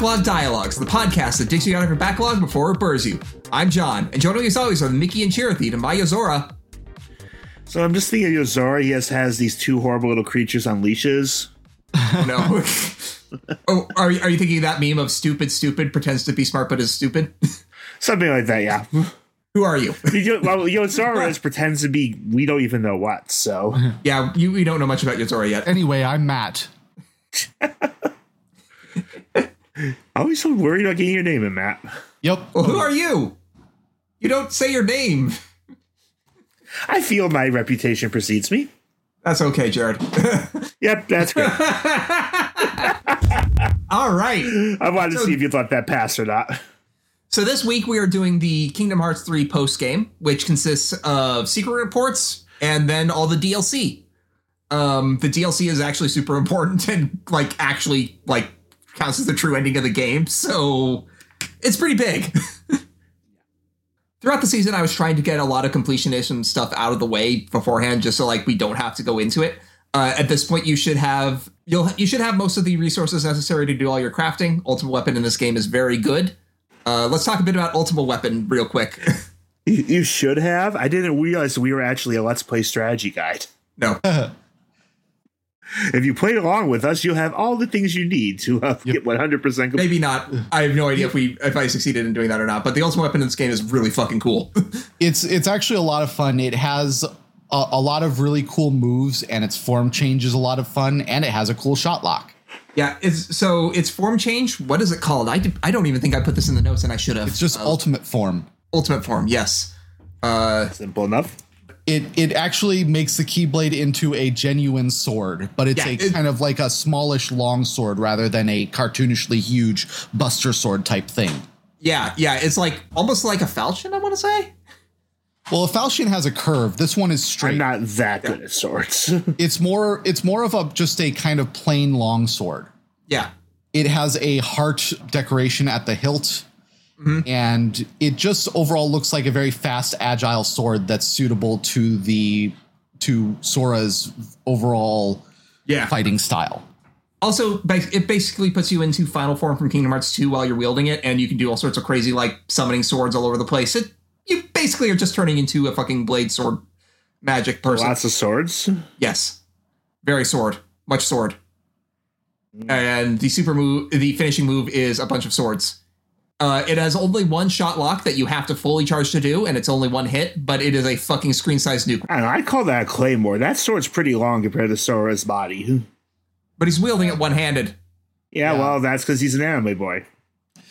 welcome to Backlog Dialogues, the podcast that digs you out of your backlog before it burrs you. I'm John, and joining me as always are Mickey and Chirithy and my Yozora. So I'm just thinking of Yozora. He has, has these two horrible little creatures on leashes. No. oh, are, you- are you thinking of that meme of stupid, stupid, pretends to be smart but is stupid? Something like that, yeah. Who are you? Well, Yozora is pretends to be we don't even know what, so. yeah, you, we don't know much about Yozora yet. Anyway, I'm Matt. I always so worried about getting your name in, Matt. Yep. Well, who are you? You don't say your name. I feel my reputation precedes me. That's okay, Jared. Yep, that's good. All right. I wanted to see if you'd let that pass or not. So this week we are doing the Kingdom Hearts 3 post game, which consists of secret reports and then all the DLC. Um, the DLC is actually super important and like actually like counts as the true ending of the game, so it's pretty big. Throughout the season, I was trying to get a lot of completionism stuff out of the way beforehand, just so like we don't have to go into it. Uh, at this point, you should have you'll you should have most of the resources necessary to do all your crafting. Ultimate Weapon in this game is very good. Uh, let's talk a bit about Ultimate Weapon real quick. You, you should have. I didn't realize we were actually a Let's Play strategy guide. no, If you played along with us, you'll have all the things you need to uh, get 100% maybe not. I have no idea if we if I succeeded in doing that or not. But the Ultimate Weapon in this game is really fucking cool. It's it's actually a lot of fun. It has a, a lot of really cool moves, and its form change is a lot of fun, and it has a cool shot lock. yeah, it's so it's form change. What is it called? I did, I don't even think I put this in the notes, and I should have. It's just ultimate form. Ultimate form. Yes. Uh, Simple enough. It it actually makes the Keyblade into a genuine sword, but it's Yeah, a it- kind of like a smallish long sword rather than a cartoonishly huge Buster sword type thing. yeah, yeah. It's like almost like a falchion. I want to say. Well, a falchion has a curve. This one is straight. I'm straight. not that good at swords. it's more it's more of a just a kind of plain long sword. Yeah. it has a heart decoration at the hilt Mm-hmm. and it just overall looks like a very fast agile sword that's suitable to the to sora's overall Yeah. fighting style Also, it basically puts you into final form from Kingdom Hearts 2 while you're wielding it, and you can do all sorts of crazy, like summoning swords all over the place. It, you basically are just turning into a fucking blade sword magic person. Lots of swords. Yes, very sword, much sword. And the super move, the finishing move is a bunch of swords. Uh, it has only one shot lock that you have to fully charge to do, and it's only one hit, but it is a fucking screen size nuke. I. I call that a claymore. That sword's pretty long compared to Sora's body. But he's wielding it one handed. Yeah, Yeah. well, that's because he's an anime boy.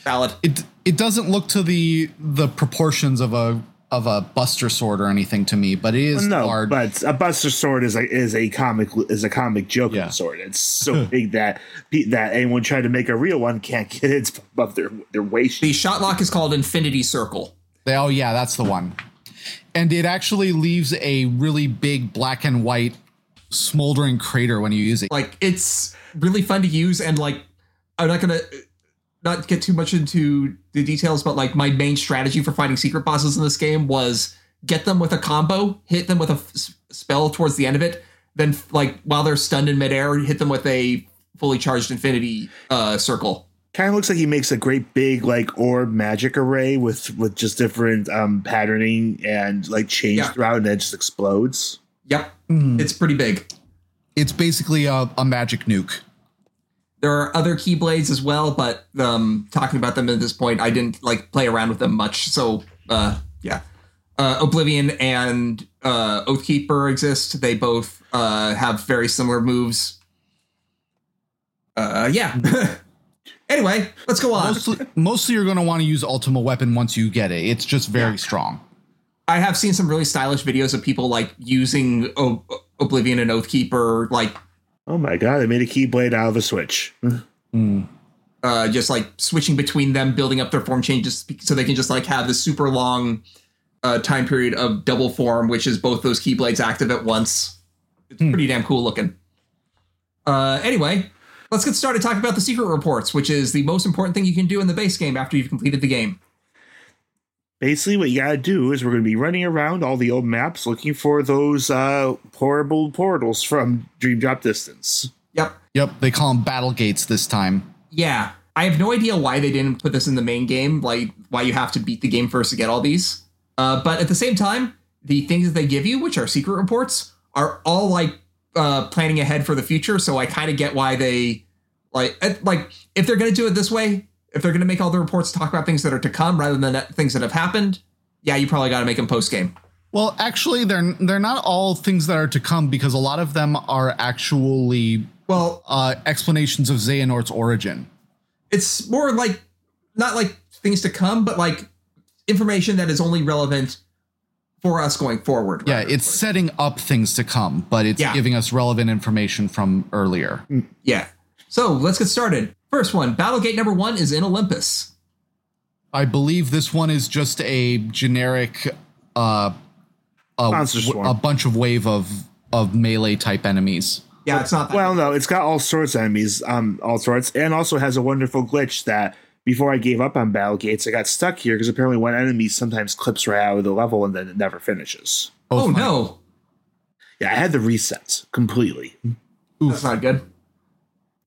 Valid. it it doesn't look to the the proportions of a of a buster sword or anything to me but it is no, large but a Buster sword is a is a comic is a comic joke Yeah. sword. It's so big that that anyone trying to make a real one can't get it above their their waist. The shot lock is called Infinity Circle. oh yeah that's the one and it actually leaves a really big black and white smoldering crater when you use it like it's really fun to use and like i'm not gonna not get too much into the details but like my main strategy for fighting secret bosses in this game was get them with a combo hit them with a f- s- spell towards the end of it then like while they're stunned in midair hit them with a fully charged infinity uh circle. Kind of looks like he makes a great big like orb magic array with with just different um patterning and like change Yeah. throughout, and then it just explodes. yep. It's pretty big. It's basically a, a magic nuke there are other keyblades as well but um talking about them at this point i didn't like play around with them much. So uh yeah. Uh oblivion and uh oathkeeper exist. They both uh have very similar moves. Uh yeah. Anyway let's go on. Mostly, mostly you're going to want to use ultimate weapon once you get it. It's just very Yeah. strong. I have seen some really stylish videos of people like using o- oblivion and oathkeeper like Oh my god! They made a keyblade out of a switch. uh, just like switching between them, building up their form changes so they can just like have this super long uh, time period of double form, which is both those keyblades active at once. It's pretty damn cool looking. Uh, anyway, let's get started talking about the secret reports, which is the most important thing you can do in the base game after you've completed the game. Basically, what you gotta do is we're gonna be running around all the old maps looking for those uh, horrible portals from Dream Drop Distance. Yep. Yep, they call them battle gates this time. Yeah. I have no idea why they didn't put this in the main game, like why you have to beat the game first to get all these. Uh, but at the same time, the things that they give you, which are secret reports, are all like uh, planning ahead for the future. So I kind of get why they like eh, like if they're going to do it this way, if they're going to make all the reports talk about things that are to come rather than things that have happened, yeah, you probably got to make them post game. Well, actually, they're they're not all things that are to come because a lot of them are actually Well, uh, explanations of Xehanort's origin. it's more like not like things to come, but like information that is only relevant for us going forward. Yeah, it's setting up things to come, but it's Yeah. giving us relevant information from earlier. yeah. So let's get started. First one, Battlegate number one is in Olympus. I believe this one is just a generic, uh, a, Monster Swarm. a bunch of wave of of melee type enemies. Yeah, it's not that. Well, no, it's got all sorts of enemies, um, all sorts, and also has a wonderful glitch that before I gave up on Battle Gates, I got stuck here because apparently one enemy sometimes clips right out of the level and then it never finishes. oh Both no, Yeah, I had the resets completely. that's not good.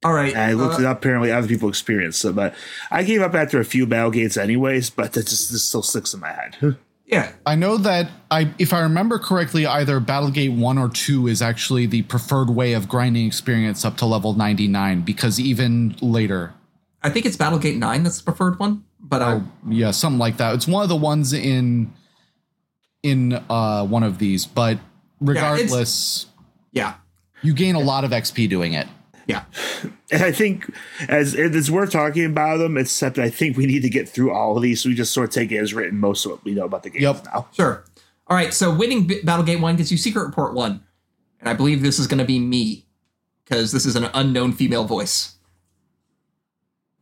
All right. And I looked uh, it up. Apparently, other people experienced it, but I gave up after a few Battle Gates, anyways. But that just this still sticks in my head. yeah. I know that I, if I remember correctly, either Battlegate one or two is actually the preferred way of grinding experience up to level ninety nine because even later, I think it's Battlegate 9 that's the preferred one, but I'll yeah, something like that. It's one of the ones in in uh, one of these, but regardless, yeah. you gain a lot of XP doing it. Yeah. and I think as it's worth talking about them, except I think we need to get through all of these. So we just sort of take it as written. Most of what we know about the game Yep. now. Sure. All right. So winning B- Battlegate 1 gets you Secret Report 1. And I believe this is going to be me because this is an unknown female voice.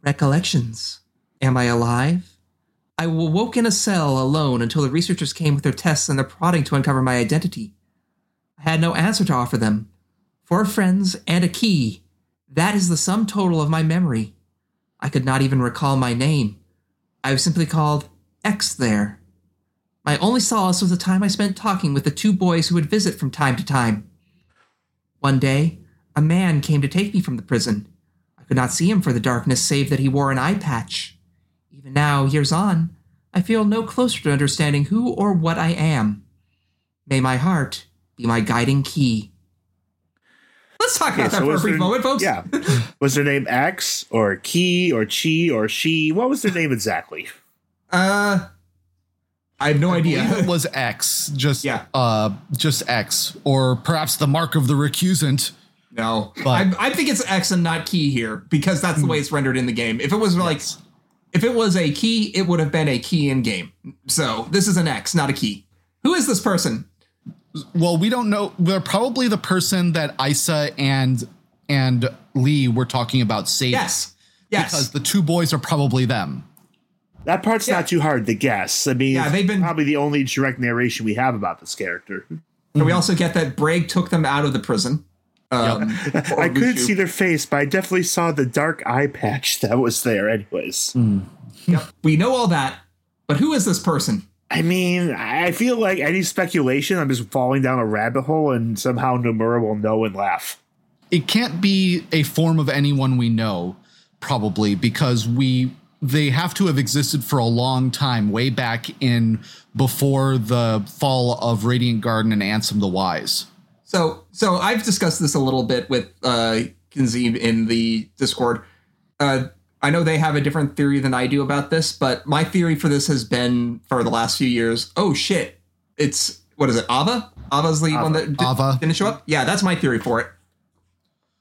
Recollections. Am I alive? I woke in a cell alone until the researchers came with their tests and their prodding to uncover my identity. I had no answer to offer them. Four friends and a key. That is the sum total of my memory. I could not even recall my name. I was simply called X there. My only solace was the time I spent talking with the two boys who would visit from time to time. One day, a man came to take me from the prison. I could not see him for the darkness save that he wore an eye patch. Even now, years on, I feel no closer to understanding who or what I am. May my heart be my guiding key. Let's talk about that for a was brief their- moment, folks. Yeah, was their name X or Key or Chi or She? What was their name exactly? Uh, I have no I idea. it was X, just Yeah. uh, just X, or perhaps the mark of the recusant. No, But- I, I think it's X and not key here because that's the way it's rendered in the game. If it was like, if it was a key, it would have been a key in game. So this is an X, not a key. Who is this person? Well, we don't know. They're probably the person that Isa and and Lea were talking about saving. Yes, yes. because the two boys are probably them. That part's Yeah. not too hard to guess. I mean, Yeah, it's they've been- probably the only direct narration we have about this character. and we also get that Braig took them out of the prison. Um, or I couldn't see their face, but I definitely saw the dark eye patch that was there. Anyways, Yep, we know all that, but who is this person? I mean, I feel like any speculation, I'm just falling down a rabbit hole, and somehow Nomura will know and laugh. It can't be a form of anyone we know, probably because we they have to have existed for a long time, way back in before the fall of Radiant Garden and Ansem the Wise. So, so I've discussed this a little bit with uh, Kinzib in the Discord. Uh, I know they have a different theory than I do about this, but my theory for this has been for the last few years. Oh shit! It's what is it? Ava? Ava's the one that di- Ava. didn't show up. Yeah, that's my theory for it.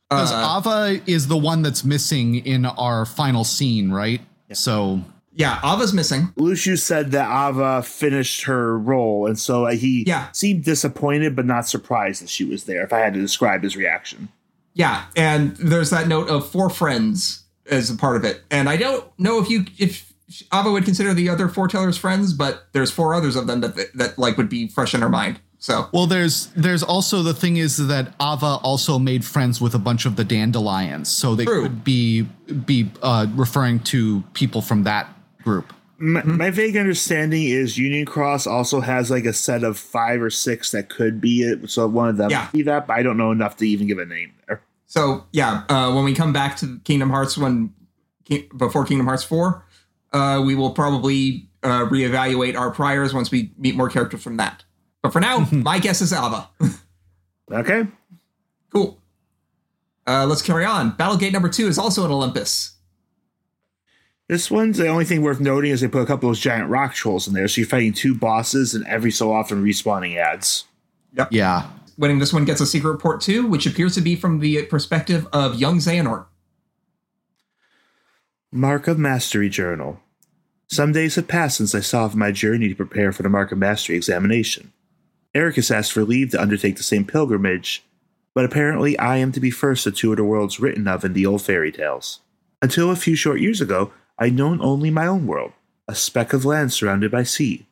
Because Uh, Ava is the one that's missing in our final scene, right? So yeah, Ava's missing. Luxu said that Ava finished her role, and so he Yeah. seemed disappointed but not surprised that she was there. If I had to describe his reaction, Yeah, and there's that note of four friends as a part of it, and I don't know if you if Ava would consider the other foretellers friends, but there's four others of them that that like would be fresh in her mind. So Well, there's there's also the thing is that Ava also made friends with a bunch of the dandelions, so they True. could be be uh, referring to people from that group. my, Mm-hmm. my vague understanding is Union Cross also has like a set of five or six that could be it. So one of them Yeah. be that, but I don't know enough to even give a name there. So yeah, uh, when we come back to Kingdom Hearts, when before Kingdom Hearts 4. Uh, we will probably uh, reevaluate our priors once we meet more characters from that. But for now, my guess is Alba. Okay. cool. Uh, let's carry on. Battlegate number two is also at Olympus. This one's the only thing worth noting is they put a couple of those giant rock trolls in there, so you're fighting two bosses and every so often respawning ads. Yep. Yeah. Winning this one gets a secret report too, which appears to be from the perspective of young Xehanort. Mark of Mastery Journal. Some days have passed since I saw of my journey to prepare for the Mark of Mastery examination. Eraqus asked for leave to undertake the same pilgrimage, but apparently I am to be first to of the worlds written of in the old fairy tales. Until a few short years ago, I'd known only my own world, a speck of land surrounded by sea.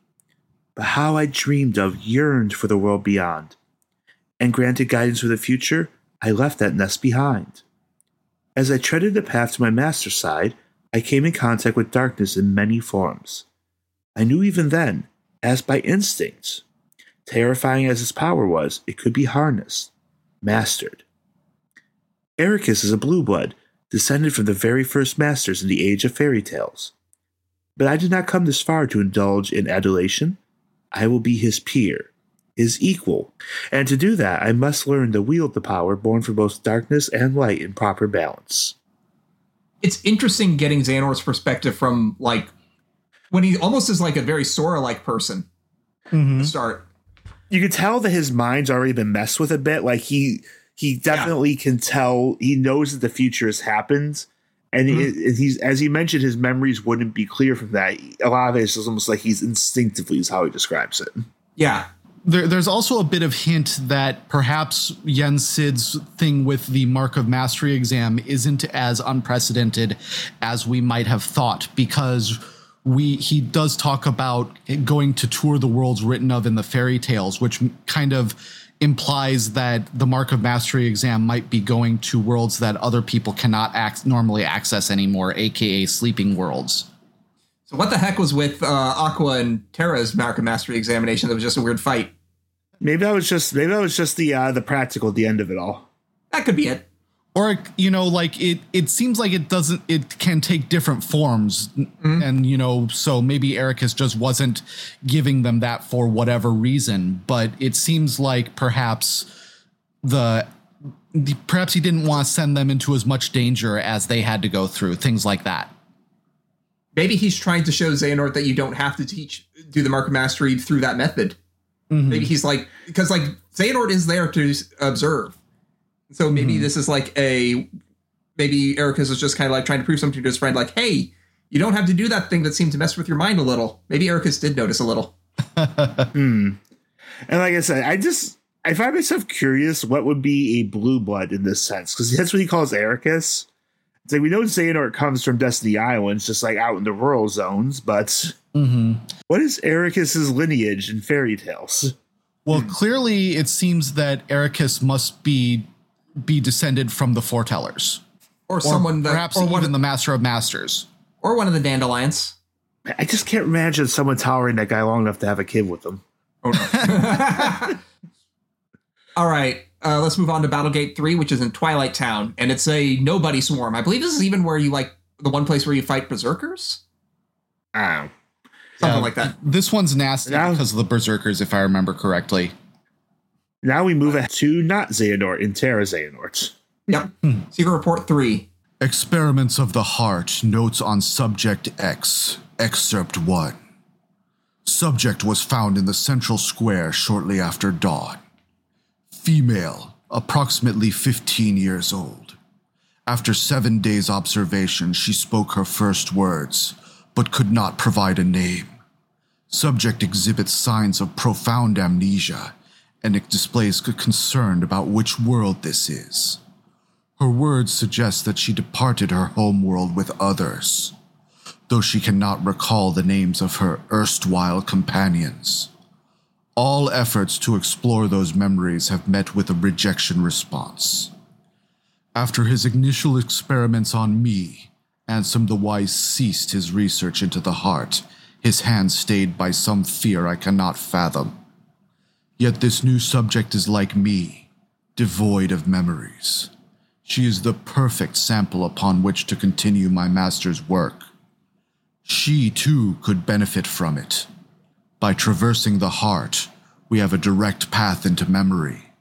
But how I dreamed of, yearned for the world beyond. And granted guidance for the future, I left that nest behind. As I treaded the path to my master's side, I came in contact with darkness in many forms. I knew even then, as by instinct, terrifying as its power was, it could be harnessed, mastered. Eraqus is a blue blood, descended from the very first masters in the age of fairy tales. But I did not come this far to indulge in adulation. I will be his peer, his equal, and to do that I must learn to wield the power born from both darkness and light in proper balance. It's interesting getting Xehanort's perspective from like when he almost is like a very Sora like person Mhm. to start. you can tell that his mind's already been messed with a bit. Like he he definitely can tell he knows that the future has happened, and he, he's as he mentioned, his memories wouldn't be clear from that. A lot of it is almost like he's instinctively is how he describes it. Yeah. There, there's also a bit of hint that perhaps Yen Sid's thing with the Mark of Mastery exam isn't as unprecedented as we might have thought, because we he does talk about going to tour the worlds written of in the fairy tales, which kind of implies that the Mark of Mastery exam might be going to worlds that other people cannot act, normally access anymore, aka sleeping worlds. So what the heck was with uh, Aqua and Terra's Mark of Mastery examination? That was just a weird fight. Maybe that was just maybe that was just the uh, the practical at the end of it all. That could be it. or you know like it it seems like it doesn't it can take different forms and you know so maybe eraqus just wasn't giving them that for whatever reason but it seems like perhaps the the- perhaps he didn't want to send them into as much danger as they had to go through things like that Maybe he's trying to show Xehanort that you don't have to teach do the Mark of Mastery through that method. Maybe he's like because like Xehanort is there to observe. So maybe this is like a maybe Eraqus is just kind of like trying to prove something to his friend, like, hey, you don't have to do that thing that seemed to mess with your mind a little. Maybe Eraqus did notice a little. Hmm. And like I said, I just I find myself curious what would be a blue blood in this sense because that's what he calls Eraqus. It's like we know Xehanort comes from Destiny Islands, just like out in the rural zones, but mm-hmm. what is Eraqus's lineage in fairy tales? well clearly it seems that eraqus must be be descended from the foretellers Or, or someone that perhaps or even one, the master of masters or one of the dandelions. I just can't imagine someone tolerating that guy long enough to have a kid with him. Oh no. All right. Uh, let's move on to Battlegate 3, which is in Twilight Town, and it's a nobody swarm. I believe this is even where you like the one place where you fight berserkers? Ah. Something Yeah. like that. This one's nasty Now- because of the berserkers, if I remember correctly. Now we move ahead to not Xehanort in Terra Xehanort. Yep. Secret Report 3. Experiments of the Heart, Notes on Subject X, Excerpt 1. Subject was found in the central square shortly after dawn. Female, approximately 15 years old. After seven days' observation, she spoke her first words, but could not provide a name. Subject exhibits signs of profound amnesia, and it displays concern about which world this is. Her words suggest that she departed her homeworld with others, though she cannot recall the names of her erstwhile companions. All efforts to explore those memories have met with a rejection response. After his initial experiments on me, Ansem the Wise ceased his research into the heart, his hand stayed by some fear I cannot fathom. Yet this new subject is like me, devoid of memories. She is the perfect sample upon which to continue my master's work. She, too, could benefit from it. By traversing the heart, we have a direct path into memory.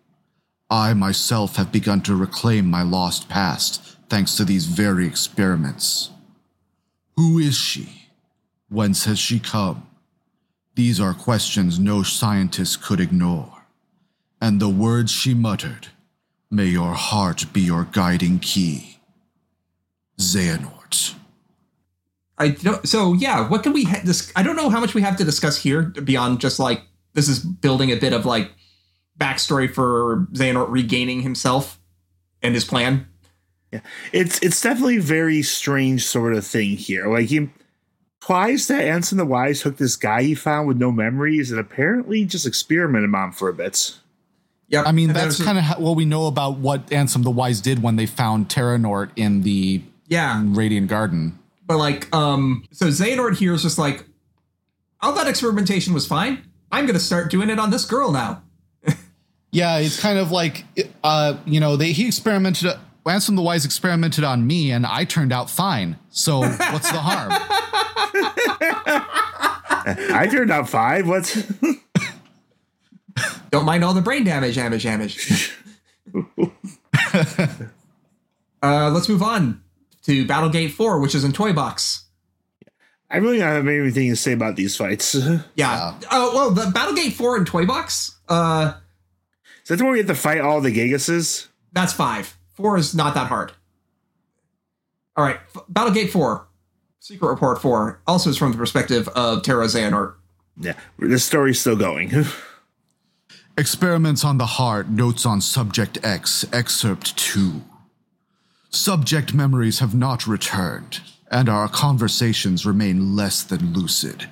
I myself have begun to reclaim my lost past thanks to these very experiments. Who is she? Whence has she come? These are questions no scientist could ignore. And the words she muttered May your heart be your guiding key. Xehanort. I don't. So yeah, what can we? Ha- this I don't know how much we have to discuss here beyond just like this is building a bit of like backstory for Xehanort regaining himself and his plan. Yeah, it's it's definitely a very strange sort of thing here. Like he implies that Ansem the Wise took this guy he found with no memories and apparently just experimented on him for a bit. Yeah, I mean, that's kind of what we know about what Ansem the Wise did when they found Terranort in the yeah Radiant Garden. But like, um, so Xehanort here is just like, all that experimentation was fine. I'm gonna start doing it on this girl now. yeah, it's kind of like, uh, you know, they he experimented. Ansem the Wise experimented on me, and I turned out fine. So what's the harm? I turned out fine. What's Don't mind all the brain damage, damage, damage. uh, let's move on to Battlegate 4, which is in Toy Box. I really don't have anything to say about these fights. Yeah. Oh, well, the Battlegate 4 in Toy Box, uh, Is that the one we have to fight all the Gigases? that's five. Four is not that hard. All right. F- Battlegate 4, Secret Report 4, also is from the perspective of Terra Xehanort. Yeah, the story's still going. Experiments on the Heart, Notes on Subject X, Excerpt 2. Subject memories have not returned, and our conversations remain less than lucid.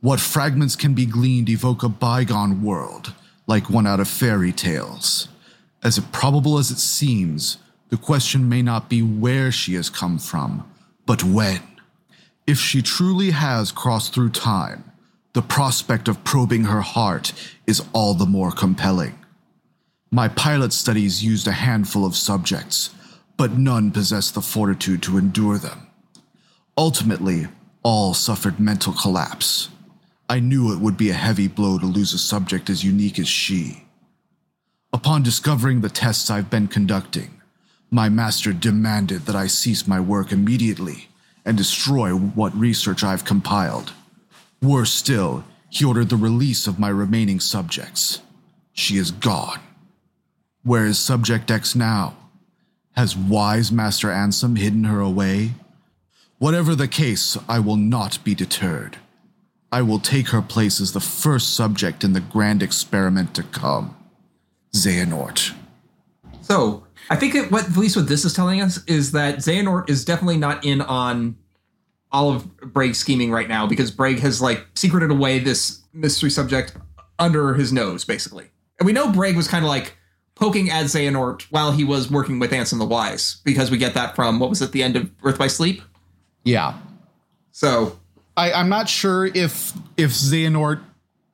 What fragments can be gleaned evoke a bygone world, like one out of fairy tales. As improbable as it seems, the question may not be where she has come from, but when. If she truly has crossed through time, the prospect of probing her heart is all the more compelling. My pilot studies used a handful of subjects, but none possessed the fortitude to endure them. Ultimately, all suffered mental collapse. I knew it would be a heavy blow to lose a subject as unique as she. Upon discovering the tests I've been conducting, my master demanded that I cease my work immediately and destroy what research I've compiled. Worse still, he ordered the release of my remaining subjects. She is gone. Where is Subject X now? Has wise Master Ansem hidden her away? Whatever the case, I will not be deterred. I will take her place as the first subject in the grand experiment to come. Xehanort. So I think that what at least what this is telling us is that Xehanort is definitely not in on all of Braig's scheming right now because Braig has like secreted away this mystery subject under his nose, basically. And we know Braig was kind of like poking at Xehanort while he was working with Ansem the Wise, because we get that from what was at the end of Birth by Sleep. Yeah. So I, I'm not sure if if Xehanort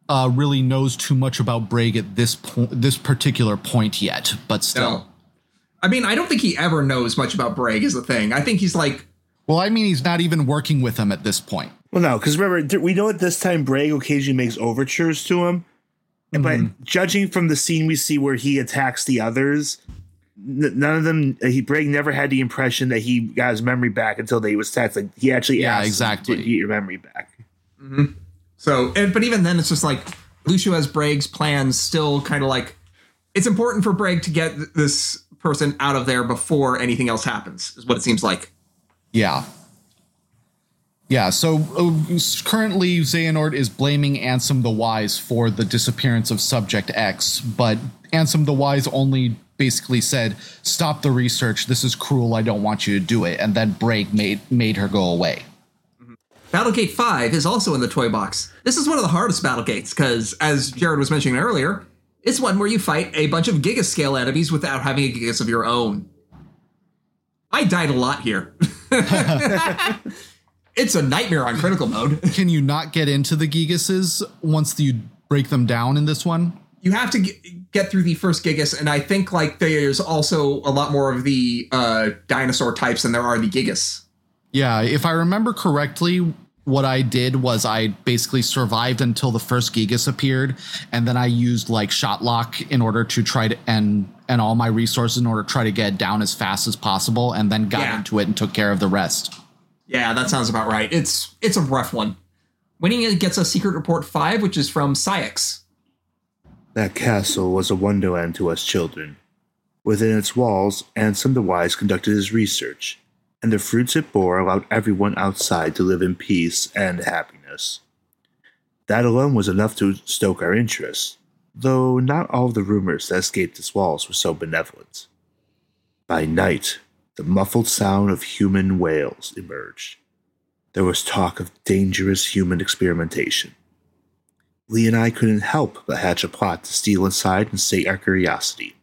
uh, really knows too much about Braig at this point, this particular point yet, but still. no. I mean, I don't think he ever knows much about Braig is the thing. I think he's like Well, I mean, he's not even working with him at this point. well, no, because remember, we know at this time Braig occasionally makes overtures to him. But judging from the scene we see where he attacks the others, none of them, uh, he Braig never had the impression that he got his memory back until they was attacked. Like he actually Yeah, asked, exactly. "Did you get your memory back?" So, and, but even then, it's just like Luxu has Braig's plans still kind of like it's important for Braig to get this person out of there before anything else happens, is what it seems like. Yeah. Yeah, so uh, currently Xehanort is blaming Ansem the Wise for the disappearance of Subject X, but Ansem the Wise only basically said, "Stop the research. This is cruel. I don't want you to do it." And then Braig made made her go away. Battlegate 5 is also in the toy box. This is one of the hardest Battlegates because, as Jared was mentioning earlier, it's one where you fight a bunch of gigascale enemies without having a gigas of your own. I died a lot here. it's a nightmare on critical mode. Can you not get into the Gigases once you break them down in this one? you have to get through the first Gigas, and I think like there's also a lot more of the uh, dinosaur types than there are the Gigas. Yeah, if I remember correctly, what I did was I basically survived until the first Gigas appeared, and then I used like shot lock in order to try to and and all my resources in order to try to get down as fast as possible, and then got Yeah. into it and took care of the rest. Yeah, that sounds about right. It's it's a rough one. Winning gets a secret report five, which is from Saïx. That castle was a wonderland to us children. Within its walls, Ansem the Wise conducted his research, and the fruits it bore allowed everyone outside to live in peace and happiness. That alone was enough to stoke our interest, though not all the rumors that escaped its walls were so benevolent. By night, the muffled sound of human wails emerged. There was talk of dangerous human experimentation. Lea and I couldn't help but hatch a plot to steal inside and sate our curiosity.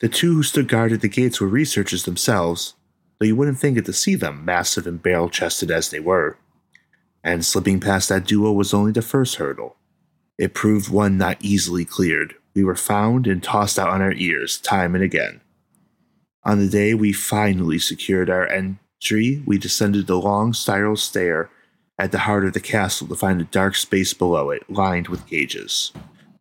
The two who stood guard at the gates were researchers themselves, though you wouldn't think it to see them, massive and barrel chested as they were. And slipping past that duo was only the first hurdle. It proved one not easily cleared. We were found and tossed out on our ears time and again. On the day we finally secured our entry, we descended the long spiral stair at the heart of the castle to find a dark space below it, lined with cages.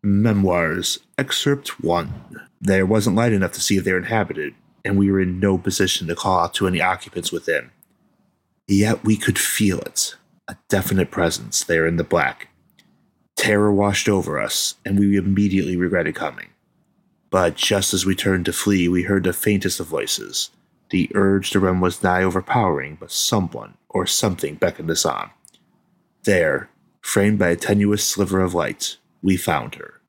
Memoirs, Excerpt 1. There wasn't light enough to see if they were inhabited, and we were in no position to call out to any occupants within. Yet we could feel it a definite presence there in the black. Terror washed over us, and we immediately regretted coming. But just as we turned to flee, we heard the faintest of voices. The urge to run was nigh overpowering, but someone or something beckoned us on. There, framed by a tenuous sliver of light, we found her.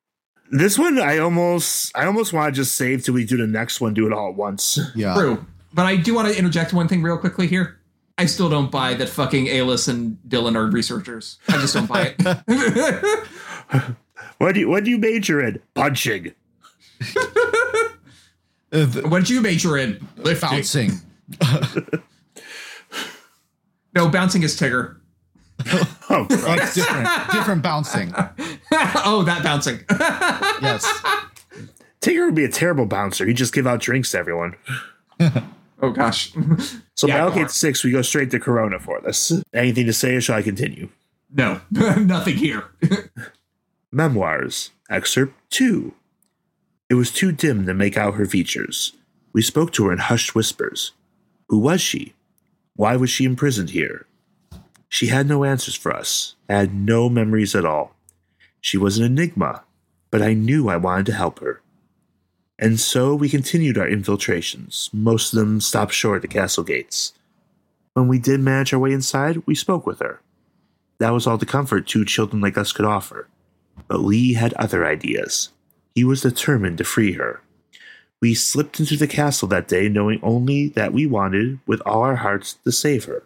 This one, I almost, I almost want to just save till we do the next one, do it all at once. Yeah. True. But I do want to interject one thing real quickly here. I still don't buy that fucking Aeleus and Dilan are researchers. I just don't buy it. What do you, what do you major in? Punching. Uh, what did you major in? Bouncing. No, bouncing is Tigger. Oh, Christ. Like different, different bouncing. oh, that bouncing. Yes. Tigger would be a terrible bouncer. He'd just give out drinks to everyone. oh gosh. So Yeah, by go on. 6, we go straight to Corona for this. Anything to say, or shall I continue? No, nothing here. Memoirs, Excerpt 2. It was too dim to make out her features. We spoke to her in hushed whispers. Who was she? Why was she imprisoned here? She had no answers for us, had no memories at all. She was an enigma, but I knew I wanted to help her. And so we continued our infiltrations. Most of them stopped short at the castle gates. When we did manage our way inside, we spoke with her. That was all the comfort two children like us could offer. But Lea had other ideas. He was determined to free her. We slipped into the castle that day knowing only that we wanted, with all our hearts, to save her.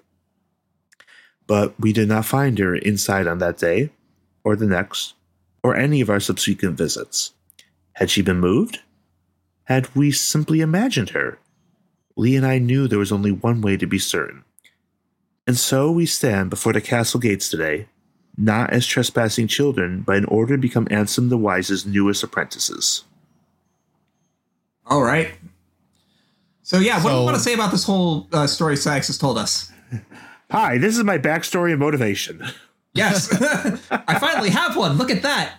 But we did not find her inside on that day, or the next, or any of our subsequent visits. Had she been moved? Had we simply imagined her? Lea and I knew there was only one way to be certain. And so we stand before the castle gates today, not as trespassing children, but in order to become Ansem the Wise's newest apprentices. All right. So yeah, what do you want to say about this whole uh, story Saïx has told us? Hi, this is my backstory and motivation. Yes, I finally have one. Look at that.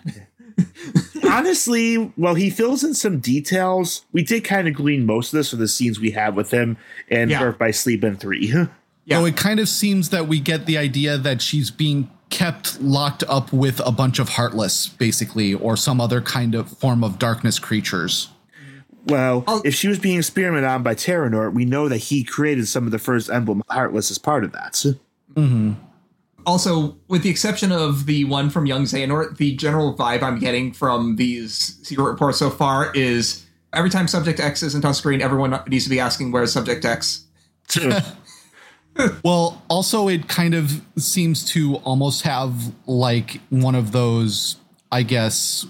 Honestly, while he fills in some details, we did kind of glean most of this from the scenes we have with him and Yeah. Birth by Sleep in 3. Yeah. So it kind of seems that we get the idea that she's being kept locked up with a bunch of heartless, basically, or some other kind of form of darkness creatures. well, I'll- if she was being experimented on by Terranor, we know that he created some of the first emblem Heartless as part of that. Mm-hmm. Also, with the exception of the one from Young Xehanort, the general vibe I'm getting from these secret reports so far is every time Subject X isn't on screen, everyone needs to be asking where's Subject X. Well, also, it kind of seems to almost have like one of those, I guess.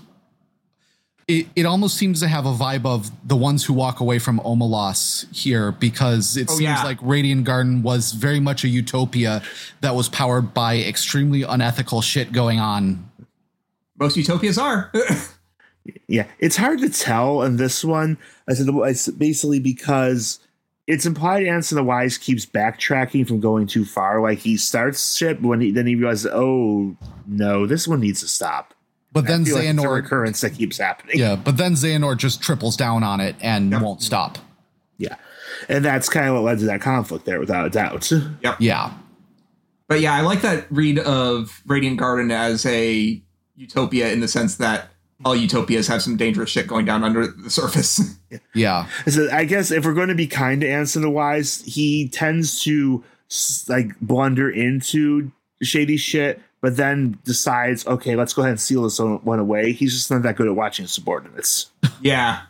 It, it almost seems to have a vibe of the ones who walk away from Omelas here because it Oh, seems yeah. like Radiant Garden was very much a utopia that was powered by extremely unethical shit going on. Most utopias are. Yeah, it's hard to tell in this one. I said it's basically because it's implied Ansem the Wise keeps backtracking from going too far. Like he starts shit, but when he then he realizes, oh no, this one needs to stop. But then I feel like it's a Xehanort, recurrence that keeps happening. yeah, but then Xehanort just triples down on it and Yep. won't stop. yeah, and that's kind of what led to that conflict there, without a doubt. Yep. Yeah. But yeah, I like that read of Radiant Garden as a utopia in the sense that all utopias have some dangerous shit going down under the surface. Yeah. So I guess if we're going to be kind to Ansem the Wise, he tends to like blunder into shady shit, but then decides, okay, let's go ahead and seal this one away. He's just not that good at watching his subordinates. yeah.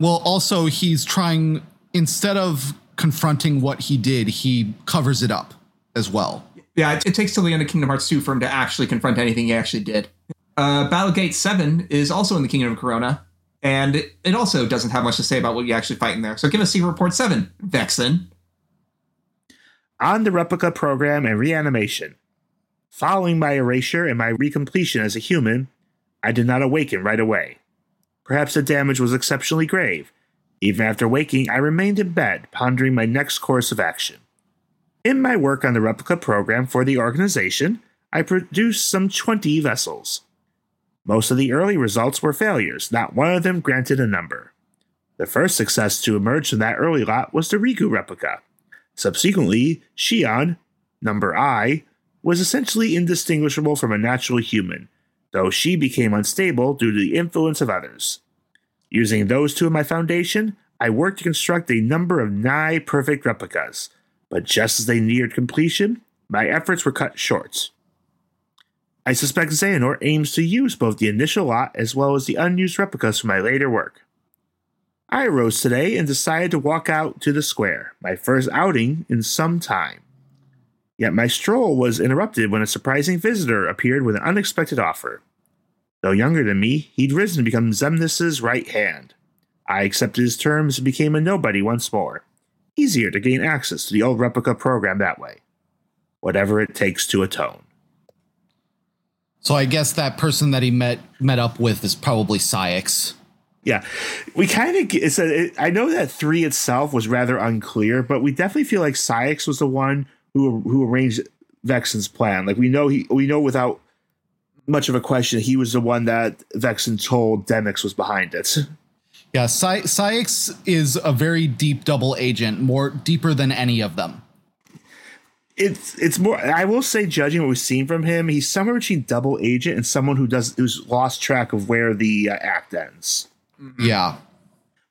Well, also he's trying instead of confronting what he did, he covers it up as well. Yeah, it, it takes till the end of Kingdom Hearts 2 for him to actually confront anything he actually did. Uh, Battlegate 7 is also in the Kingdom of Corona, and it, also doesn't have much to say about what you actually fight in there. So give us Secret Report 7, Vexen. On the replica program and reanimation. Following my erasure and my recompletion as a human, I did not awaken right away. Perhaps the damage was exceptionally grave. Even after waking, I remained in bed, pondering my next course of action. In my work on the replica program for the organization, I produced some 20 vessels. Most of the early results were failures, not one of them granted a number. The first success to emerge from that early lot was the Riku replica. Subsequently, Xion, number I, was essentially indistinguishable from a natural human, though she became unstable due to the influence of others. Using those two in my foundation, I worked to construct a number of nigh perfect replicas, but just as they neared completion, my efforts were cut short. I suspect Xehanort aims to use both the initial lot as well as the unused replicas for my later work. I arose today and decided to walk out to the square, my first outing in some time. Yet my stroll was interrupted when a surprising visitor appeared with an unexpected offer. Though younger than me, he'd risen to become Xemnas's right hand. I accepted his terms and became a nobody once more. Easier to gain access to the old replica program that way. Whatever it takes to atone. So I guess that person that he met met up with is probably Saïx. Yeah, we kind of. It's a, it, I know that three itself was rather unclear, but we definitely feel like Saïx was the one who who arranged Vexen's plan. Like we know he, we know without much of a question, he was the one that Vexen told Demyx was behind it. Yeah, Sy- Saïx is a very deep double agent, more deeper than any of them. It's it's more. I will say, judging what we've seen from him, he's somewhere between double agent and someone who does who's lost track of where the uh, act ends. Yeah.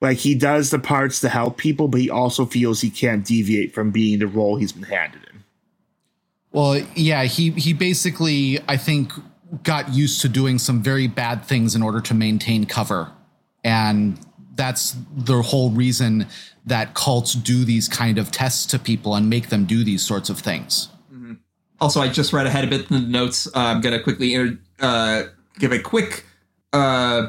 Like he does the parts to help people, but he also feels he can't deviate from being the role he's been handed in. Well, yeah, he he basically I think got used to doing some very bad things in order to maintain cover. And that's the whole reason that cults do these kind of tests to people and make them do these sorts of things. Also, I just read ahead a bit in the notes. Uh, I'm going to quickly inter- uh, give a quick uh,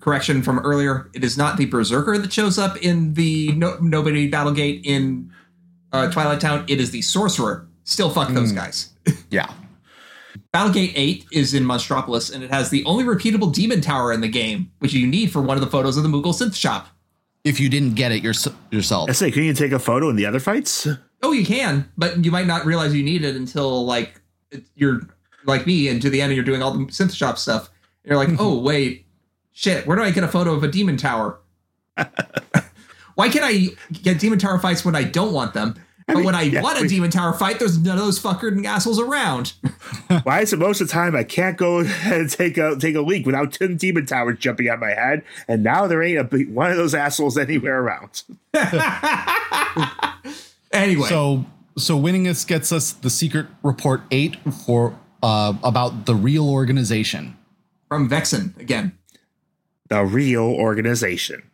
correction from earlier. It is not the Berserker that shows up in the no- Nobody Battlegate in uh, Twilight Town. It is the Sorcerer. Still fuck those guys. Yeah. Battlegate 8 is in Monstropolis, and it has the only repeatable demon tower in the game, which you need for one of the photos of the Moogle synth shop. If you didn't get it yours- yourself. I say, can you take a photo in the other fights? Oh, you can, but you might not realize you need it until like you're like me and to the end and you're doing all the synth shop stuff. And you're like, oh wait, shit, where do I get a photo of a demon tower? Why can't I get demon tower fights when I don't want them? But mean, when I yeah, want a we- demon tower fight, there's none of those fucking assholes around. Why is it most of the time I can't go and take a take a leak without ten demon towers jumping on my head? And now there ain't a one of those assholes anywhere around. anyway, So so Winningest gets us the secret report 8 for uh, about the real organization. from Vexen again. The real organization.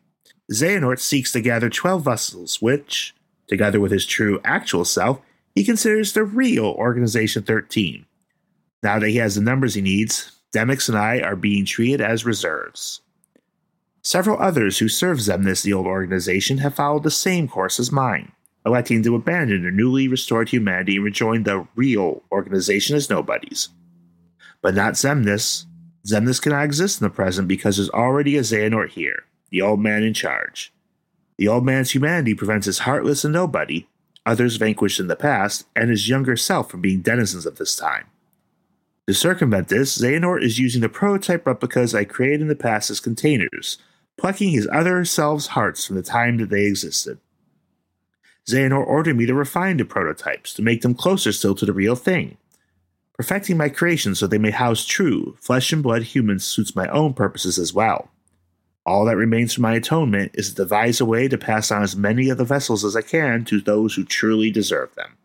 Xehanort seeks to gather twelve vessels, which, together with his true actual self, he considers the real Organization 13. Now that he has the numbers he needs, Demyx and I are being treated as reserves. Several others who serve Xemnas, the old organization, have followed the same course as mine, electing to abandon their newly restored humanity and rejoin the real organization as nobodies. But not Xemnas. Xemnas cannot exist in the present because there's already a Xehanort here, the old man in charge. The old man's humanity prevents his heartless and nobody, others vanquished in the past, and his younger self from being denizens of this time. To circumvent this, Xehanort is using the prototype replicas I created in the past as containers, plucking his other selves' hearts from the time that they existed. Xehanort ordered me to refine the prototypes to make them closer still to the real thing. Perfecting my creations so they may house true, flesh and blood humans suits my own purposes as well. All that remains for my atonement is to devise a way to pass on as many of the vessels as I can to those who truly deserve them.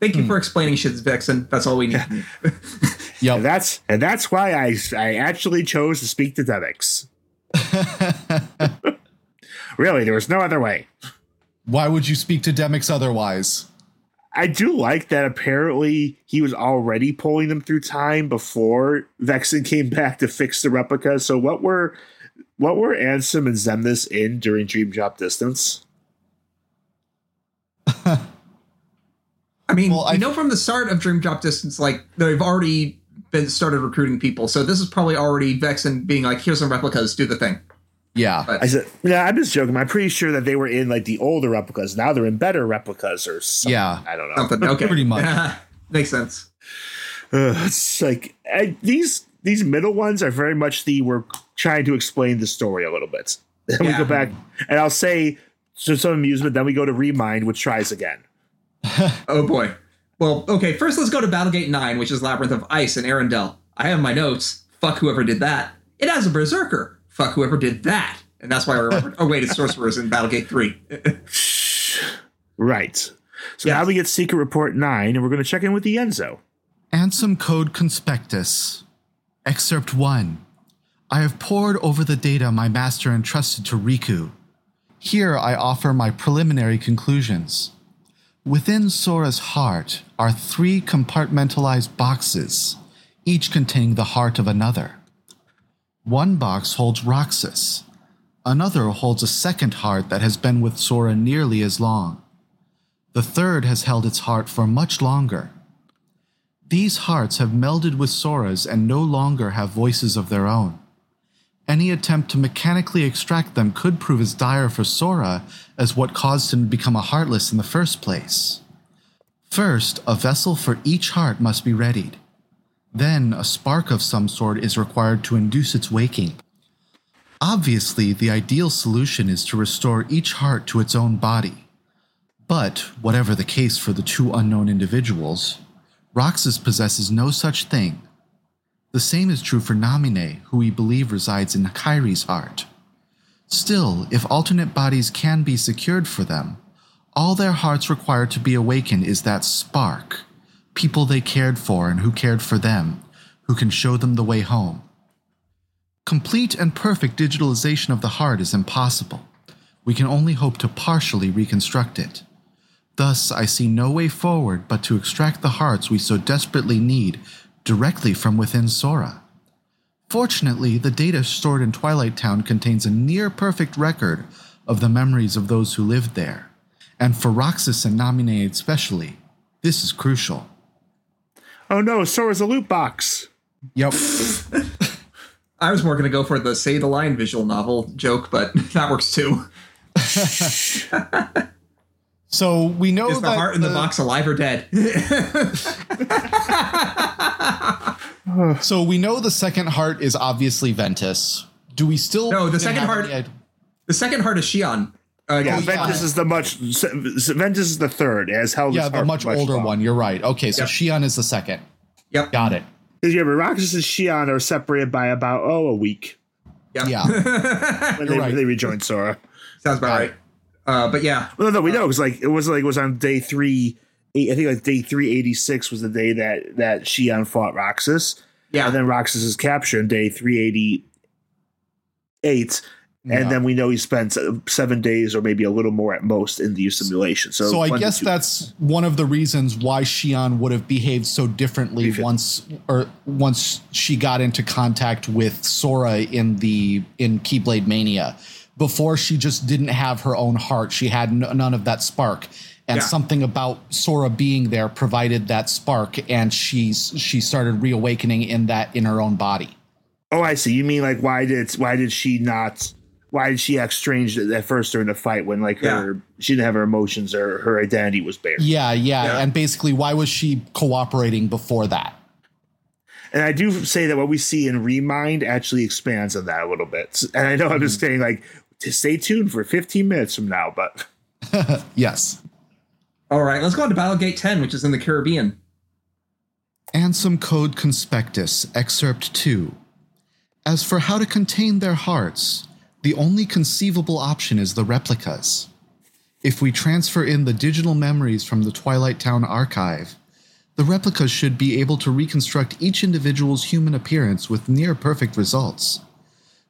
Thank you hmm. for explaining shit, Vexen. That's all we need. Yep. And that's and that's why I I actually chose to speak to Demyx. really, there was no other way. Why would you speak to Demyx otherwise? I do like that apparently he was already pulling them through time before Vexen came back to fix the replicas. So what were what were Ansem and Xemnas in during Dream Drop Distance? I mean, Well, I- you know from the start of Dream Drop Distance, like they've already been started recruiting people. So this is probably already Vexen being like, "Here's some replicas, do the thing." Yeah. But- I said, yeah, I'm just joking. I'm pretty sure that they were in like the older replicas. Now they're in better replicas or something. Yeah. I don't know. Something. Okay, Pretty much. makes sense. Ugh, it's like I, these these middle ones are very much the we're trying to explain the story a little bit. Then we go back and I'll say to some amusement. Then we go to Remind, which tries again. Oh boy. Well, okay. First, let's go to Battlegate Nine, which is Labyrinth of Ice and Arendelle. I have my notes. Fuck whoever did that. It has a berserker. Fuck whoever did that. And that's why I remembered. oh wait, it's sorcerers in Battlegate Three. Right. So Yes. now we get Secret Report nine, and we're going to check in with the Enzo. and some Code Conspectus. Excerpt 1. I have pored over the data my master entrusted to Riku. Here I offer my preliminary conclusions. Within Sora's heart are three compartmentalized boxes, each containing the heart of another. One box holds Roxas. Another holds a second heart that has been with Sora nearly as long. The third has held its heart for much longer. These hearts have melded with Sora's and no longer have voices of their own. Any attempt to mechanically extract them could prove as dire for Sora as what caused him to become a heartless in the first place. First, a vessel for each heart must be readied. Then, a spark of some sort is required to induce its waking. Obviously, the ideal solution is to restore each heart to its own body. But, whatever the case for the two unknown individuals, Roxas possesses no such thing. The same is true for Namine, who we believe resides in Kairi's heart. Still, if alternate bodies can be secured for them, all their hearts require to be awakened is that spark, people they cared for and who cared for them, who can show them the way home. Complete and perfect digitalization of the heart is impossible. We can only hope to partially reconstruct it. Thus, I see no way forward but to extract the hearts we so desperately need directly from within Sora. Fortunately, the data stored in Twilight Town contains a near perfect record of the memories of those who lived there, and for Roxas and Namine especially, this is crucial. Oh no, Sora's a loot box. Yep. I was more going to go for the Say the Line visual novel joke, but that works too. So we know Is the that heart in the box alive or dead? So we know the second heart is obviously Ventus. Do we still No, the second heart- any id- the second heart is Xion. Uh, Yeah, Oh, yeah. Ventus is the much. Ventus is the third. as has held. Yeah, its the heart much older long. one. You're right. Okay, so Yep. Xion is the second. Yep. Got it. Because yeah, but Roxas and Xion are separated by about oh a week Yep. Yeah. when they, right. they rejoin Sora. Sounds about Got right. Uh, but yeah, Well, no, we know because like it was like it was on day three. Eight, I think like day three eighty six was the day that that Xion fought Roxas, yeah. and then Roxas is captured on day three eighty eight. Yeah. And then we know he spent uh, seven days or maybe a little more at most in the simulation. So, So I guess that's one of the reasons why Xion would have behaved so differently Befit. once or once she got into contact with Sora in the in Keyblade Mania. Before she just didn't have her own heart. She had n- none of that spark. and Yeah. something about Sora being there provided that spark, and she's she started reawakening in that in her own body. Oh, I see. You mean like why did why did she not? Why did she act strange at first during the fight when like her she didn't have her emotions or her identity was bare? Yeah, yeah, Yeah. and basically, why was she cooperating before that? And I do say that what we see in Remind actually expands on that a little bit. And I know I'm Mm-hmm. just saying like to stay tuned for 15 minutes from now, but Yes. All right, let's go on to Battlegate 10, which is in the Caribbean. Ansem Code Conspectus, Excerpt 2. As for how to contain their hearts, the only conceivable option is the replicas. If we transfer in the digital memories from the Twilight Town archive, the replicas should be able to reconstruct each individual's human appearance with near perfect results.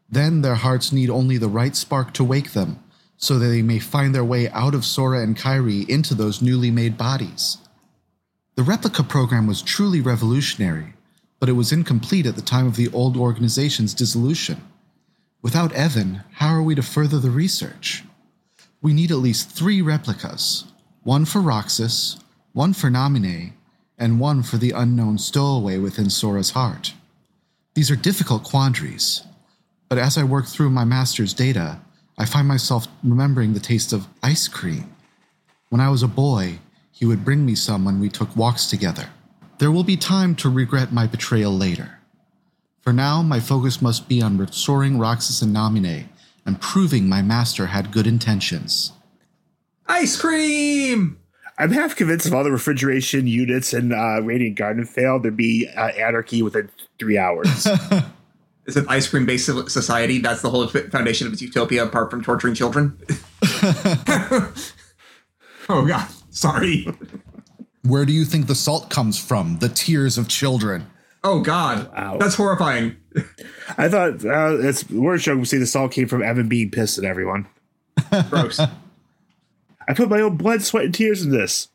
Then their hearts need only the right spark to wake them, so that they may find their way out of Sora and Kairi into those newly made bodies. The replica program was truly revolutionary, but it was incomplete at the time of the old organization's dissolution. Without Even, how are we to further the research? We need at least three replicas one for Roxas, one for Namine, and one for the unknown stowaway within Sora's heart. These are difficult quandaries, but as I work through my master's data, I find myself remembering the taste of ice cream. When I was a boy, he would bring me some when we took walks together. There will be time to regret my betrayal later. For now, my focus must be on restoring Roxas and Namine and proving my master had good intentions. Ice cream! I'm half convinced if all the refrigeration units in uh, Radiant Garden failed, there'd be uh, anarchy within three hours. It's an ice cream based society. That's the whole foundation of its utopia, apart from torturing children. oh, God. Sorry. Where do you think the salt comes from? The tears of children. Oh, God. Wow. That's horrifying. I thought uh, it's the worst joke would say the salt came from Even being pissed at everyone. Gross. I put my own blood, sweat, and tears in this.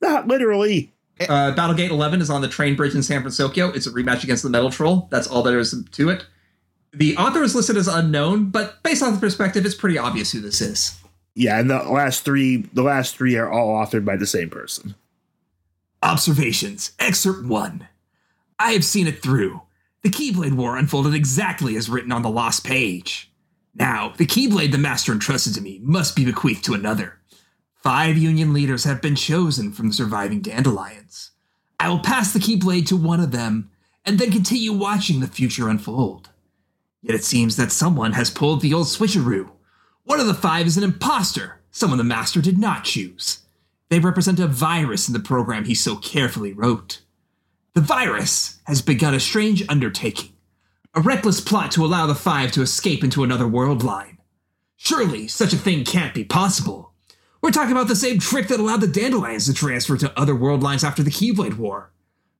Not literally. Uh, Battlegate 11 is on the train bridge in San Francisco. It's a rematch against the Metal Troll. That's all there is to it. The author is listed as unknown, but based on the perspective, it's pretty obvious who this is. Yeah, and the last three, the last three are all authored by the same person. Observations, Excerpt 1. I have seen it through. The Keyblade War unfolded exactly as written on the lost page. Now, the Keyblade the Master entrusted to me must be bequeathed to another. Five Union leaders have been chosen from the surviving Dandelions. I will pass the Keyblade to one of them, and then continue watching the future unfold. Yet it seems that someone has pulled the old switcheroo. One of the five is an imposter, someone the Master did not choose. They represent a virus in the program he so carefully wrote. The virus has begun a strange undertaking, a reckless plot to allow the Five to escape into another world line. Surely such a thing can't be possible. We're talking about the same trick that allowed the Dandelions to transfer to other world lines after the Keyblade War.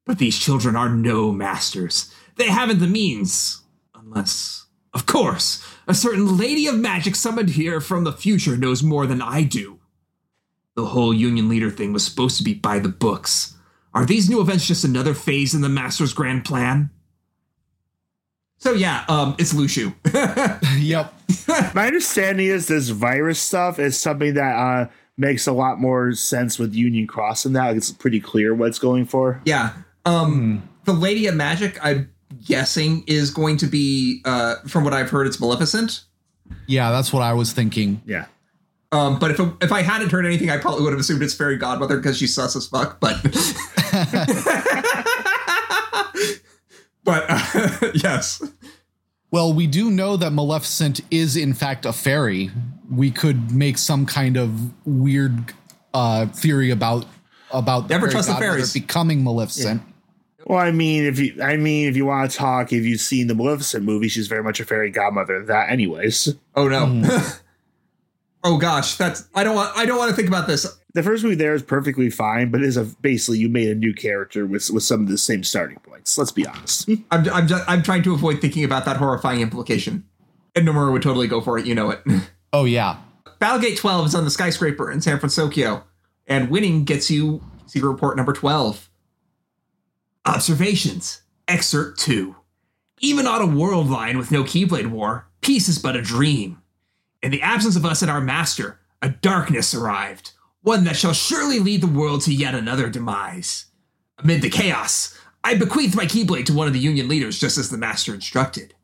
But these children are no masters. They haven't the means. Unless, of course, a certain Lady of Magic summoned here from the future knows more than I do. The whole Union Leader thing was supposed to be by the books. Are these new events just another phase in the Master's grand plan? So, yeah, um, it's Luxu. Yep. My understanding is this virus stuff is something that uh, makes a lot more sense with Union Cross and that. It's pretty clear what it's going for. yeah. Um, The Lady of Magic, I'm guessing, is going to be, uh, from what I've heard, it's Maleficent. Yeah, that's what I was thinking. Yeah. Um, but if if I hadn't heard anything, I probably would have assumed it's Fairy Godmother because she's sus as fuck. But but uh, yes, Well, we do know that Maleficent is in fact a fairy. We could make some kind of weird uh, theory about about the Never fairy trust the godmother fairies. becoming Maleficent. Well, I mean, if you, I mean, if you want to talk, if you've seen the Maleficent movie, she's very much a fairy godmother. That, anyways. oh no, oh gosh, that's I don't want I don't want to think about this. The first movie there is perfectly fine, but it is a basically you made a new character with with some of the same starting points. Let's be honest. I'm I'm just, I'm trying to avoid thinking about that horrifying implication. And Nomura would totally go for it. You know it. Oh yeah. Battlegate 12 is on the skyscraper in San Francisco, and winning gets you secret report number 12. Observations, Excerpt 2. Even on a world line with no Keyblade War, peace is but a dream. In the absence of us and our master, a darkness arrived. One that shall surely lead the world to yet another demise. Amid the chaos, I bequeathed my Keyblade to one of the Union leaders just as the Master instructed.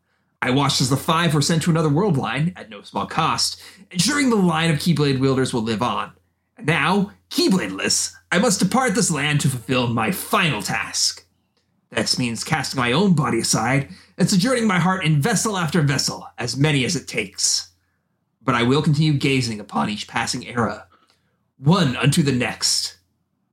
I watched as the five were sent to another world line, at no small cost, ensuring the line of Keyblade wielders will live on. And now, Keybladeless, I must depart this land to fulfill my final task. This means casting my own body aside and sojourning my heart in vessel after vessel, as many as it takes. But I will continue gazing upon each passing era, one unto the next.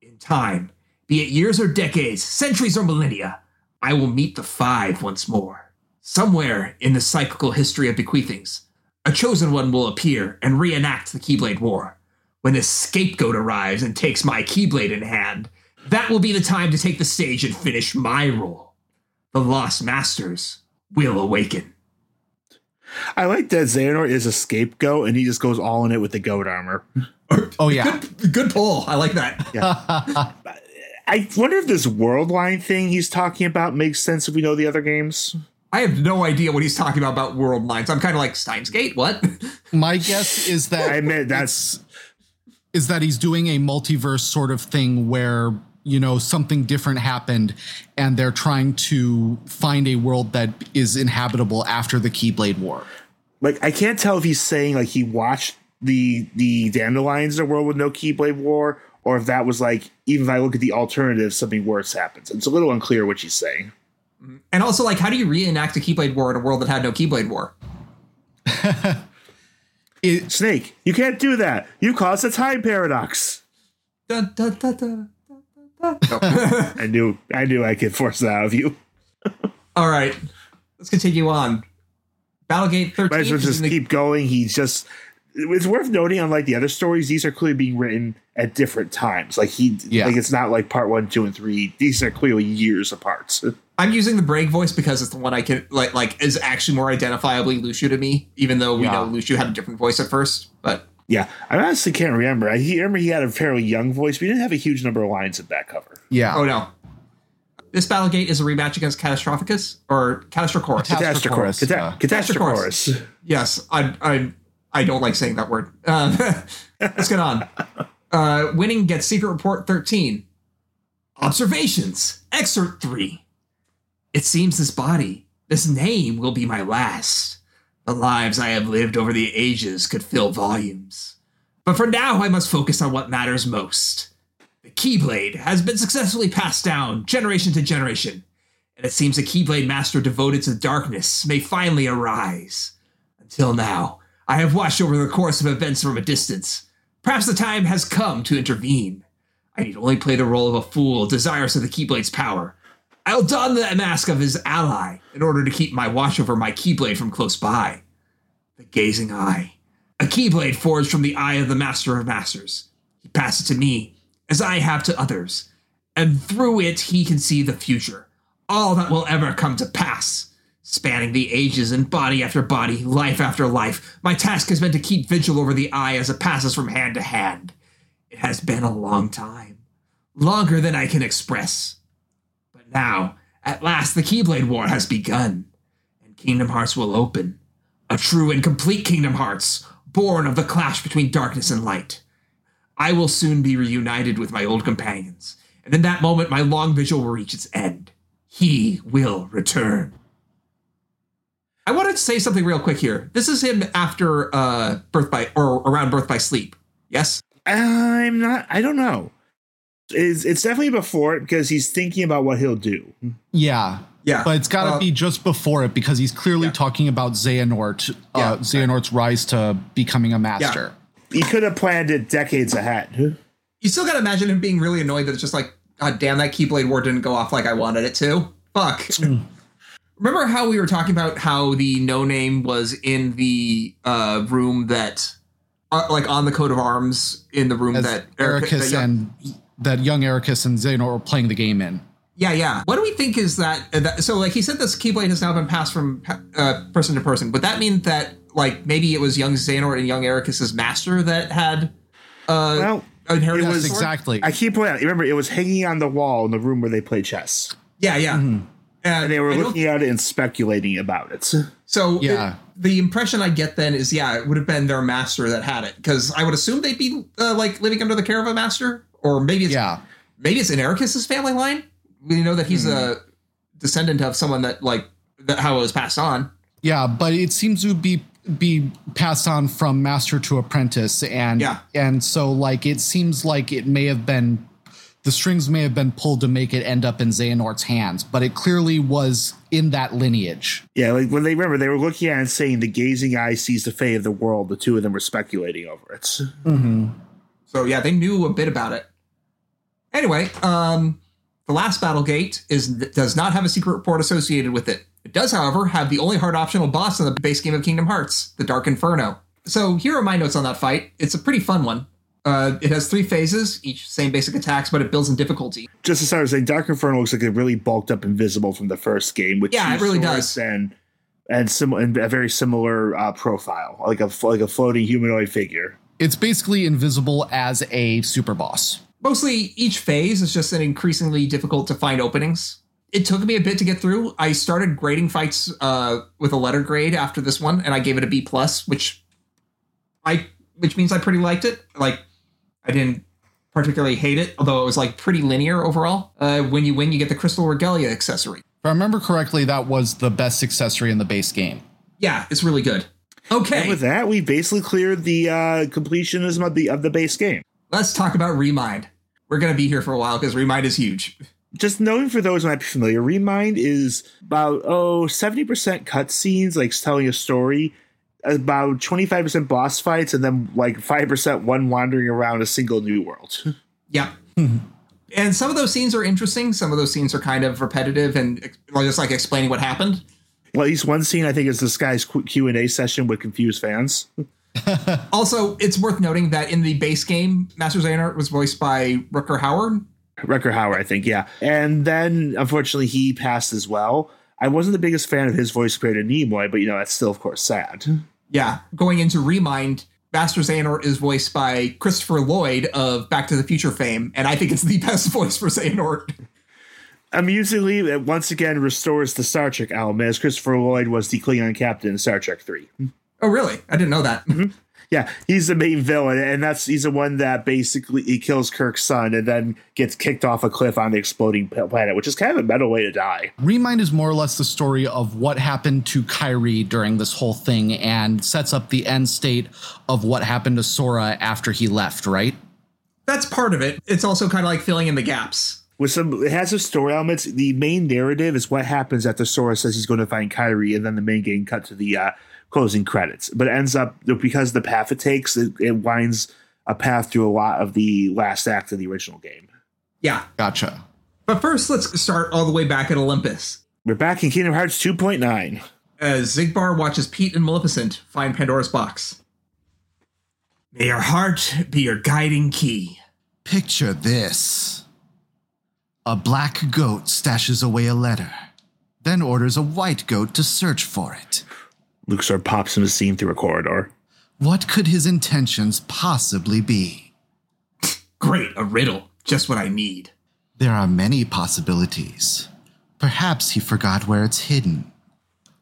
In time, be it years or decades, centuries or millennia, I will meet the five once more. Somewhere in the cyclical history of bequeathings, a chosen one will appear and reenact the Keyblade War. When this scapegoat arrives and takes my Keyblade in hand, that will be the time to take the stage and finish my role. The Lost Masters will awaken. I like that Xehanort is a scapegoat and he just goes all in it with the goat armor. Oh yeah. Good, good pull. I like that. I wonder if this world line thing he's talking about makes sense if we know the other games. I have no idea what he's talking about about world lines. I'm kind of like Steins Gate. What? My guess is that I admit that's is that he's doing a multiverse sort of thing where you know something different happened and they're trying to find a world that is inhabitable after the keyblade war like I can't tell if he's saying like he watched the the dandelions in a world with no Keyblade War, or if that was like even if I look at the alternative, something worse happens. It's a little unclear what he's saying. and also, like, how do you reenact a Keyblade War in a world that had no Keyblade War? it, Snake, you can't do that. You caused a time paradox. Dun, dun, dun, I knew I knew I could force that out of you. All right, let's continue on. Battlegate 13. Might as well just the- keep going. He's just it's worth noting, unlike the other stories, these are clearly being written at different times. Like he Yeah. like it's not like part one, two, and three. These are clearly years apart. I'm using the Brave voice because it's the one I can like like is actually more identifiably Luxu to me, even though we Yeah. know Luxu had a different voice at first. But Yeah, I honestly can't remember. I he- remember he had a fairly young voice, We didn't have a huge number of lines in that cover. yeah oh no, this Battlegate is a rematch against Catastrophicus or Catastrochorus. Catas- Catastrochorus. Catastrochorus, yeah. Yes, I I I don't like saying that word. Um, let's get on. Uh, winning gets secret report 13. Observations. Excerpt 3. It seems this body, this name will be my last. The lives I have lived over the ages could fill volumes. But for now, I must focus on what matters most. The Keyblade has been successfully passed down generation to generation, and it seems a Keyblade master devoted to darkness may finally arise. Until now, I have watched over the course of events from a distance. Perhaps the time has come to intervene. I need only play the role of a fool desirous of the Keyblade's power. I'll don the mask of his ally in order to keep my watch over my Keyblade from close by. The Gazing Eye. A Keyblade forged from the eye of the Master of Masters. He passed it to me, as I have to others, and through it he can see the future. All that will ever come to pass. Spanning the ages and body after body, life after life, my task has been to keep vigil over the eye as it passes from hand to hand. It has been a long time, longer than I can express. Now, at last, the Keyblade War has begun, and Kingdom Hearts will open. A true and complete Kingdom Hearts, born of the clash between darkness and light. I will soon be reunited with my old companions, and in that moment, my long vigil will reach its end. He will return. I wanted to say something real quick here. This is him after uh, Birth by or around Birth by Sleep. Yes. I'm not. I don't know. It's, it's definitely before it because he's thinking about what he'll do. yeah Yeah. but it's got to Uh, be just before it because he's clearly Yeah. talking about Xehanort, uh, Yeah. Xehanort's rise to becoming a master. He could have planned it decades ahead. You still gotta imagine him being really annoyed that it's just like, God damn, that Keyblade War didn't go off like I wanted it to. Fuck. Remember how we were talking about how the no name was in the uh, room that, uh, like on the coat of arms in the room As that Eric- Eraqus that and that young Eraqus and Xehanort were playing the game in. Yeah, yeah. What do we think is that, uh, that? So, like he said, this Keyblade has now been passed from uh, person to person. Would that mean that, like, maybe it was young Xehanort and young Eraqus's master that had uh, Well, inherited it was- exactly. I keep pointing out. Remember, it was hanging on the wall in the room where they play chess, Yeah, yeah. Mm-hmm. And and they were I looking at it and speculating about it. So Yeah. the impression I get then is, yeah, it would have been their master that had it, because I would assume they'd be uh, like living under the care of a master, or maybe it's Yeah. maybe it's in Eraqus's family line. We know that he's a hmm. descendant of someone that like that how it was passed on. Yeah, but it seems to be be passed on from master to apprentice and Yeah. and so like it seems like it may have been the strings may have been pulled to make it end up in Xehanort's hands, but it clearly was in that lineage. Yeah, like when they remember they were looking at it and saying the gazing eye sees the fate of the world. The two of them were speculating over it. Mm-hmm. So yeah, they knew a bit about it. Anyway, um, the last battle gate is does not have a secret report associated with it. It does, however, have the only hard optional boss in the base game of Kingdom Hearts, the Dark Inferno. So here are my notes on that fight. It's a pretty fun one. Uh, it has three phases, each same basic attacks, but it builds in difficulty. Just to start saying, Dark Inferno looks like it really bulked up invisible from the first game, which Yeah, it really does. and and sim- and a very similar uh, profile, like a like a floating humanoid figure. It's basically invisible as a super boss. Mostly each phase is just an increasingly difficult to find openings. It took me a bit to get through. I started grading fights uh, with a letter grade after this one, and I gave it a B plus, which I which means I pretty liked it. Like I didn't particularly hate it, although it was like pretty linear overall. Uh, when you win, you get the Crystal Regalia accessory. If I remember correctly, that was the best accessory in the base game. Yeah, it's really good. Okay, And with that, we basically cleared the uh, completionism of the of the base game. let's talk about Remind. We're gonna be here for a while because Remind is huge. Just knowing for those who might be familiar, Remind is about oh 70% cutscenes, like telling a story, about 25% boss fights, and then like 5% one wandering around a single new world. Yeah. and some of those scenes are interesting. Some of those scenes are kind of repetitive and just like explaining what happened. Well, at least one scene I think is this guy's Q and A session with confused fans. Also, it's worth noting that in the base game, Master Xehanort was voiced by Rutger Hauer. Rutger Hauer, I think, yeah. And then unfortunately he passed as well. I wasn't the biggest fan of his voice compared to Nimoy, but you know that's still of course sad. Yeah. Going into Remind, Master Xehanort is voiced by Christopher Lloyd of Back to the Future fame, and I think it's the best voice for Xehanort. Amusingly, it once again restores the Star Trek element as Christopher Lloyd was the Klingon captain in Star Trek Three. Oh, really? I didn't know that. Yeah, he's the main villain, and that's he's the one that basically he kills Kirk's son and then gets kicked off a cliff on the exploding planet, which is kind of a metal way to die. Remind is more or less the story of what happened to Kairi during this whole thing and sets up the end state of what happened to Sora after he left, right? That's part of it. It's also kind of like filling in the gaps. With some, it has some story elements. The main narrative is what happens after Sora says he's going to find Kairi, and then the main game cut to the uh, closing credits. But it ends up because the path it takes, it, it winds a path through a lot of the last act of the original game. Yeah. Gotcha. But first, let's start all the way back at Olympus. We're back in Kingdom Hearts 2.9. As Xigbar watches Pete and Maleficent find Pandora's box. May your heart be your guiding key. Picture this a black goat stashes away a letter, then orders a white goat to search for it. Luke sort of pops in the scene through a corridor. What could his intentions possibly be? Great, a riddle. Just what I need. There are many possibilities. Perhaps he forgot where it's hidden.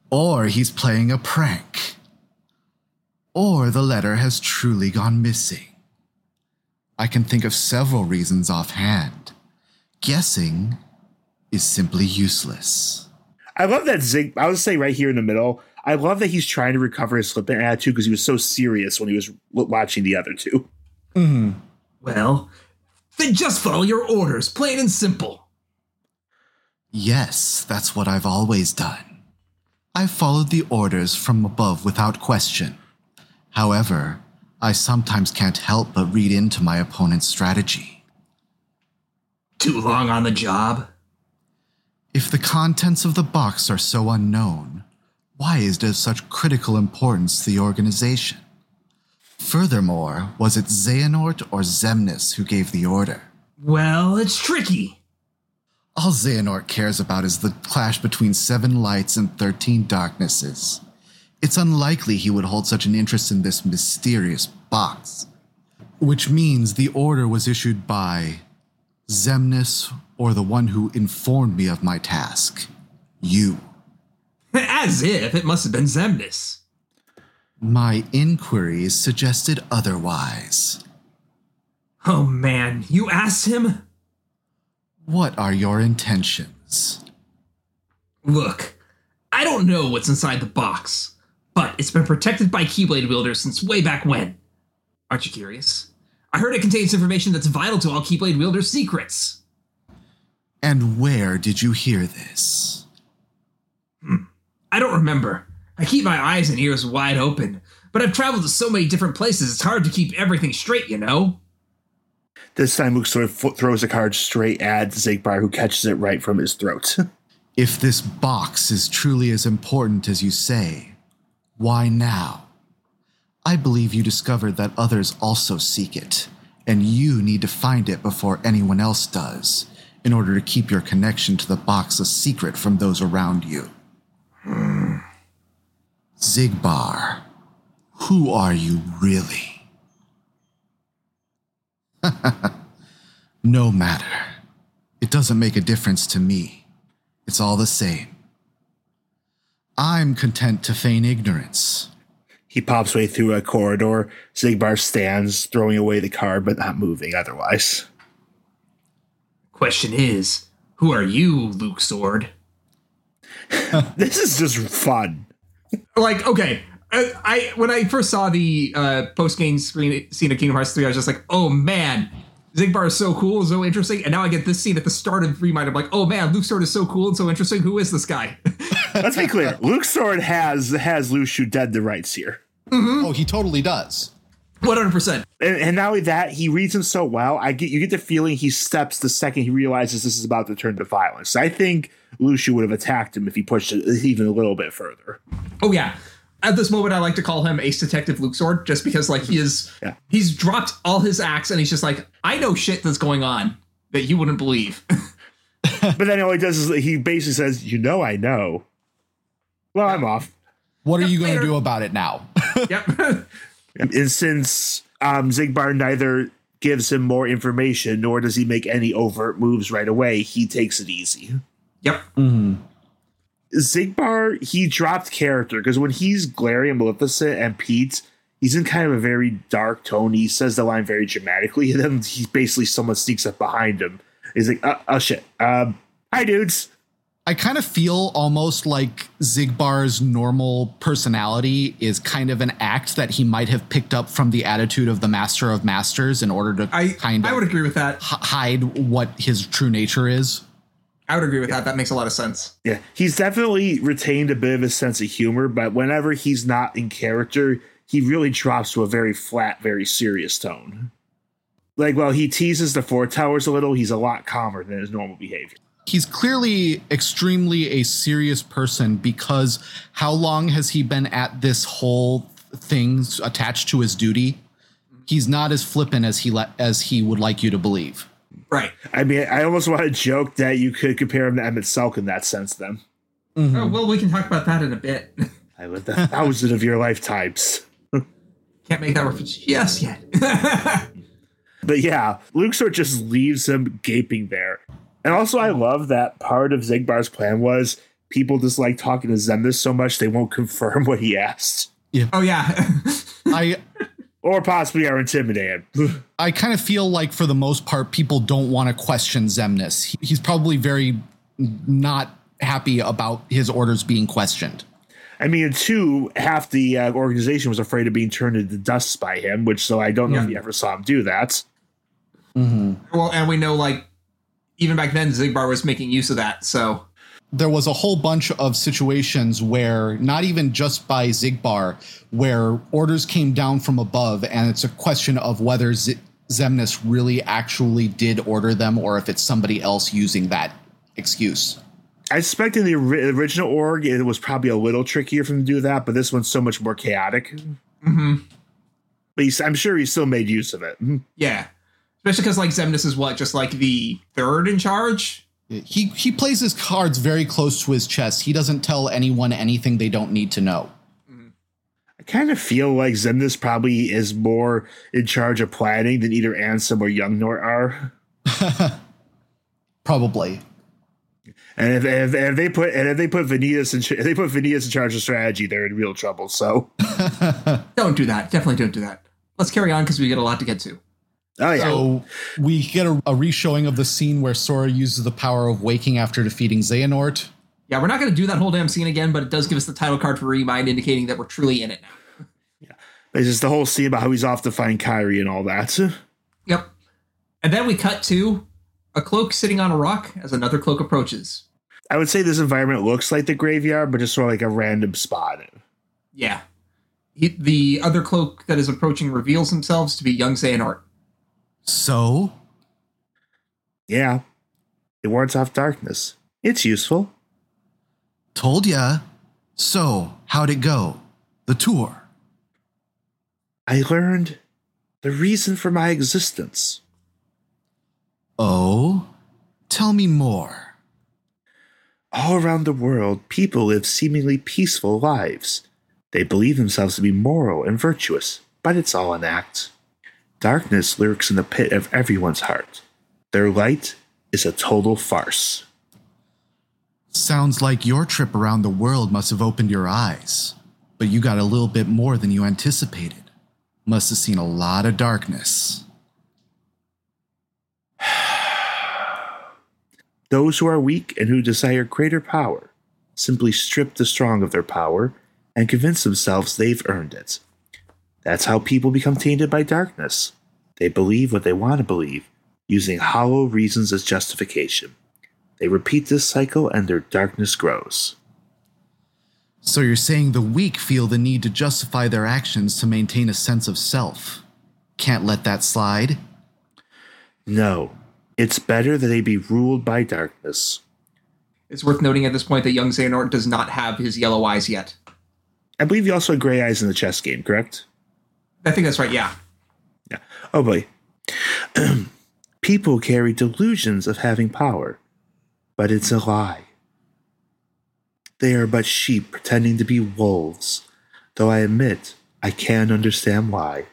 Or he's playing a prank. Or the letter has truly gone missing. I can think of several reasons offhand. Guessing is simply useless. I love that Zig. I would say right here in the middle. I love that he's trying to recover his flippant attitude because he was so serious when he was watching the other two. Mm-hmm. Well, then just follow your orders, plain and simple. Yes, that's what I've always done. I've followed the orders from above without question. However, I sometimes can't help but read into my opponent's strategy. Too long on the job? If the contents of the box are so unknown, why is it of such critical importance to the organization? Furthermore, was it Xehanort or Xemnas who gave the order? Well, it's tricky. All Xehanort cares about is the clash between seven lights and thirteen darknesses. It's unlikely he would hold such an interest in this mysterious box. Which means the order was issued by Xemnas or the one who informed me of my task. You. As if it must have been Xemnas. My inquiries suggested otherwise. Oh man, you asked him? What are your intentions? Look, I don't know what's inside the box, but it's been protected by Keyblade wielders since way back when. Aren't you curious? I heard it contains information that's vital to all Keyblade wielders' secrets. And where did you hear this? I don't remember. I keep my eyes and ears wide open, but I've traveled to so many different places it's hard to keep everything straight, you know? This time, Luke sort of throws a card straight at Xigbar, who catches it right from his throat. If this box is truly as important as you say, why now? I believe you discovered that others also seek it, and you need to find it before anyone else does, in order to keep your connection to the box a secret from those around you. Xigbar, who are you really? no matter. It doesn't make a difference to me. It's all the same. I'm content to feign ignorance. he pops way through a corridor. Xigbar stands, throwing away the card, but not moving otherwise. Question is, who are you, Luxord? This is just fun. like okay I, I when i first saw the uh post-game screen scene of kingdom hearts 3 i was just like oh man xigbar is so cool so interesting and now i get this scene at the start of remind i'm like oh man luxord is so cool and so interesting who is this guy Let's be clear. Luxord has has Luxu dead to rights here. Oh, he totally does. 100% And, and not only that, he reads him so well. I get you get the feeling he steps the second he realizes this is about to turn to violence. I think Luxu would have attacked him if he pushed it even a little bit further. oh yeah at this moment i like to call him ace detective luxord just because like he is Yeah. he's dropped all his acts and he's just like i know shit that's going on that you wouldn't believe But then all he does is he basically says, "You know, I know." Well, I'm off. What are you going to later. do about it now? yep And since um, Xigbar neither gives him more information nor does he make any overt moves right away, he takes it easy. Yep Xigbar, he dropped character because when he's glaring and Maleficent and Pete, he's in kind of a very dark tone. He says the line very dramatically, and then he basically someone sneaks up behind him. He's like, "Uh, oh shit, um, hi dudes." I kind of feel almost like Xigbar's normal personality is kind of an act that he might have picked up from the attitude of the Master of Masters in order to i kind of i would agree with that h- hide what his true nature is. I would agree with that that makes a lot of sense Yeah, he's definitely retained a bit of a sense of humor, but whenever he's not in character, he really drops to a very flat, very serious tone. Like, while he teases the Four Towers a little, he's a lot calmer than his normal behavior. He's clearly extremely a serious person because how long has he been at this whole thing attached to his duty? He's not as flippant as he le- as he would like you to believe. Right I mean, I almost want to joke that you could compare him to Emet-Selch in that sense, then. Mm-hmm. oh, well we can talk about that in a bit I lived a thousand of your lifetimes. can't make that reference just yet But yeah, Luke sort of just leaves him gaping there. And also, I love that part of Xigbar's plan was people just like talking to Xemnas so much they won't confirm what he asked. Yeah. oh yeah I Or possibly are intimidated. I kind of feel like for the most part, people don't want to question Xemnas. He's probably very not happy about his orders being questioned. I mean, two, half the uh, organization was afraid of being turned into dust by him, which so I don't know if you ever saw him do that. Well, and we know like even back then Xigbar was making use of that. So There was a whole bunch of situations where, not even just by Xigbar, where orders came down from above, and it's a question of whether Z- Xemnas really actually did order them or if it's somebody else using that excuse. I suspect in the original org, it was probably a little trickier for him to do that, but this one's so much more chaotic. hmm But he's, I'm sure he still made use of it. yeah, especially because like Xemnas is what just like the third in charge. He he plays his cards very close to his chest. He doesn't tell anyone anything they don't need to know. Mm-hmm. I kind of feel like Xemnas probably is more in charge of planning than either Ansem or Youngnort are. Probably. And if, if, if they put and if they put Vanitas in if they put Vanitas in charge of strategy, they're in real trouble. So Don't do that. Definitely don't do that. Let's carry on because we get a lot to get to. Oh yeah, So we get a, a reshowing of the scene where Sora uses the power of waking after defeating Xehanort. Yeah, we're not going to do that whole damn scene again, but it does give us the title card for Remind, indicating that we're truly in it now. Yeah. It's just the whole scene about how he's off to find Kairi and all that. Yep. And then we cut to a cloak sitting on a rock as another cloak approaches. I would say this environment looks like the graveyard, but just sort of like a random spot. Yeah. He, the other cloak that is approaching reveals themselves to be young Xehanort. So Yeah, it wards off darkness. It's useful. told ya. So how'd it go? The tour. I learned the reason for my existence. Oh, tell me more. All around the world, people live seemingly peaceful lives. They believe themselves to be moral and virtuous, but it's all an act. Darkness lurks in the pit of everyone's heart. Their light is a total farce. Sounds like your trip around the world must have opened your eyes, but you got a little bit more than you anticipated. Must have seen a lot of darkness. Those who are weak and who desire greater power simply strip the strong of their power and convince themselves they've earned it. That's how people become tainted by darkness. They believe what they want to believe, using hollow reasons as justification. They repeat this cycle and their darkness grows. So you're saying the weak feel the need to justify their actions to maintain a sense of self. Can't let that slide? No, it's better that they be ruled by darkness. It's worth noting at this point that young Xehanort does not have his yellow eyes yet. I believe you also had gray eyes in the chess game, correct? I think that's right, yeah. Yeah. Oh boy. People carry delusions of having power, but it's a lie. They are but sheep pretending to be wolves, though I admit I can understand why.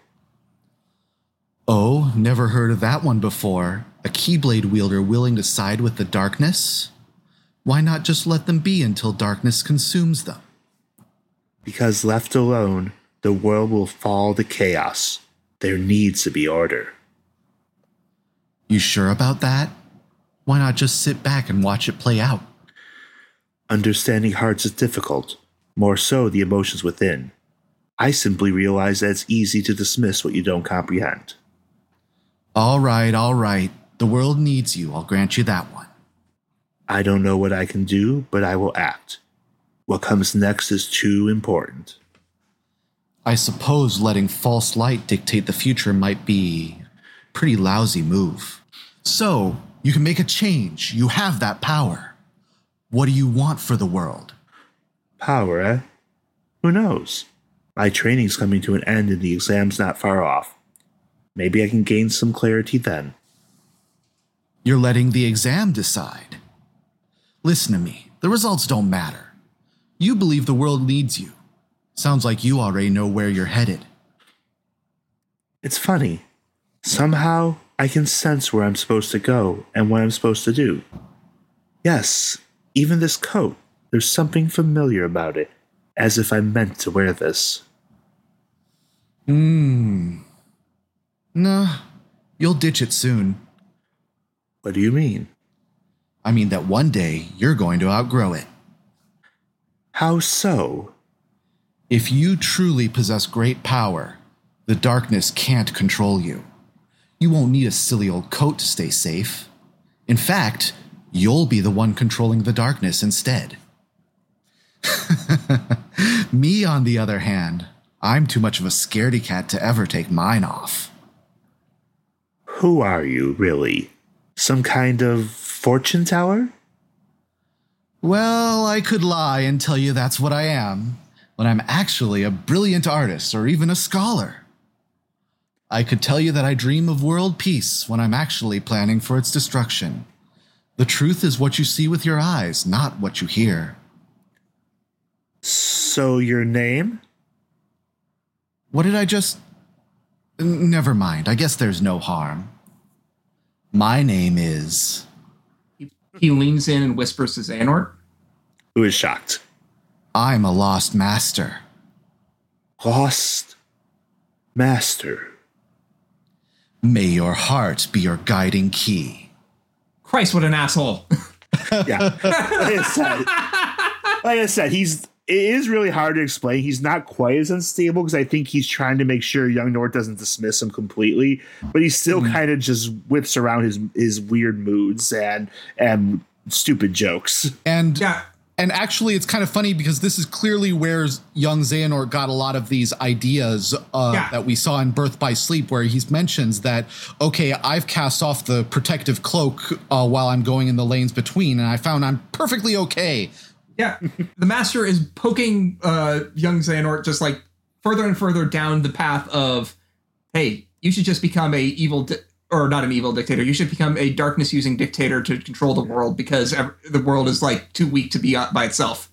Oh, never heard of that one before. A Keyblade wielder willing to side with the darkness? Why not just let them be until darkness consumes them? Because left alone, the world will fall to chaos. There needs to be order. You sure about that? Why not just sit back and watch it play out? Understanding hearts is difficult, more so the emotions within. I simply realize that it's easy to dismiss what you don't comprehend. All right, all right. The world needs you. I'll grant you that one. I don't know what I can do, but I will act. What comes next is too important. I suppose letting false light dictate the future might be a pretty lousy move. So, you can make a change. You have that power. What do you want for the world? Power, eh? Who knows? My training's coming to an end and the exam's not far off. Maybe I can gain some clarity then. You're letting the exam decide. Listen to me. The results don't matter. You believe the world needs you. Sounds like you already know where you're headed. It's funny. Somehow, I can sense where I'm supposed to go and what I'm supposed to do. Yes, even this coat, there's something familiar about it, as if I meant to wear this. Hmm. Nah, you'll ditch it soon. What do you mean? I mean that one day you're going to outgrow it. How so? If you truly possess great power, the darkness can't control you. You won't need a silly old coat to stay safe. In fact, you'll be the one controlling the darkness instead. Me, on the other hand, I'm too much of a scaredy cat to ever take mine off. Who are you, really? Some kind of fortune teller? Well, I could lie and tell you that's what I am, but I'm actually a brilliant artist or even a scholar. I could tell you that I dream of world peace when I'm actually planning for its destruction. The truth is what you see with your eyes, not what you hear. So, your name? What did I just. Never mind, I guess there's no harm. My name is. He he leans in and whispers to Xehanort. Who is shocked? I'm a lost master. Lost master. May your heart be your guiding key. Christ, what an asshole. Yeah. like, I said, like I said, he's it is really hard to explain. He's not quite as unstable because I think he's trying to make sure young Nort doesn't dismiss him completely, but he still mm-hmm. kind of just whips around his his weird moods and and stupid jokes. And yeah. And actually it's kind of funny because this is clearly where young Xehanort got a lot of these ideas uh, Yeah. that we saw in Birth by Sleep where he mentions that okay I've cast off the protective cloak uh, while I'm going in the lanes between and I found I'm perfectly okay Yeah. the master is poking uh, young Xehanort just like further and further down the path of, hey, you should just become a evil, or not an evil dictator. You should become a darkness using dictator to control the world because ev- the world is like too weak to be uh, by itself.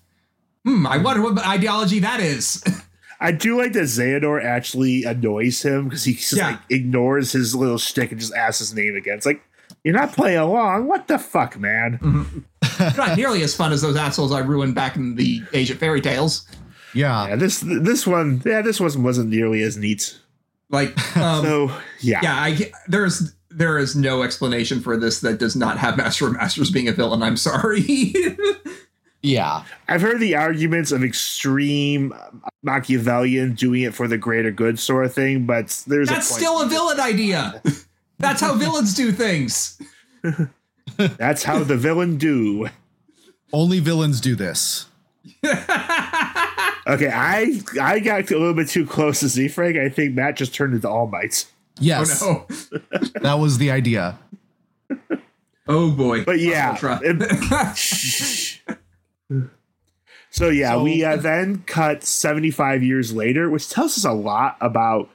Hmm, I wonder what ideology that is. I do like that Xehanort actually annoys him because he just Yeah. like ignores his little shtick and just asks his name again. It's like you're not playing along. What the fuck, man? not nearly as fun as those assholes I ruined back in the age of fairy tales. yeah Yeah, this this one, yeah, this one wasn't nearly as neat. Like, um, So yeah, yeah, I, there's there is no explanation for this that does not have Master of Masters being a villain. I'm sorry. yeah I've heard the arguments of extreme Machiavellian doing it for the greater good sort of thing, but there's That's a point. still a villain idea. That's how villains do things. That's how the villain do. only villains do this Okay, I I got a little bit too close to Z Frank. I think Matt just turned into All Might. yes Oh that was the idea. Oh boy. But yeah. Ultra. So yeah, So- we uh, then cut 75 years later, which tells us a lot about.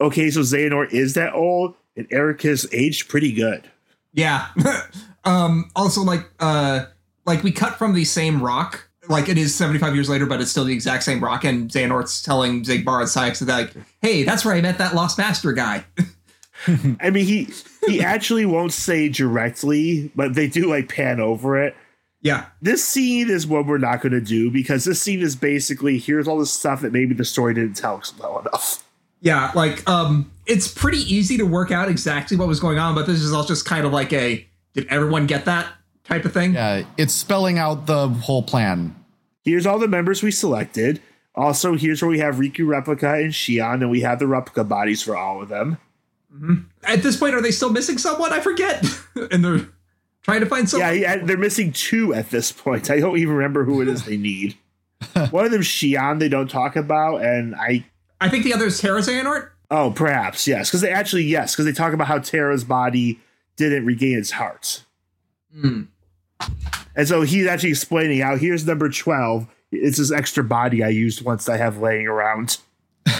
Okay, so Xehanort is that old, and Eric has aged pretty good. yeah. um also like uh like we cut from the same rock. Like it is 75 years later, but it's still the exact same rock. And Xehanort's telling Xigbar and Saïx that like, hey, that's where I met that lost master guy. I mean, he he actually won't say directly, but they do like pan over it. yeah. This scene is what we're not going to do because this scene is basically here's all the stuff that maybe the story didn't tell us well enough. Yeah, like um it's pretty easy to work out exactly what was going on, but this is all just kind of like a did everyone get that type of thing? yeah it's spelling out the whole plan Here's all the members we selected. Also, here's where we have Riku Replica and Xion, and we have the replica bodies for all of them. At this point, are they still missing someone? I forget. and they're trying to find someone. Yeah, yeah, they're missing two at this point. I don't even remember who it is they need. One of them, Xion, they don't talk about, and I. I think the other is Terra Xehanort. Oh, perhaps yes, because they actually yes, because they talk about how Terra's body didn't regain its heart, Hmm. And so he's actually explaining how here's number twelve. It's this extra body I used once I have laying around.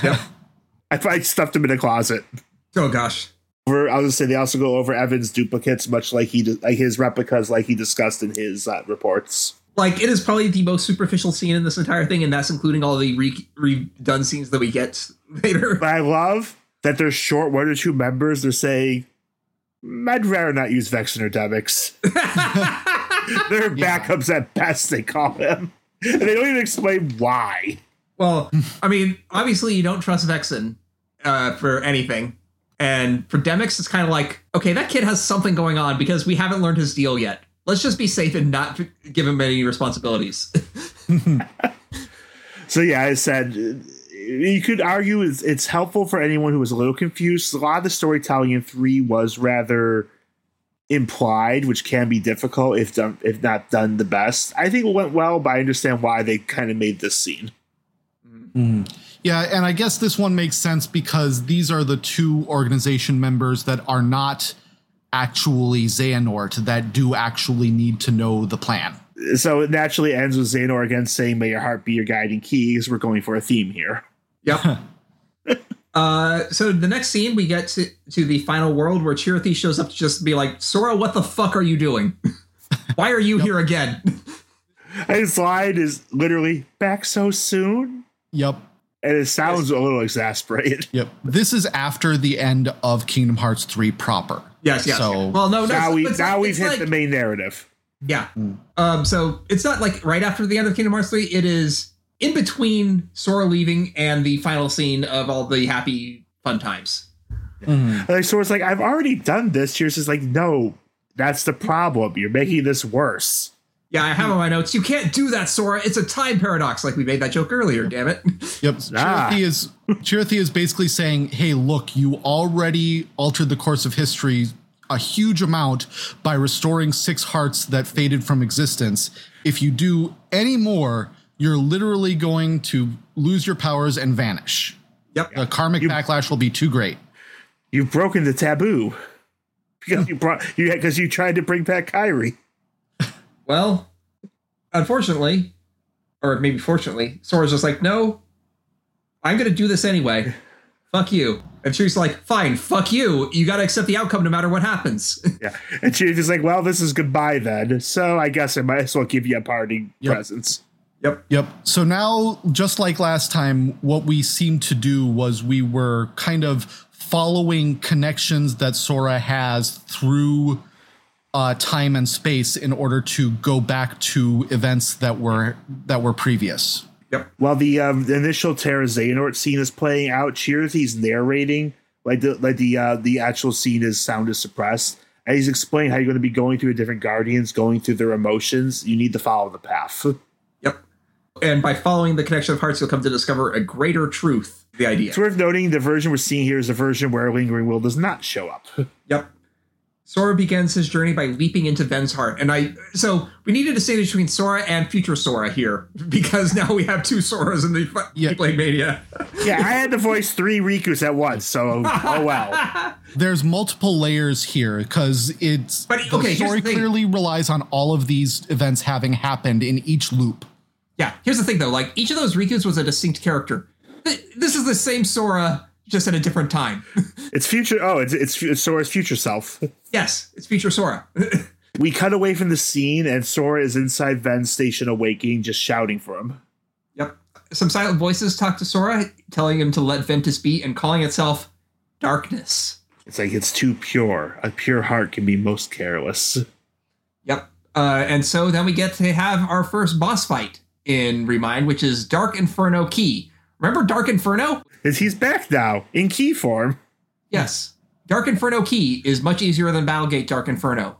Yep. I, I stuffed him in a closet. Oh gosh. Over, I was gonna say they also go over Even's duplicates, much like he like his replicas, like he discussed in his uh, reports. Like it is probably the most superficial scene in this entire thing, and that's including all the re- redone scenes that we get later. But I love that they're short one or two members. They're saying, "Mm, "I'd rather not use Vexen or Demyx." they're backups at best. They call them, and they don't even explain why. well, I mean, obviously you don't trust Vexen uh, for anything. And for Demyx, it's kind of like, okay, that kid has something going on because we haven't learned his deal yet. Let's just be safe and not give him any responsibilities. So yeah, I said uh, you could argue it's, it's helpful for anyone who was a little confused. A lot of the storytelling in three was rather implied, which can be difficult if done if not done the best. I think it went well, but I understand why they kind of made this scene. Mm-hmm. Yeah, and I guess this one makes sense because these are the two organization members that are not actually Xehanort that do actually need to know the plan. So it naturally ends with Xehanort again saying, "May your heart be your guiding keys. we're going for a theme here. Yep. uh, so the next scene, we get to, to the final world where Chirithy shows up to just be like, Sora, what the fuck are you doing? Why are you here again? And his line is literally "back so soon," Yep. and it sounds a little exasperated. Yep. This is after the end of Kingdom Hearts 3 proper. yes, yes. So- well, no, no. now we, now like, we've hit like- the main narrative. Yeah. Um, so it's not like right after the end of Kingdom Hearts 3. It is in between Sora leaving and the final scene of all the happy fun times. Like Sora's like, I've already done this. Tears is like, no, that's the problem. You're making this worse. Yeah, I have on my notes. You can't do that, Sora. It's a time paradox. Like we made that joke earlier. Damn it. Yep. Ah. Chirithy is Chirithy is basically saying, "Hey, look, you already altered the course of history a huge amount by restoring six hearts that faded from existence. If you do any more, you're literally going to lose your powers and vanish. Yep. The karmic backlash will be too great." You've broken the taboo because you brought you because you tried to bring back Kairi. Well, unfortunately, or maybe fortunately, Sora's just like, no, I'm going to do this anyway. Fuck you. And she's like, fine, fuck you. You got to accept the outcome no matter what happens. Yeah, and she's just like, well, this is goodbye then. So I guess I might as well give you a party Yep. presents. Yep. Yep. So now, just like last time, what we seemed to do was we were kind of following connections that Sora has through uh, time and space in order to go back to events that were that were previous. Yep. While the, um, the initial Terra Xehanort scene is playing out, Chirithy's narrating like the like the uh, the actual scene is sound is suppressed. And he's explaining how you're going to be going through a different guardians, going through their emotions. You need to follow the path. Yep. And by following the connection of hearts, you'll come to discover a greater truth. The idea. It's worth noting the version we're seeing here is a version where Lingering Will does not show up. Yep. Sora begins his journey by leaping into Ven's heart. And I so we needed to distinguish between Sora and future Sora here, because now we have two Soras in the fu- Yeah. Keyblade Mania. yeah, I had to voice three Rikus at once, so oh well. There's multiple layers here because it's But, the okay, here's story the clearly relies on all of these events having happened in each loop. Yeah, here's the thing though, like each of those Rikus was a distinct character. This is the same Sora, just at a different time. It's future. Oh, it's it's, it's Sora's future self. yes, it's future Sora. We cut away from the scene, and Sora is inside Ven's station, awaking, just shouting for him. yep. Some silent voices talk to Sora, telling him to let Ventus be and calling itself darkness. It's like it's too pure. A pure heart can be most careless. Yep. Uh, and so then we get to have our first boss fight in Remind, which is Dark Inferno Key. Remember Dark Inferno? Is he's back now in key form? Yes. Dark Inferno Key is much easier than Battlegate Dark Inferno.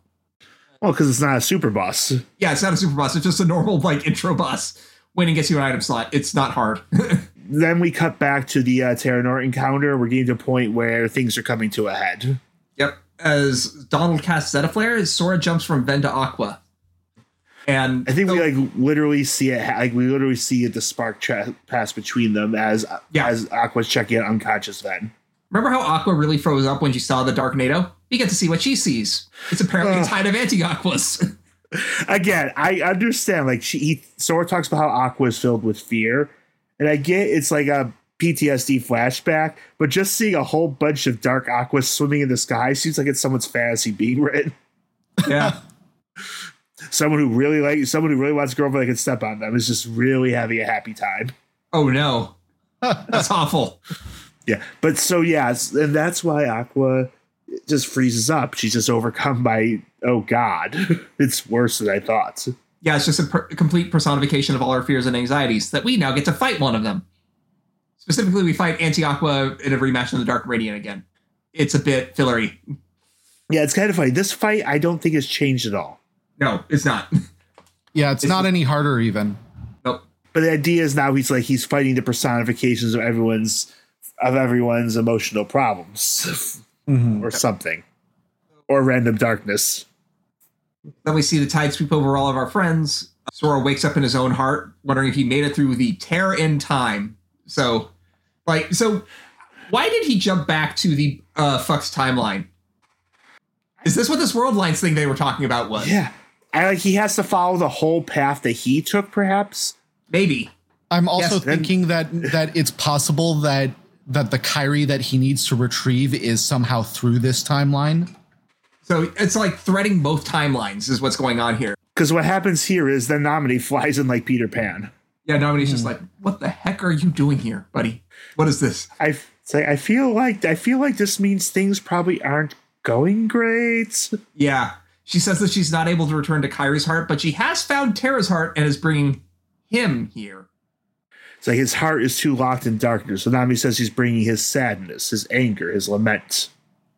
Well, because it's not a super boss. Yeah, it's not a super boss. It's just a normal like intro boss. Winning gets you an item slot. It's not hard. Then we cut back to the uh, Terranort encounter. We're getting to a point where things are coming to a head. yep. As Donald casts Zettaflare, Sora jumps from Ven to Aqua. And I think we like literally see it. Like we literally see it, the spark tra- pass between them as Yeah. as Aqua's checking out unconscious then. remember how Aqua really froze up when she saw the Darknado? We get to see what she sees. It's apparently a tide of anti-Aquas. again, I understand. Like she, he, Sora talks about how Aqua is filled with fear, and I get it's like a PTSD flashback. But just seeing a whole bunch of dark Aquas swimming in the sky seems like it's someone's fantasy being written. yeah. Someone who really like someone who really wants a girlfriend that can step on them is just really having a happy time. Oh no. That's awful. Yeah, but so yeah, and that's why Aqua just freezes up. She's just overcome by oh god, it's worse than I thought. Yeah, it's just a per- complete personification of all our fears and anxieties that we now get to fight one of them. Specifically, we fight Anti Aqua in a rematch in the Dark Radiant again. It's a bit fillery. Yeah, it's kind of funny. This fight, I don't think has changed at all. No, it's not. Yeah, it's, not any harder even. nope. But the idea is now he's like he's fighting the personifications of everyone's of everyone's emotional problems or something. Or random darkness. Then we see the tide sweep over all of our friends. Sora wakes up in his own heart, wondering if he made it through the tear in time. So, like, so why did he jump back to the uh, fucks timeline? Is this what this world lines thing they were talking about was? Yeah. I like he has to follow the whole path that he took, perhaps. Maybe. I'm also Yes, then- thinking that that it's possible that that the Kairi that he needs to retrieve is somehow through this timeline. So it's like threading both timelines is what's going on here. Because what happens here is the Naminé flies in like Peter Pan. Yeah, Naminé's just hmm. like, what the heck are you doing here, buddy? What is this? I say, like I feel like I feel like this means things probably aren't going great. Yeah. She says that she's not able to return to Kairi's heart, but she has found Terra's heart and is bringing him here. It's like his heart is too locked in darkness. So Nami says he's bringing his sadness, his anger, his lament.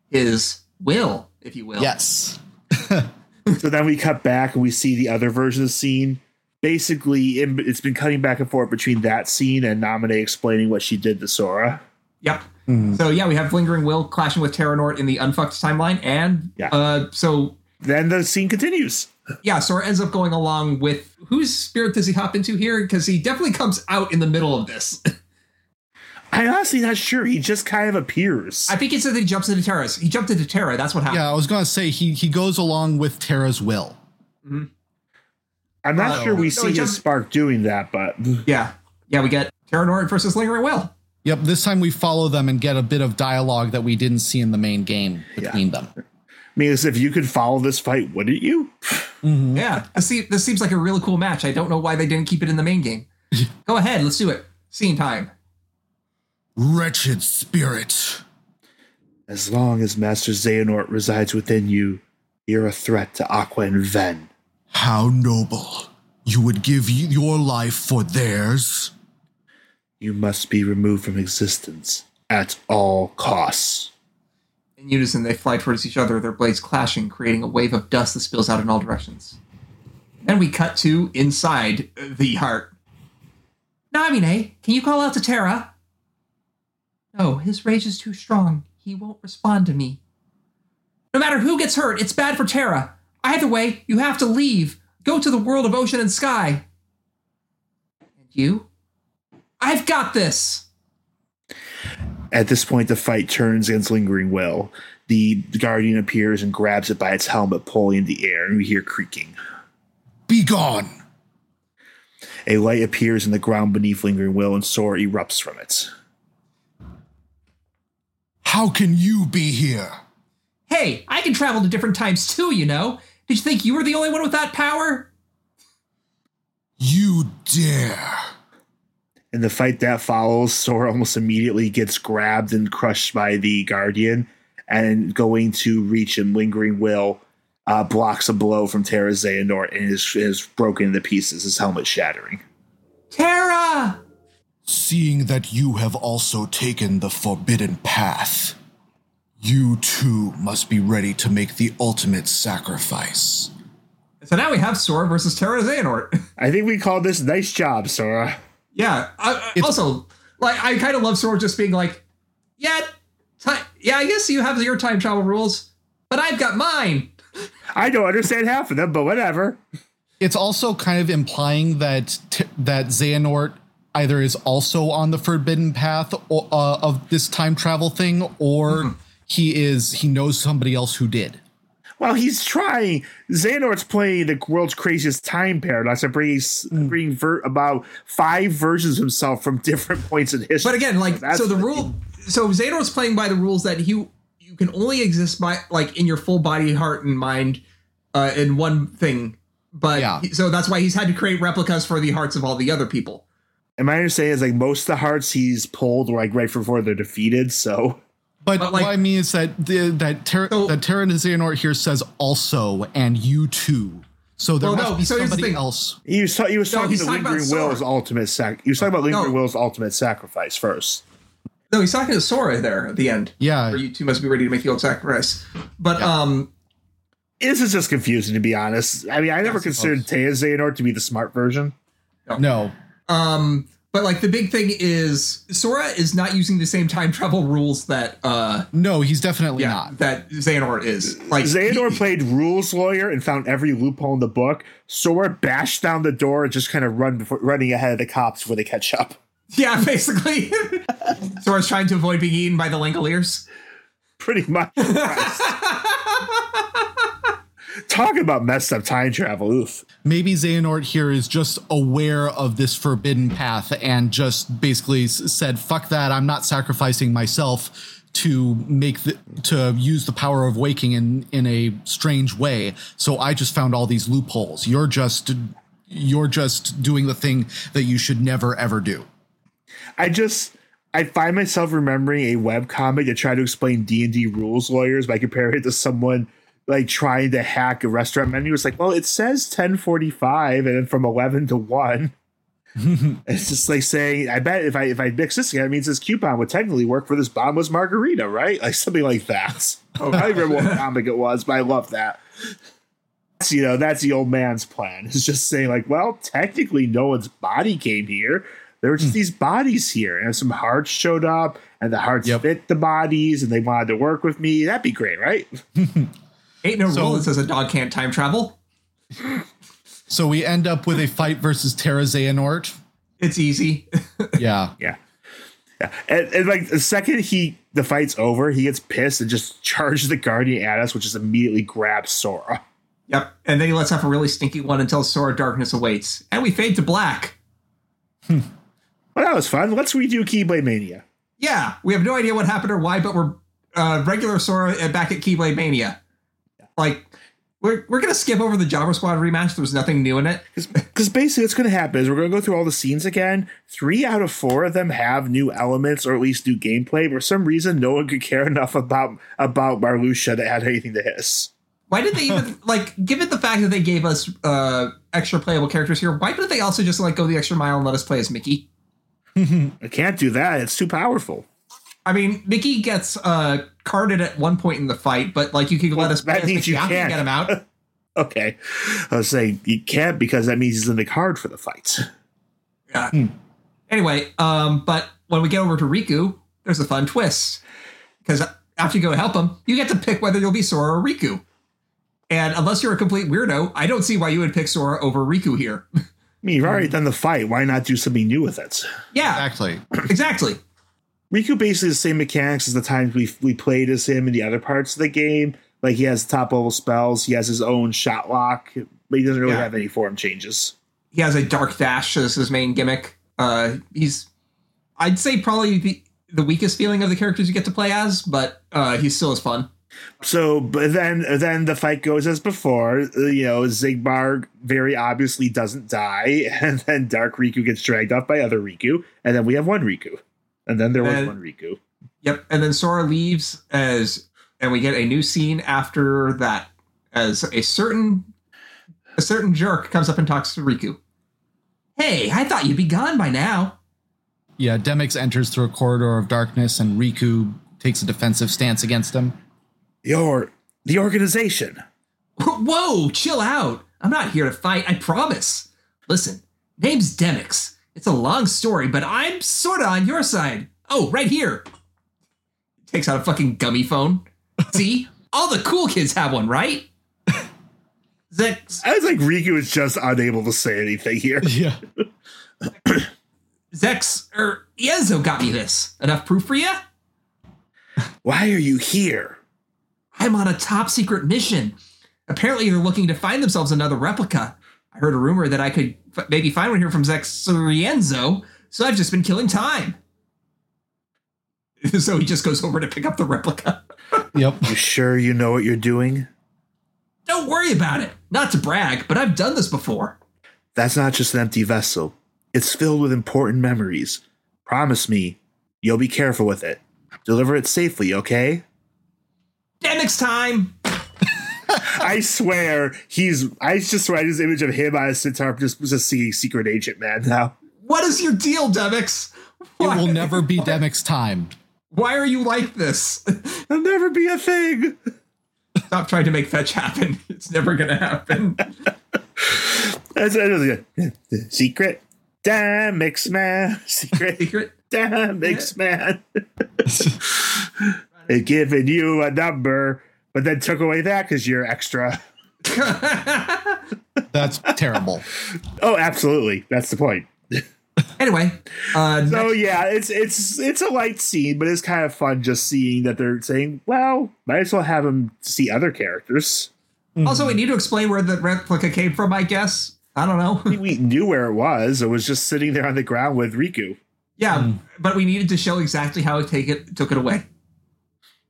His will, if you will. Yes. so then we cut back and we see the other version of the scene. Basically, it's been cutting back and forth between that scene and Naminé explaining what she did to Sora. Yep. So yeah, we have Lingering Will clashing with Terra Nort in the unfucked timeline, and Yeah. uh, so Then the scene continues. yeah, Sora ends up going along with whose spirit does he hop into here? Because he definitely comes out in the middle of this. I'm honestly not sure. He just kind of appears. I think he said that he jumps into Terra's. He jumped into Terra. That's what happened. Yeah, I was going to say he he goes along with Terra's will. I'm not Uh, sure we no, see he his spark doing that, but Yeah. Yeah, we get Terra Nort versus Lingering Will. Yep, this time we follow them and get a bit of dialogue that we didn't see in the main game between them. I mean, as if you could follow this fight, wouldn't you? Mm-hmm. Yeah. This, se- this seems like a really cool match. I don't know why they didn't keep it in the main game. Go ahead, let's do it. Scene time. Wretched spirit. As long as Master Xehanort resides within you, you're a threat to Aqua and Ven. How noble. You would give your life for theirs? You must be removed from existence at all costs. In unison, they fly towards each other, their blades clashing, creating a wave of dust that spills out in all directions. Then we cut to inside the heart. Namine, can you call out to Terra? No, his rage is too strong. He won't respond to me. No matter who gets hurt, it's bad for Terra. Either way, you have to leave. Go to the world of ocean and sky. And you? I've got this! At this point, the fight turns against Lingering Will. The Guardian appears and grabs it by its helmet, pulling in the air, and we hear creaking. Be gone. A light appears in the ground beneath Lingering Will, and Sora erupts from it. How can you be here? Hey, I can travel to different times too, you know. Did you think you were the only one with that power? You dare. In the fight that follows, Sora almost immediately gets grabbed and crushed by the Guardian, and going to reach him, Lingering Will uh, blocks a blow from Terra Xehanort and is, is broken into pieces, his helmet shattering. Terra! Seeing that you have also taken the forbidden path, you too must be ready to make the ultimate sacrifice. So now we have Sora versus Terra Xehanort. I think we call this nice job, Sora. Yeah. I, I- also, like, I kind of love Sora just being like, yeah, ti yeah, I guess you have your time travel rules, but I've got mine. I don't understand half of them, but whatever. It's also kind of implying that t- that Xehanort either is also on the forbidden path or, uh, of this time travel thing, or he is he knows somebody else who did. Well, he's trying. Xehanort's playing the world's craziest time paradox and bringing, bringing ver- about five versions of himself from different points in history. But again, like, That's so the rule, so Xehanort's playing by the rules that you you can only exist by like in your full body, heart, and mind uh, in one thing. But Yeah. so that's why he's had to create replicas for the hearts of all the other people. And my understanding is like most of the hearts he's pulled were like right before they're defeated. So But, But, like- what I mean is that the, that Ter- So- that Terran Xehanort here says also and you too. So there Well, must no, be so somebody else. he was ta- he was No, talking he's to talking about Lingering Sora. Will's ultimate sac. He was talking about Lingering No. Will's ultimate sacrifice first. No, he's talking to Sora there at the end. Yeah. Where you two must be ready to make the old sacrifice. But Yeah. um This is just confusing to be honest. I mean, I never I considered Taya Xehanort to be the smart version. No. um but like the big thing is Sora is not using the same time travel rules that uh No, he's definitely yeah, not. that Xehanort is. Like Xehanort he- played rules lawyer and found every loophole in the book. Sora bashed down the door and just kind of run before, running ahead of the cops before they catch up. Yeah, basically. Sora's trying to avoid being eaten by the Langoliers. Pretty much. Talking about messed up time travel. Oof. Maybe Xehanort here is just aware of this forbidden path and just basically said, "Fuck that! I'm not sacrificing myself to make the to use the power of waking in in a strange way. So I just found all these loopholes. You're just you're just doing the thing that you should never ever do." I just I find myself remembering a web comic that tried to explain D and D rules lawyers by comparing it to someone like trying to hack a restaurant menu. It's like, well, it says 1045 and then from 11 to 1. it's just like saying, I bet if I if I mix this together, it means this coupon would technically work for this bottomless margarita, right? Like something like that. I don't remember what comic it was, but I love that. That's, you know, that's the old man's plan. It's just saying, like, well, technically no one's body came here. There were just hmm. these bodies here, and some hearts showed up, and the hearts Yep. fit the bodies, and they wanted to work with me. That'd be great, right? Ain't no So- rule that says a dog can't time travel. So we end up with a fight versus Terra Xehanort. It's easy. Yeah. Yeah. Yeah. And, and like the second he the fight's over, he gets pissed and just charges the guardian at us, which just immediately grabs Sora. yep. And then he lets off a really stinky one until Sora Darkness awaits. And we fade to black. Well, that was fun. Let's redo Keyblade Mania. Yeah, we have no idea what happened or why, but we're uh, regular Sora back at Keyblade Mania. Like, we're, we're going to skip over the Jobber Squad rematch. There's nothing new in it. Because basically, what's going to happen is we're going to go through all the scenes again. Three out of four of them have new elements or at least new gameplay. For some reason, no one could care enough about about Marluxia to add anything to hiss. Why did they even, like, given the fact that they gave us uh, extra playable characters here, why couldn't they also just, like, go the extra mile and let us play as Mickey? I can't do that. It's too powerful. I mean, Mickey gets uh, carded at one point in the fight, but, like, you could let us play that means you can't. get him out. Okay. I was saying you can't because that means he's in the card for the fight. Yeah. Anyway, um, but when we get over to Riku, there's a fun twist. Because after you go help him, you get to pick whether you'll be Sora or Riku. And unless you're a complete weirdo, I don't see why you would pick Sora over Riku here. I mean, you've already done the fight. Why not do something new with it? yeah, Exactly. exactly. Riku basically the same mechanics as the times we we played as him in the other parts of the game. Like he has top level spells, he has his own shot lock, but he doesn't really Yeah. have any form changes. He has a dark dash as his main gimmick. Uh, he's, I'd say, probably the, the weakest feeling of the characters you get to play as, but uh, he still is fun. So, but then then the fight goes as before. Uh, You know, Xigbar very obviously doesn't die, and then Dark Riku gets dragged off by other Riku, and then we have one Riku, and then there was And- one Riku. Yep. And then Sora leaves as, and we get a new scene after that as a certain, a certain jerk comes up and talks to Riku. Hey, I thought you'd be gone by now. Yeah. Demyx enters through a corridor of darkness and Riku takes a defensive stance against him. Your the organization. Whoa, chill out. I'm not here to fight, I promise. Listen, name's Demyx. It's a long story, but I'm sorta on your side. Oh, right here. Takes out a fucking gummy phone. See? All the cool kids have one, right? Zex, I was like Riku is just unable to say anything here. Yeah. Zex, er, Ienzo got me this. Enough proof for you? Why are you here? I'm on a top secret mission. Apparently, they're looking to find themselves another replica. I heard a rumor that I could f- maybe find one here from Zex Rienzo, so I've just been killing time. so he just goes over to pick up the replica. Yep. You sure you know what you're doing? Don't worry about it. Not to brag, but I've done this before. That's not just an empty vessel. It's filled with important memories. Promise me, you'll be careful with it. Deliver it safely, okay? Demyx time! I swear, he's. I just write his image of him on a sitar, just just seeing Secret Agent Man now. What is your deal, Demyx? It will never be Demyx time. why are you like this? It'll never be a thing. Stop trying to make fetch happen. It's never gonna happen. That's another secret. Demyx man. Secret. Secret. Damn, mix man. They've given you a number, but then took away that because you're extra. That's terrible. Oh, absolutely. That's the point. anyway, uh, So next- yeah, it's it's it's a light scene, but it's kind of fun just seeing that they're saying, well, might as well have them see other characters. also we need to explain where the replica came from. I guess I don't know. We knew where it was. It was just sitting there on the ground with Riku. Yeah, but we needed to show exactly how it take it took it away.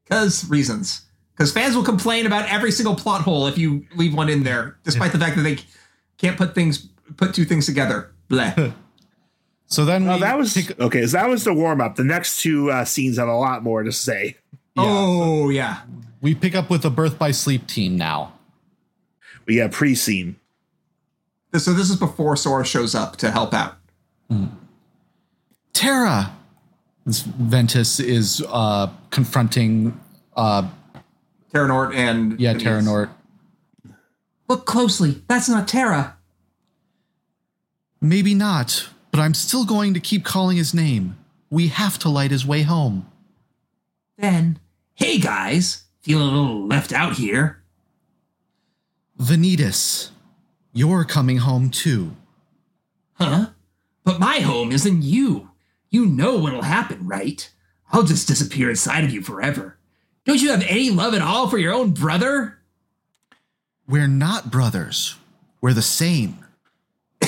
Because reasons. Because fans will complain about every single plot hole if you leave one in there, despite the fact that they can't put things put two things together. Bleh. So then Oh, we that was take- okay. So that was the warm up. The next two uh, scenes have a lot more to say. Oh yeah. We pick up with the Birth by Sleep team now. We got pre-scene. So this is before Sora shows up to help out. Terra! Ventus is uh, confronting, uh, Terranort and yeah, and Terra Nort. Look closely. That's not Terra. Maybe not, but I'm still going to keep calling his name. We have to light his way home. Then, hey guys, feeling a little left out here. Vanitas, you're coming home too. Huh? But my home isn't you. You know what'll happen, right? I'll just disappear inside of you forever. Don't you have any love at all for your own brother? We're not brothers. We're the same.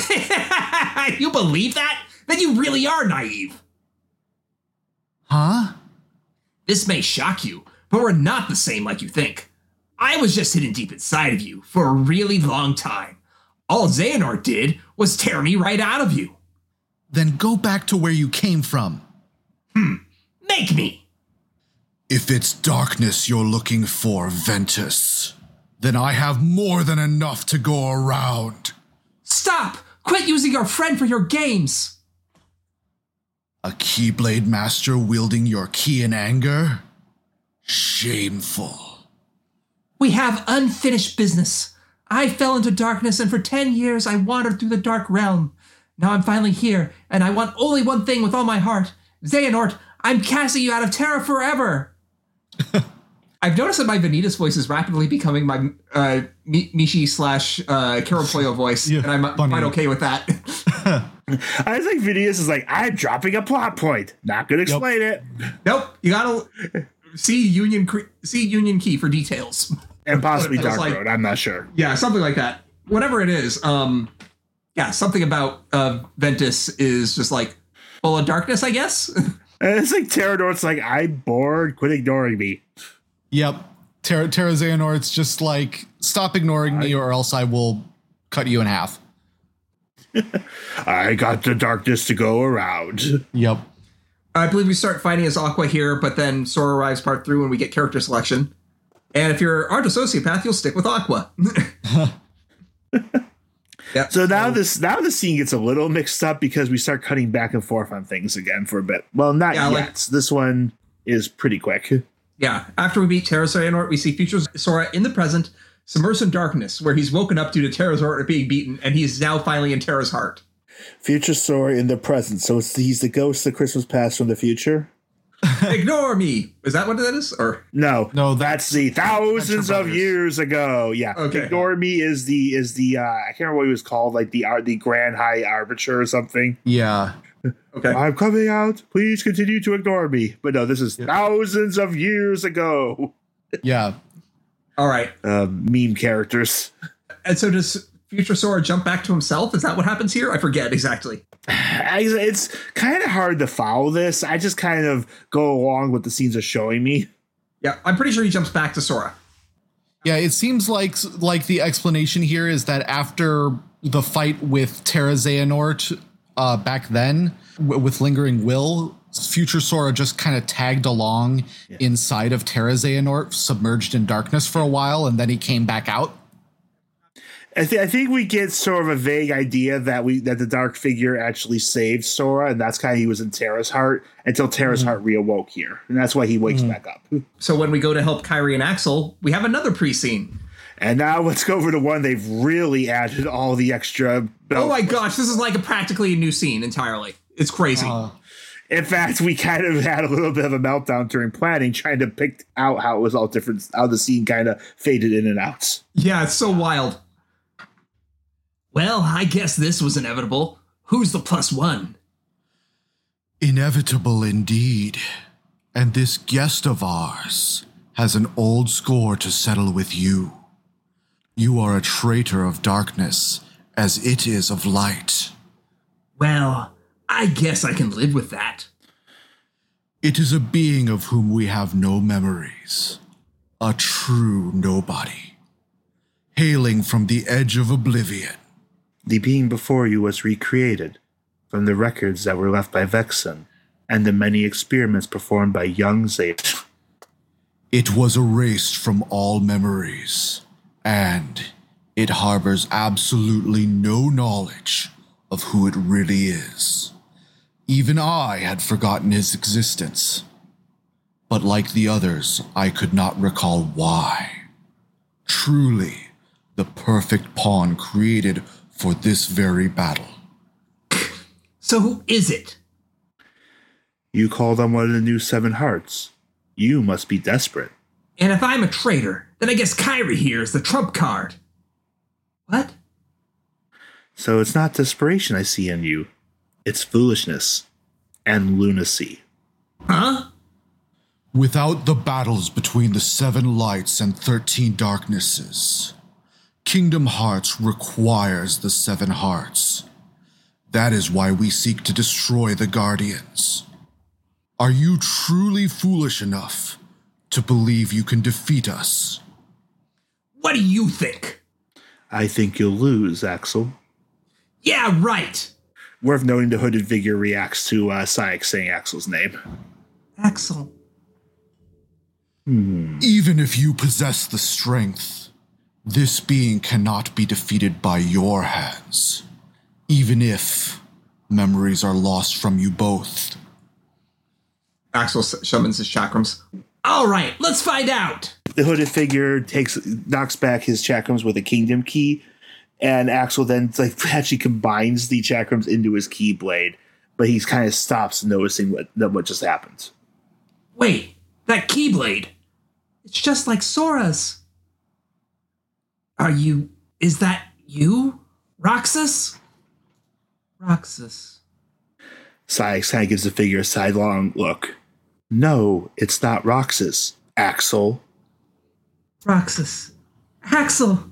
you believe that? Then you really are naive. Huh? This may shock you, but we're not the same like you think. I was just hidden deep inside of you for a really long time. All Xehanort did was tear me right out of you. Then go back to where you came from. Hmm. Make me! If it's darkness you're looking for, Ventus, then I have more than enough to go around. Stop! Quit using your friend for your games! A Keyblade Master wielding your key in anger? Shameful. We have unfinished business. I fell into darkness, and for 10 years I wandered through the dark realm. Now I'm finally here, and I want only one thing with all my heart. Xehanort, I'm casting you out of Terra forever! I've noticed that my Vanitas voice is rapidly becoming my uh, Mishi slash uh, Carol Poyo voice, Yeah, and I'm funny. quite okay with that. I think Phineas is like, I'm dropping a plot point. Not gonna explain it. Nope. You gotta see Union see Union Key for details. And possibly Dark like- Road. I'm not sure. Yeah, something like that. Whatever it is, um, yeah, something about uh, Ventus is just like full of darkness, I guess. And it's like Terrador's like, I'm bored. Quit ignoring me. Yep. Terra, Terra Xehanort's just like, stop ignoring me or else I will cut you in half. I got the darkness to go around. Yep. I believe we start fighting as Aqua here, but then Sora arrives part three when we get character selection. And if you're aren't a sociopath, you'll stick with Aqua. yeah. So now this now the scene gets a little mixed up because we start cutting back and forth on things again for a bit. Well, not Yeah, yet. like- this one is pretty quick. Yeah, after we beat Terra Xehanort, we see future Sora in the present, submersed in darkness, where he's woken up due to Terra's heart being beaten, and he's now finally in Terra's heart. Future Sora in the present. So it's he's the ghost of Christmas past from the future. Ignore me. Is that what that is? Or No, No, that's the thousands of years ago. Yeah, Okay. Ignore me is the is the uh, I can't remember what he was called, like the uh, the Grand High Arbiter or something. Yeah. okay, I'm coming out. Please continue to ignore me. But no, this is thousands of years ago. Yeah. all right. Um, meme characters. And so does future Sora jump back to himself? Is that what happens here? I forget exactly. I, it's kind of hard to follow this. I just kind of go along with the scenes are showing me. Yeah, I'm pretty sure he jumps back to Sora. Yeah, it seems like like the explanation here is that after the fight with Terra Xehanort uh, back then w- with Lingering Will, Future Sora just kind of tagged along inside of Terra Xehanort, submerged in darkness for a while, and then he came back out. I, th- I think we get sort of a vague idea that we that the dark figure actually saved Sora, and that's kind of he was in Terra's heart until Terra's heart reawoke here, and that's why he wakes back up. So when we go to help Kairi and Axel, we have another pre-scene. And now let's go over to one they've really added all the extra. Oh my gosh, this is like a practically a new scene entirely. It's crazy. Uh, In fact, we kind of had a little bit of a meltdown during planning, trying to pick out how it was all different, how the scene kind of faded in and out. yeah, it's so wild. Well, I guess this was inevitable. Who's the plus one? inevitable indeed. And this guest of ours has an old score to settle with you. You are a traitor of darkness, as it is of light. Well, I guess I can live with that. It is a being of whom we have no memories, a true nobody, hailing from the edge of oblivion. The being before you was recreated from the records that were left by Vexen and the many experiments performed by young Zeta. It was erased from all memories, and it harbors absolutely no knowledge of who it really is. Even I had forgotten his existence. But like the others, I could not recall why. Truly, the perfect pawn created for this very battle. So who is it? You called on one of the new Seven Hearts. You must be desperate. And if I'm a traitor, then I guess Kairi here is the trump card. What? So it's not desperation I see in you, it's foolishness and lunacy. Huh? Without the battles between the seven lights and thirteen darknesses, Kingdom Hearts requires the seven hearts. That is why we seek to destroy the Guardians. Are you truly foolish enough to believe you can defeat us? What do you think? I think you'll lose, Axel. Yeah, right. Worth noting the hooded figure reacts to uh, Saïx saying Axel's name. Axel. Even if you possess the strength, this being cannot be defeated by your hands. Even if memories are lost from you both. Axel s- summons his chakrams. All right, let's find out. The hooded figure takes knocks back his chakrams with a kingdom key, and Axel then like actually combines the chakrams into his keyblade, but he kind of stops noticing what what just happened. Wait, that Keyblade. It's just like Sora's. Are you. Is that you? Roxas? Roxas. Saïx kind of gives the figure a sidelong look. No, it's not Roxas. Axel. Roxas. Axel.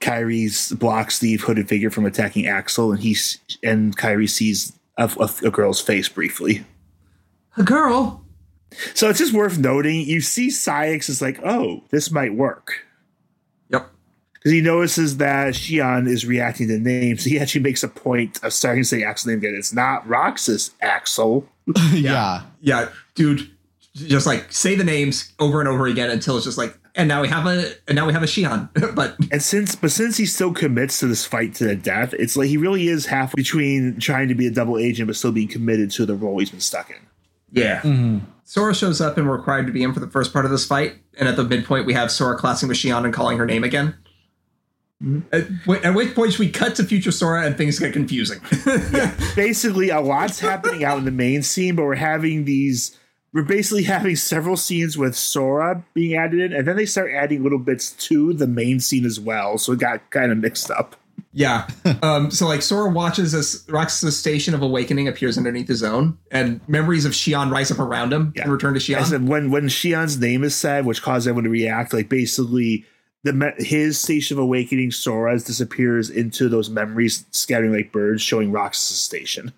Kairi's blocks the hooded figure from attacking Axel, and he's and Kairi sees a, a, a girl's face briefly. A girl? So it's just worth noting. You see, Saïx is like, "Oh, this might work,". Because he notices that Xion is reacting to names. He actually makes a point of starting to say Axel name again. It's not Roxas, Axel. yeah. Yeah, dude. Just like say the names over and over again until it's just like, and now we have a, and now we have a Xion. but And since, but since he still commits to this fight to the death, it's like he really is half between trying to be a double agent but still being committed to the role he's been stuck in. yeah, mm-hmm. Sora shows up and we're required to be in for the first part of this fight. And at the midpoint, we have Sora classing with Xion and calling her name again. At, at which point we cut to future Sora and things get confusing. basically a lot's happening out in the main scene, but we're having these. We're basically having several scenes with Sora being added in, and then they start adding little bits to the main scene as well. So it got kind of mixed up. Yeah. Um, so like Sora watches as Roxas' station of awakening appears underneath his own, and memories of Xion rise up around him Yeah. and return to Xion. when when Xion's name is said, which caused everyone to react, like basically the me- his station of awakening Sora's disappears into those memories, scattering like birds, showing Roxas' station.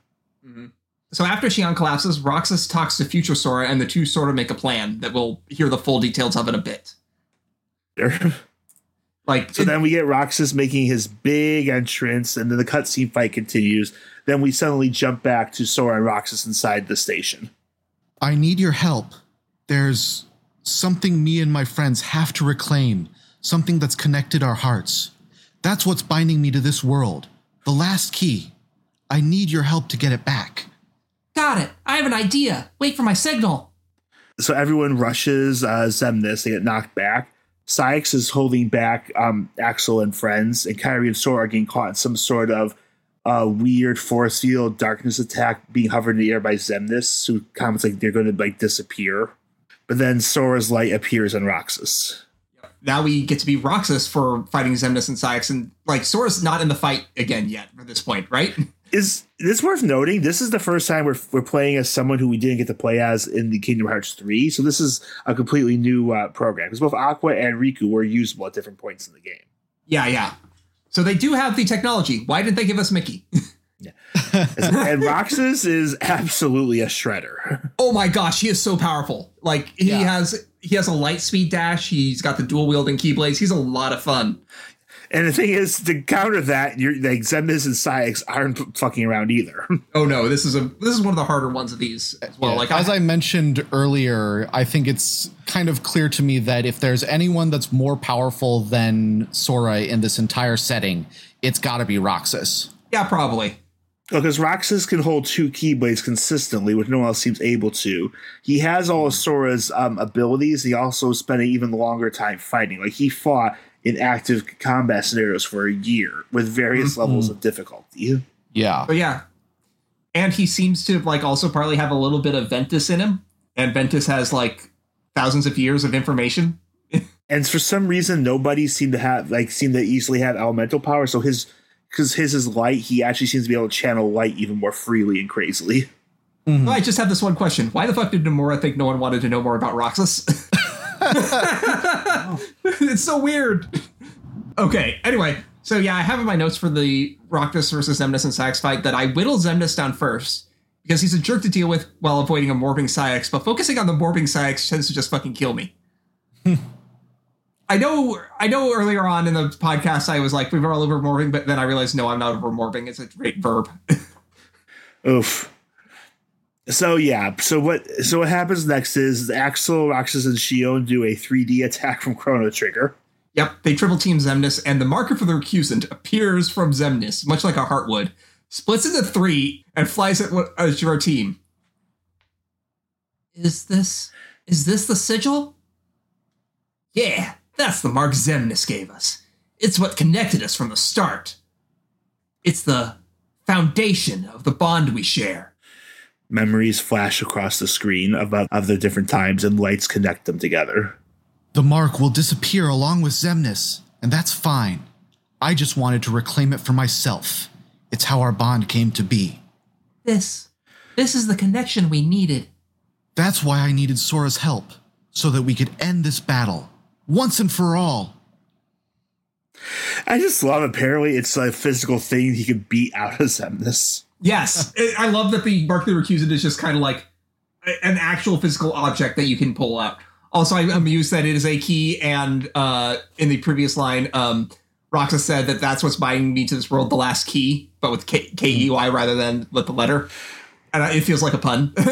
Mm-hmm. So after Xion collapses, Roxas talks to future Sora, and the two sort of make a plan that we'll hear the full details of in a bit. Like, So it- then we get Roxas making his big entrance, and then the cutscene fight continues. Then we suddenly jump back to Sora and Roxas inside the station. I need your help. There's something me and my friends have to reclaim, something that's connected our hearts. That's what's binding me to this world. The last key. I need your help to get it back. Got it. I have an idea. Wait for my signal. So everyone rushes uh, Xemnas. They get knocked back. Saïx is holding back um, Axel and friends, and Kairi and Sora are getting caught in some sort of uh, weird force field darkness attack, being hovered in the air by Xemnas, who comments like they're going to like disappear. But then Sora's light appears on Roxas. Now we get to be Roxas for fighting Xemnas and Saïx, and like Sora's not in the fight again yet at this point, right? Is this worth noting? This is the first time we're, we're playing as someone who we didn't get to play as in the Kingdom Hearts 3. So this is a completely new uh, program because both Aqua and Riku were usable at different points in the game. yeah, yeah. So they do have the technology. Why didn't they give us Mickey? yeah. and Roxas is absolutely a shredder. oh my gosh, he is so powerful. Like he Yeah. has he has a light speed dash. He's got the dual wielding keyblades. He's a lot of fun. And the thing is, to counter that, you're like Xemnas and Saïx aren't fucking around either. Oh no, this is a this is one of the harder ones of these as well. Yeah, Like as I, I mentioned earlier, I think it's kind of clear to me that if there's anyone that's more powerful than Sora in this entire setting, it's got to be Roxas. yeah, probably. Because Roxas can hold two Keyblades consistently, which no one else seems able to. He has all of Sora's um, abilities. He also spent an even longer time fighting. Like he fought in active combat scenarios for a year with various levels of difficulty. Yeah. But yeah, and he seems to like also partly have a little bit of Ventus in him, and Ventus has like thousands of years of information. And for some reason, nobody seemed to have like seemed to easily have elemental power. So his because his is light, he actually seems to be able to channel light even more freely and crazily. Well, I just have this one question: Why the fuck did Nomura think no one wanted to know more about Roxas? it's so weird. Okay. Anyway, so yeah, I have in my notes for the Roxas versus Xemnas and Saïx fight that I whittled Xemnas down first because he's a jerk to deal with while avoiding a morbing Saix, but focusing on the morbing Saix tends to just fucking kill me. I know, I know. Earlier on in the podcast, I was like, "We were all over morbing," but then I realized, no, I'm not over morbing. It's a great verb. Oof. So yeah, so what so what happens next is Axel, Roxas, and Xion do a 3D attack from Chrono Trigger. Yep, they triple team Xemnas, and the marker for the recusant appears from Xemnas, much like a heartwood, splits into three, and flies at what as your team. Is this is this the sigil? Yeah, that's the mark Xemnas gave us. It's what connected us from the start. It's the foundation of the bond we share. Memories flash across the screen of, of the different times and lights connect them together. The mark will disappear along with Xemnas, and that's fine. I just wanted to reclaim it for myself. It's how our bond came to be. This this is the connection we needed. That's why I needed Sora's help, so that we could end this battle once and for all. I just love apparently it's a physical thing he could beat out of Xemnas. Yes, I I love that the Barkley Recusant is just kind of like an actual physical object that you can pull out. Also, I'm amused that it is a key, and uh, in the previous line, um, Roxa said that that's what's binding me to this world, the last key, but with K E Y rather than with the letter. And I- it feels like a pun.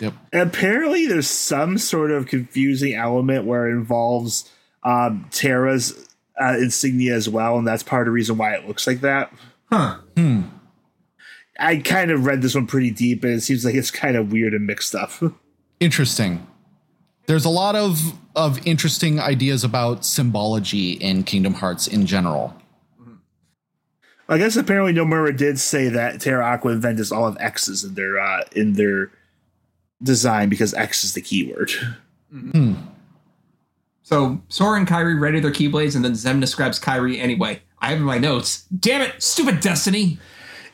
Yep. Apparently there's some sort of confusing element where it involves um, Terra's uh, insignia as well, and that's part of the reason why it looks like that. huh. Hmm. I kind of read this one pretty deep, and it seems like it's kind of weird and mixed up. Interesting. There's a lot of of interesting ideas about symbology in Kingdom Hearts in general. I guess apparently Nomura did say that Terra Aqua and Ventus all have X's in their uh, in their design because X is the keyword. Mm-hmm. Hmm. So Sora and Kairi ready their Keyblades, and then Xemnas grabs Kairi anyway. I have in my notes. Damn it, stupid Destiny!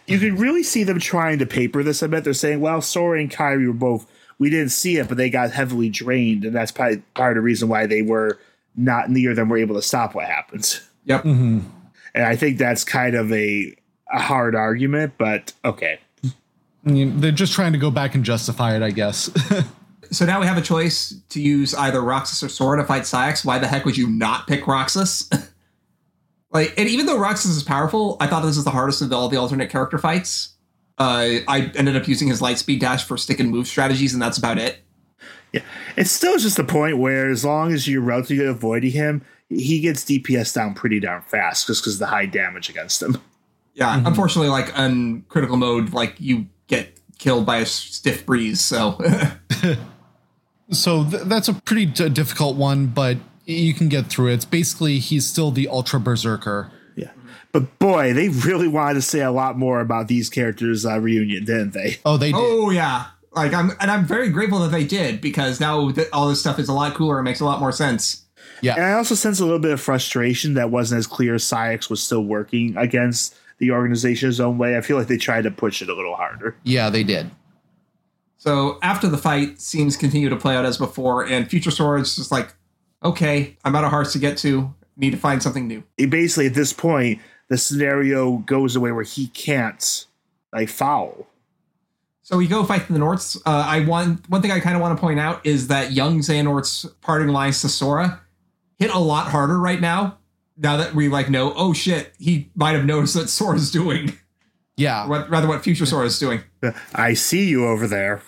You can really see them trying to paper this. I bet they're saying, "Well, Sora and Kairi were both. We didn't see it, but they got heavily drained, and that's probably part of the reason why they were not near them were able to stop what happens." Yep. Mm-hmm. And I think that's kind of a a hard argument, but okay. I mean, They're just trying to go back and justify it, I guess. So now we have a choice to use either Roxas or Sora to fight Saix. Why the heck would you not pick Roxas? like, and even though Roxas is powerful, I thought this is the hardest of all the alternate character fights. Uh, I ended up using his light speed dash for stick and move strategies, and that's about it. Yeah, it's still just a point where as long as you're relatively avoiding him, he gets DPS down pretty darn fast just because the high damage against him. Yeah, unfortunately, like on critical mode, like you get killed by a stiff breeze. So so th- that's a pretty d- difficult one, but you can get through it. It's basically he's still the Ultra Berserker. Yeah, but boy, they really wanted to say a lot more about these characters' uh, reunion, didn't they? Oh, they did. Oh yeah, like I'm, and I'm very grateful that they did because now that all this stuff is a lot cooler and makes a lot more sense. Yeah. And I also sense a little bit of frustration that wasn't as clear. Saïx was still working against the organization's own way. I feel like they tried to push it a little harder. Yeah, they did. So after the fight, scenes continue to play out as before, and Future Sora's just like, okay, I'm out of hearts to get to. Need to find something new. It basically, at this point, the scenario goes away where he can't like foul. So we go fight the Norts. Uh, I want one thing I kind of want to point out is that young Xehanort's parting lines to Sora hit a lot harder right now now that we like know, oh shit, he might have noticed what Sora's doing. Yeah. What rather what future Sora is doing. I see you over there.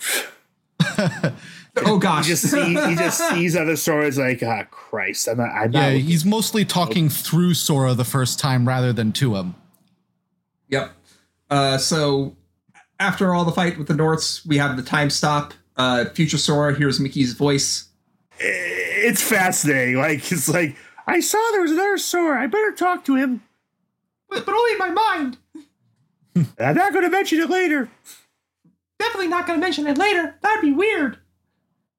Oh gosh. He just see, he just sees other Sora's like, ah, Christ, I'm not. I'm Yeah, not. he's mostly talking through Sora the first time rather than to him. Yep. Uh, so after all the fight with the Norts, we have the time stop. Uh, future Sora hears Mickey's voice. It's fascinating. Like it's like I saw there was another Sora. I better talk to him. But, but only in my mind. I'm not going to mention it later. Definitely not going to mention it later. That'd be weird.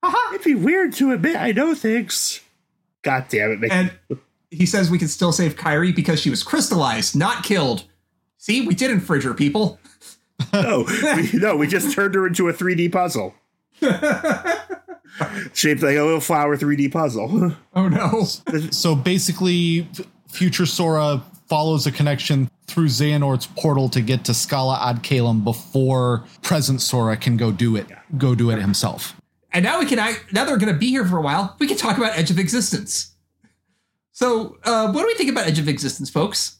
Haha. It'd be weird to admit I know things. God damn it, Mickey. And he says we can still save Kairi because she was crystallized, not killed. See, we didn't fridge her, people. no, we, no, we just turned her into a 3D puzzle. Shaped like a little flower 3D puzzle. Oh no. So basically, future Sora follows a connection through Xehanort's portal to get to Scala ad Caelum before present Sora can go do it. Go do it himself. And now we can act, now they're going to be here for a while. We can talk about Edge of Existence. So, uh, what do we think about Edge of Existence, folks?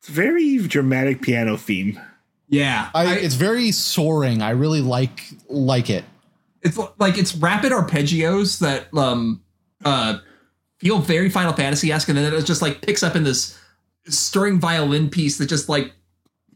It's very dramatic piano theme. Yeah, I, it's very soaring. I really like like it. It's like it's rapid arpeggios that um uh feel very Final Fantasy esque, and then it just like picks up in this stirring violin piece that just like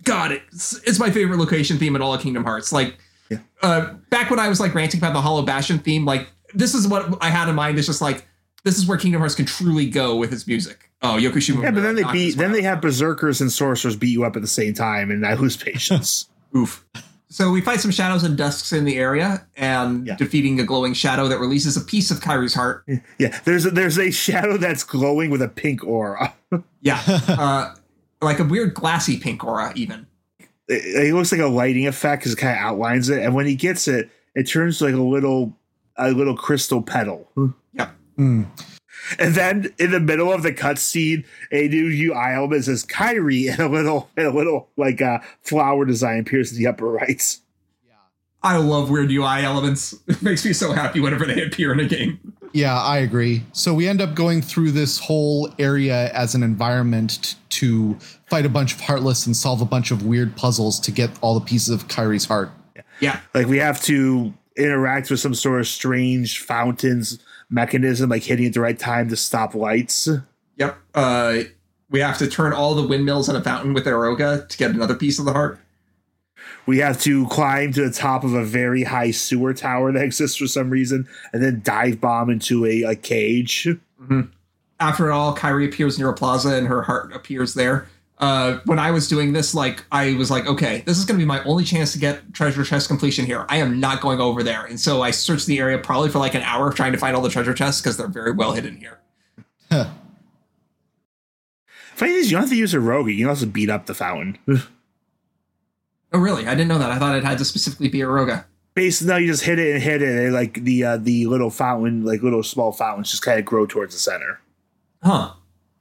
God, it's it's my favorite location theme in all of Kingdom Hearts. Like Yeah. uh back when I was like ranting about the Hollow Bastion theme, like this is what I had in mind. It's just like this is where Kingdom Hearts can truly go with its music. Oh, Yoko Shimomura. Yeah, but then they beat. Then they have berserkers and sorcerers beat you up at the same time, and I lose patience. Oof. So we fight some shadows and dusks in the area, and Yeah. defeating a glowing shadow that releases a piece of Kairi's heart. yeah, there's a, there's a shadow that's glowing with a pink aura. Yeah, uh, like a weird glassy pink aura, even. It, it looks like a lighting effect because it kind of outlines it, and when he gets it, it turns like a little a little crystal petal. Yep. And then in the middle of the cutscene, a new UI element says Kairi and a little and a little like uh, flower design appears in the upper right. Yeah. I love weird UI elements. It makes me so happy whenever they appear in a game. Yeah, I agree. So we end up going through this whole area as an environment to fight a bunch of heartless and solve a bunch of weird puzzles to get all the pieces of Kairi's heart. Yeah, Like we have to interact with some sort of strange fountains mechanism, like hitting at the right time to stop lights. yep. Uh, we have to turn all the windmills in a fountain with Aeroga to get another piece of the heart. We have to climb to the top of a very high sewer tower that exists for some reason, and then dive bomb into a, a cage. After all, Kairi appears near a plaza and her heart appears there. Uh, when I was doing this, like I was like, okay, this is going to be my only chance to get treasure chest completion here. I am not going over there, and so I searched the area probably for like an hour trying to find all the treasure chests because they're very well hidden here. Funny is, you don't have to use Aeroga. You can also beat up the fountain. Oh, really? I didn't know that. I thought it had to specifically be Aeroga. Basically, no, you just hit it and hit it, and like the uh, the little fountain, like little small fountains, just kind of grow towards the center. Huh.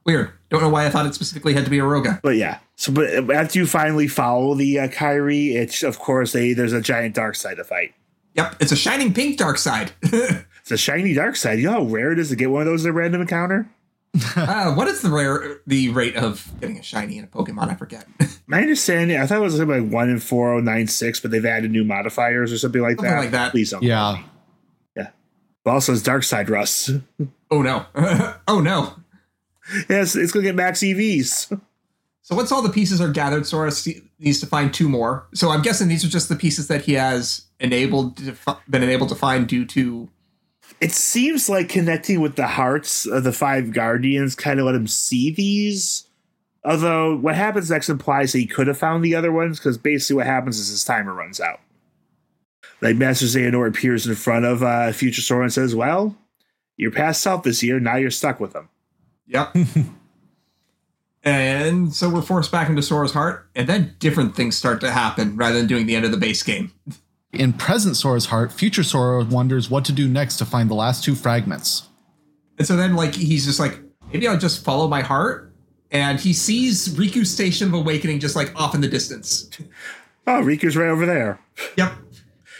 Weird. Don't know why I thought it specifically had to be Aeroga. But yeah, so but after you finally follow the uh, Kairi, it's of course a there's a giant dark side to fight. Yep, it's a shining pink dark side. It's a shiny dark side. You know how rare it is to get one of those in a random encounter. uh, what is the rare the rate of getting a shiny in a Pokemon? I forget. My understanding, I thought it was something like one in four oh nine six, but they've added new modifiers or something like Something that. like that. Please don't. Yeah. But also, it's dark side rust. oh no. oh no. Yes, it's gonna get max EVs. So once all the pieces are gathered, Sora needs to find two more. So I'm guessing these are just the pieces that he has enabled to fi- been enabled to find due to. It seems like connecting with the hearts of the five guardians kind of let him see these. Although what happens next implies that he could have found the other ones, because basically what happens is his timer runs out. Like Master Xehanort appears in front of uh, Future Sora and says, "Well, you're past self this year. Now you're stuck with them." Yep. and so we're forced back into Sora's heart, and then different things start to happen rather than doing the end of the base game. In present Sora's heart, future Sora wonders what to do next to find the last two fragments. And so then, like, he's just like, maybe I'll just follow my heart. And he sees Riku's Station of Awakening just like off in the distance. Oh, Riku's right over there. Yep.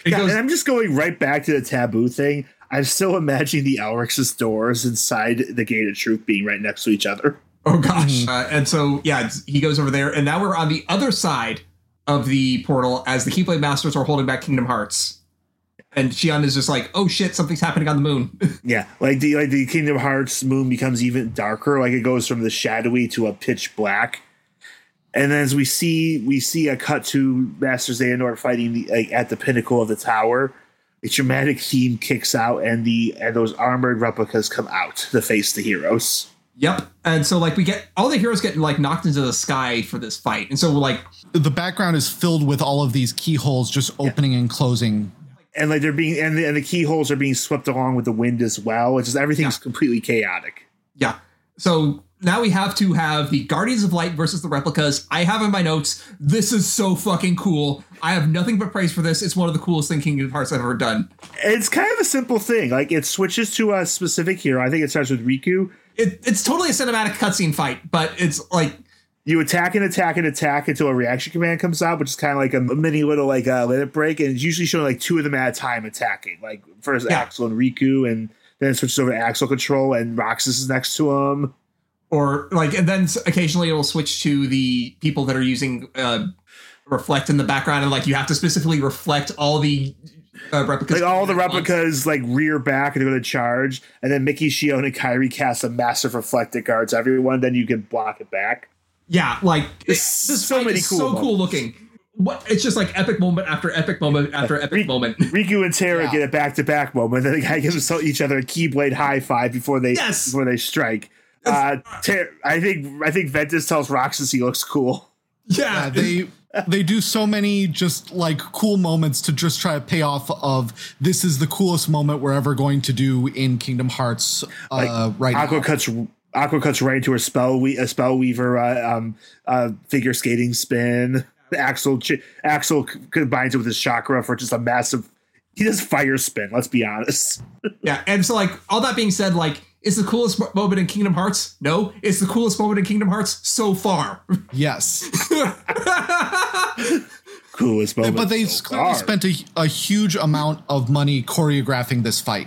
It Yeah, goes, and I'm just going right back to the taboo thing. I'm still imagining the Elrics' doors inside the Gate of Truth being right next to each other. Oh gosh. Uh, and so yeah, he goes over there, and now we're on the other side of the portal as the Keyblade Masters are holding back Kingdom Hearts. And Xion is just like, oh shit, something's happening on the moon. Yeah, like the like the Kingdom Hearts moon becomes even darker. Like it goes from the shadowy to a pitch black. And then as we see we see a cut to Master Xehanort fighting the, like, at the pinnacle of the tower. A dramatic theme kicks out, and the and those armored replicas come out to face the heroes. yep. And so like we get all the heroes get like knocked into the sky for this fight. And so we're like, The background is filled with all of these keyholes just opening and closing. And like they're being and the, and the keyholes are being swept along with the wind as well. It's just everything's Yeah. completely chaotic. yeah. So now we have to have the Guardians of Light versus the replicas. I have in my notes, this is so fucking cool. I have nothing but praise for this. It's one of the coolest thing Kingdom Hearts I've ever done. It's kind of a simple thing. Like it switches to a specific hero. I think it starts with Riku. It, it's totally a cinematic cutscene fight, but it's like You attack and attack and attack until a reaction command comes out, which is kind of like a mini little like uh, limit break, and it's usually showing like two of them at a time attacking. Like first Yeah. Axel and Riku, and then it switches over to Axel control, and Roxas is next to him. or like and then occasionally it'll switch to the people that are using uh reflect in the background and like you have to specifically reflect all the uh, replicas Like all the replicas like rear back and go to charge, and then Mickey, Xion, and Kairi cast a massive reflect that guards everyone. Then you can block it back. yeah like it, There's this so many cool so cool looking what it's just like epic moment after epic moment after epic Re- moment Riku and Terra Yeah. get a back to back moment. Then the guy gives each other a keyblade high five before they Yes! before they strike. Uh, Ter- I think I think Ventus tells Roxas he looks cool. Yeah, Yeah, they they do so many just like cool moments to just try to pay off of this is the coolest moment we're ever going to do in Kingdom Hearts uh, right Aqua now. cuts Aqua cuts right into her spell we- a spell weaver uh, um, uh, figure skating spin. Axel ch- Axel combines it with his chakra for just a massive. He does fire spin. Let's be honest. yeah and so like all that being said like it's the coolest moment in kingdom hearts no it's the coolest moment in kingdom hearts so far Yes, Coolest moment. but they so clearly far. spent a, a huge amount of money choreographing this fight.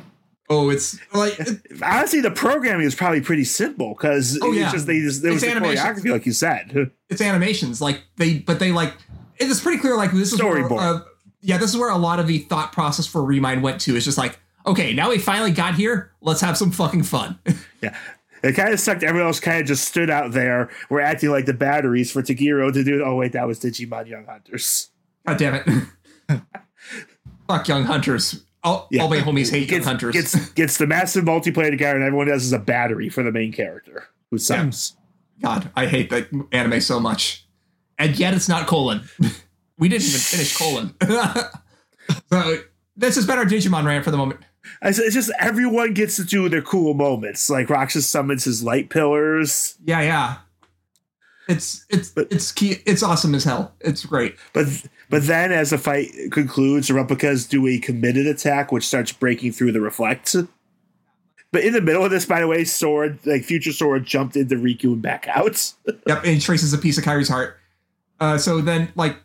oh it's like Honestly, the programming is probably pretty simple because Oh, it's yeah. just they just there was It's the choreography, like you said. it's animations like they but they like it's pretty clear like this is where, Storyboard. uh, yeah this is where a lot of the thought process for remind went to it's just like okay now we finally got here let's have some fucking fun Yeah. It kind of sucked. Everyone else kind of just stood out there. We're acting like the batteries for Tagiru to do. Oh wait, that was Digimon Young Hunters. god damn it fuck young hunters all, Yeah. all my homies hate young hunters gets gets the massive multiplayer together, and everyone else is a battery for the main character who sucks. god i hate that anime so much and yet it's not colon we didn't even finish colon so this has been our digimon rant for the moment It's, it's just everyone gets to do their cool moments. Like Roxas summons his light pillars, yeah yeah it's it's But- it's key it's awesome as hell it's great but but then as the fight concludes, the replicas do a committed attack, which starts breaking through the reflect. But in the middle of this, by the way, Sora like Future Sora jumped into Riku and back out. Yep, and he traces a piece of Kairi's heart. Uh, so then, like,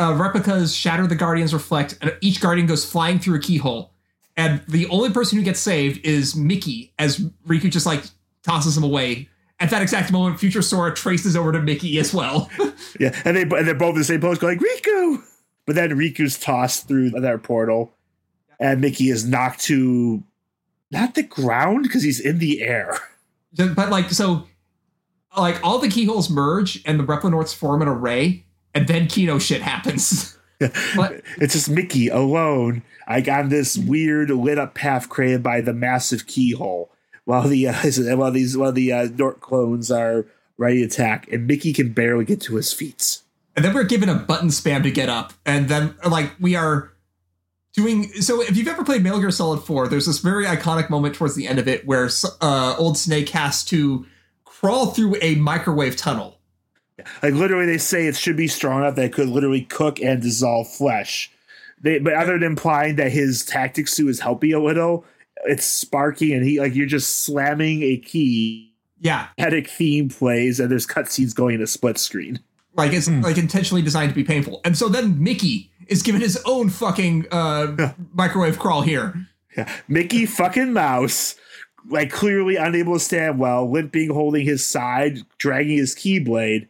uh, replicas shatter the Guardian's reflect, and each Guardian goes flying through a keyhole. And the only person who gets saved is Mickey, as Riku just like tosses him away. At that exact moment, Future Sora traces over to Mickey as well. Yeah, and they and they're both in the same pose, going Riku. But then Riku's tossed through their portal, and Mickey is knocked to not the ground because he's in the air. but like, so, like, all the keyholes merge, and the Replinorts form an array, and then Kino shit happens. But- it's just Mickey alone, like on this weird lit up path created by the massive keyhole, while the uh, while these while the uh, Nort clones are ready to attack, and Mickey can barely get to his feet. and then we're given a button spam to get up and then like we are doing so if you've ever played Metal Gear Solid 4 there's this very iconic moment towards the end of it where uh, old snake has to crawl through a microwave tunnel Like literally, they say it should be strong enough that it could literally cook and dissolve flesh. They, but other than implying that his tactic suit is helping a little, it's sparking and he like you're just slamming a key. yeah Epic theme plays and there's cutscenes going in a split screen. like it's like intentionally designed to be painful and so then Mickey is given his own fucking uh, microwave crawl here Yeah. Mickey fucking Mouse like clearly unable to stand well, limping, holding his side, dragging his keyblade,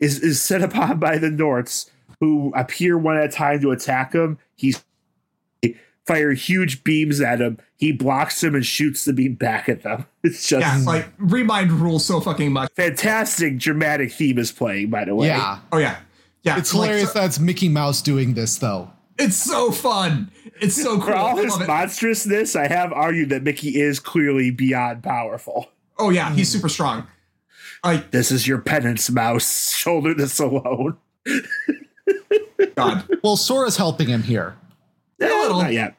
is is set upon by the Norts, who appear one at a time to attack him. He's fire huge beams at him. He blocks them and shoots the beam back at them. It's just Yeah, like Remind rules so fucking much. fantastic dramatic theme is playing, by the way. Yeah. Oh yeah, yeah. It's like, hilarious so- that's Mickey Mouse doing this, though. it's so fun. It's so cool. For all his monstrousness, I have argued that Mickey is clearly beyond powerful. Oh yeah, he's hmm. super strong. Like This is your penance, mouse. Shoulder this alone. God. Well, Sora's helping him here. Eh, little. Not yet.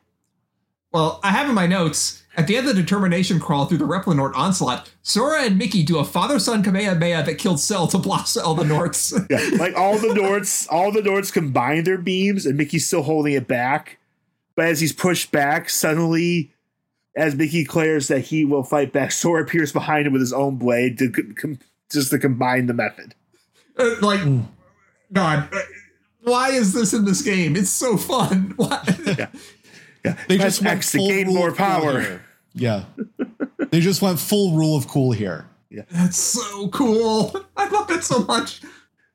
Well, I have in my notes at the end of the determination crawl through the Replinort onslaught, Sora and Mickey do a father-son Kamehameha that killed Cell to blast all the Norts. Yeah, like all the Norts, all the Norts combine their beams, and Mickey's still holding it back. But as he's pushed back, suddenly, as Mickey declares that he will fight back, Sora appears behind him with his own blade to com- com- just to combine the method. Uh, like, God, uh, why is this in this game? It's so fun. Why? Yeah, They Press just went X to gain rule more of cool power. Yeah. they just went full rule of cool here. Yeah. That's so cool. I love it so much.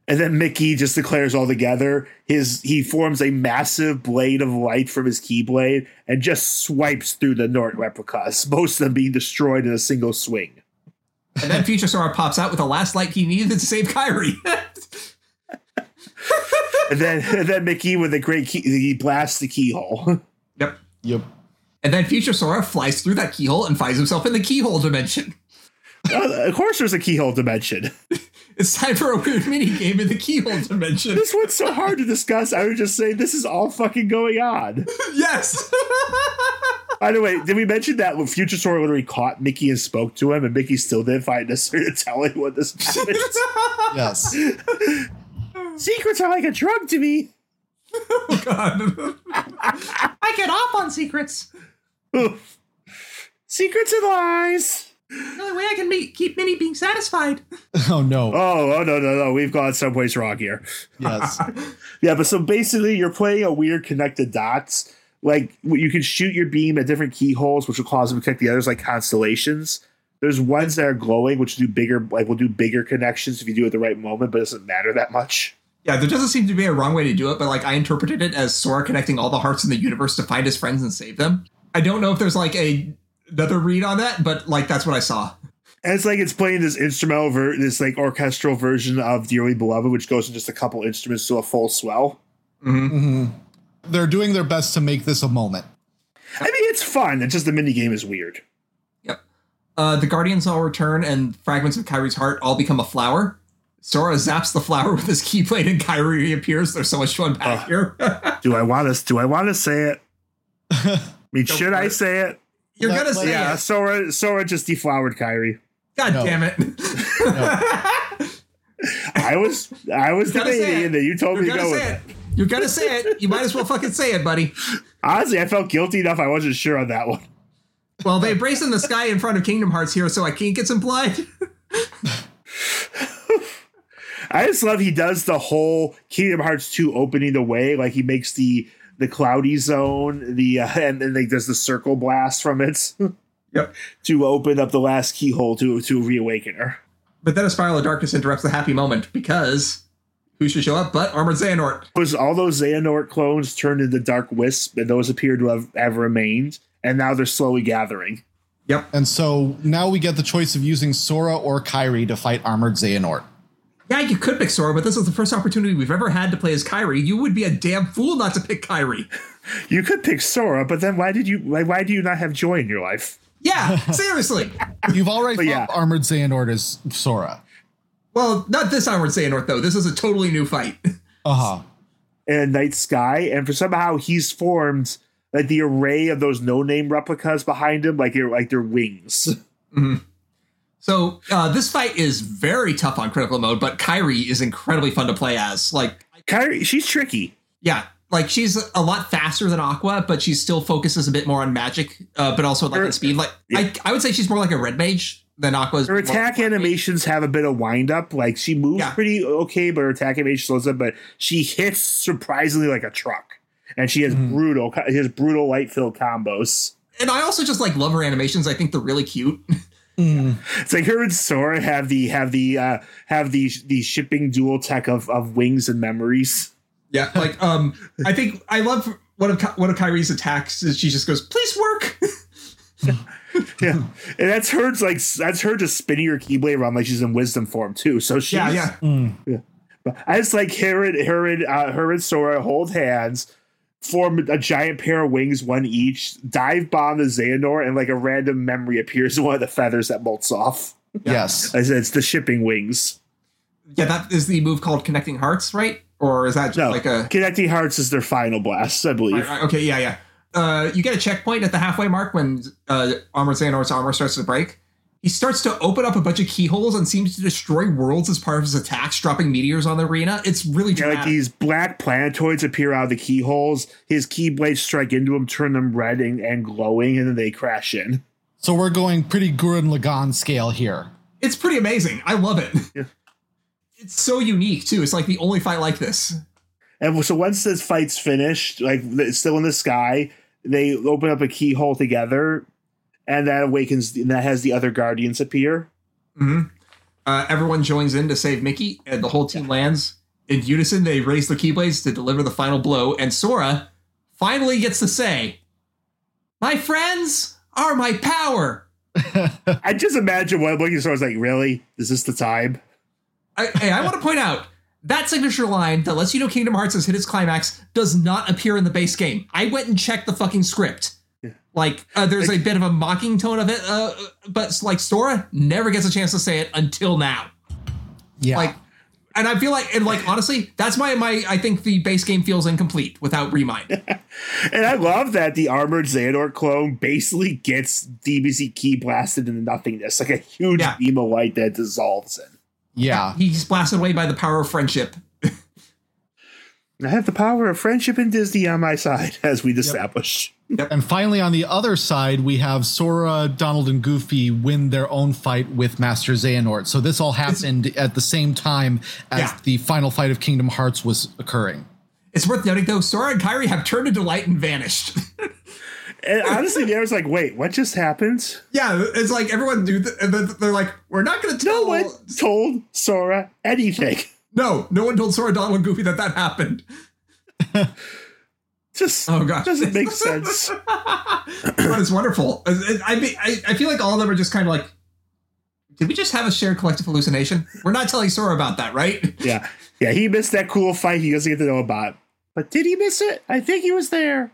And then Mickey just declares all together. His he forms a massive blade of light from his keyblade and just swipes through the Nort replicas, most of them being destroyed in a single swing. And then Future Sora pops out with the last light he needed to save Kyrie. And then and then Mickey with a great key he blasts the keyhole. yep. Yep. And then Future Sora flies through that keyhole and finds himself in the keyhole dimension. Uh, of course there's a keyhole dimension. It's time for a weird mini game in the keyhole dimension. This one's so hard to discuss. I would just say this is all fucking going on. yes. By the way, did we mention that when Future Sora literally caught Mickey and spoke to him, and Mickey still didn't find it necessary to tell anyone this happened? Yes. Secrets are like a drug to me. Oh, God. I get off on secrets. Secrets and lies. The only way I can be, keep Minnie being satisfied. Oh no. Oh, oh no, no, no. We've gone someplace wrong here. Yes. Yeah, but so basically, you're playing a weird connected dots. Like you can shoot your beam at different keyholes, which will cause them to connect the others, like constellations. There's ones that are glowing, which do bigger, like will do bigger connections if you do it at the right moment, but it doesn't matter that much. Yeah, there doesn't seem to be a wrong way to do it, but like I interpreted it as Sora connecting all the hearts in the universe to find his friends and save them. I don't know if there's like a another read on that, but like that's what I saw. And it's like it's playing this instrumental, ver- this like orchestral version of Dearly Beloved, which goes in just a couple instruments to a full swell. Mhm. They're doing their best to make this a moment. I mean, it's fun. It's just the mini game is weird. Yep. Uh, the Guardians all return, and fragments of Kairi's heart all become a flower. Sora zaps the flower with his keyblade, and Kairi reappears. There's so much fun back Ugh. here. Do I want to? Do I want to say it? I mean, should I it. say it? You're Let- gonna let- say Yeah, it. Sora. Sora just deflowered Kairi. God No. damn it. I was, I was Gotta say debating, it. and then you told You're me to go with it. it. You're gonna say it. You might as well fucking say it, buddy. Honestly, I felt guilty enough. I wasn't sure on that one. Well, they brazen the sky in front of Kingdom Hearts here, so I can't get some blood. I just love he does the whole Kingdom Hearts 2 opening the way, like he makes the the cloudy zone, the uh, and then like does the circle blast from it Yep. to open up the last keyhole to to reawaken her. But then a spiral of darkness interrupts the happy moment because who should show up but Armored Xehanort? Was all those Xehanort clones turned into Dark Wisp, and those appear to have, have remained, and now they're slowly gathering. Yep. And so now we get the choice of using Sora or Kairi to fight Armored Xehanort. Yeah, you could pick Sora, but this is the first opportunity we've ever had to play as Kairi. You would be a damn fool not to pick Kairi. You could pick Sora, but then why did you why, why do you not have joy in your life? Yeah, seriously. You've already But fought yeah. Armored Xehanort as Sora. Well, not this Armored Xehanort though. This is a totally new fight. Uh huh. and Night Sky, and for somehow he's formed like the array of those no name replicas behind him, like they're like their wings. So uh, this fight is very tough on critical mode, but Kairi is incredibly fun to play as. Like, Kairi, she's tricky. yeah, like she's a lot faster than Aqua, but she still focuses a bit more on magic, uh, but also like Her- speed. Like, Yeah. I, I would say she's more like a red mage than Aqua's. Her attack animations have a bit of wind up. Like she moves Yeah. pretty okay, but her attack animation slows up. But she hits surprisingly like a truck, and she has brutal, she has brutal light filled combos. and I also just like love her animations. I think they're really cute. It's like her and Sora have the have the uh have the the shipping dual tech of of wings and memories. Yeah, like um, I think I love one of one of Kairi's attacks is she just goes, "Please work." Yeah, and that's her. It's like that's her just spinning her keyblade around like she's in wisdom form too. So she's, yeah, yeah. I just like her and her and uh, her and Sora hold hands, form a giant pair of wings, one each, dive bomb the Xehanort, and like a random memory appears in one of the feathers that molts off. Yes. I said it's the shipping wings. Yeah, that is the move called connecting hearts, right? Or is that just No, like a connecting hearts is their final blast, I believe. Right, right, okay, yeah, yeah. Uh, you get a checkpoint at the halfway mark when uh, Armor Xehanort's armor starts to break. He starts to open up a bunch of keyholes and seems to destroy worlds as part of his attacks, dropping meteors on the arena. It's really Yeah, dramatic. like these black planetoids appear out of the keyholes. His keyblades strike into them, turn them red and, and glowing, and then they crash in. So we're going pretty Gurren Lagann scale here. it's pretty amazing. I love it. Yeah. It's so unique too. It's like the only fight like this. And so once this fight's finished, like it's still in the sky, they open up a keyhole together, and that awakens. And that has the other guardians appear. Uh, everyone joins in to save Mickey, and the whole team lands in unison. They raise the keyblades to deliver the final blow, and Sora finally gets to say, "My friends are my power." I just imagine what looking Sora's like. Really, is this the time? I, hey, I want to point out that signature line that lets you know Kingdom Hearts has hit its climax does not appear in the base game. I went and checked the fucking script. Like, uh, there's a bit of a mocking tone of it, uh, but like Sora never gets a chance to say it until now. Yeah. Like, and I feel like, and like honestly, that's why my I think the base game feels incomplete without Remind. And I love that the armored Xehanort clone basically gets DBZ key blasted into nothingness, like a huge Yeah. beam of light that dissolves in. Yeah. He's blasted away by the power of friendship. I have the power of friendship and Disney on my side, as we'd established. And finally, on the other side, we have Sora, Donald, and Goofy win their own fight with Master Xehanort. So this all happened at the same time as Yeah. the final fight of Kingdom Hearts was occurring. It's worth noting though, Sora and Kairi have turned into light and vanished. And honestly, was like, wait, what just happened? yeah, it's like everyone do, th- and they're like, we're not going to tell. No one told Sora anything. No, no one told Sora, Donald, and Goofy that that happened. Just Oh gosh, doesn't make sense. but it's wonderful. Uh, uh, I, I, I I feel like all of them are just kind of like, did we just have a shared collective hallucination? We're not telling Sora about that, right? Yeah, yeah, he missed that cool fight. He doesn't get to know about. But did he miss it? I think he was there.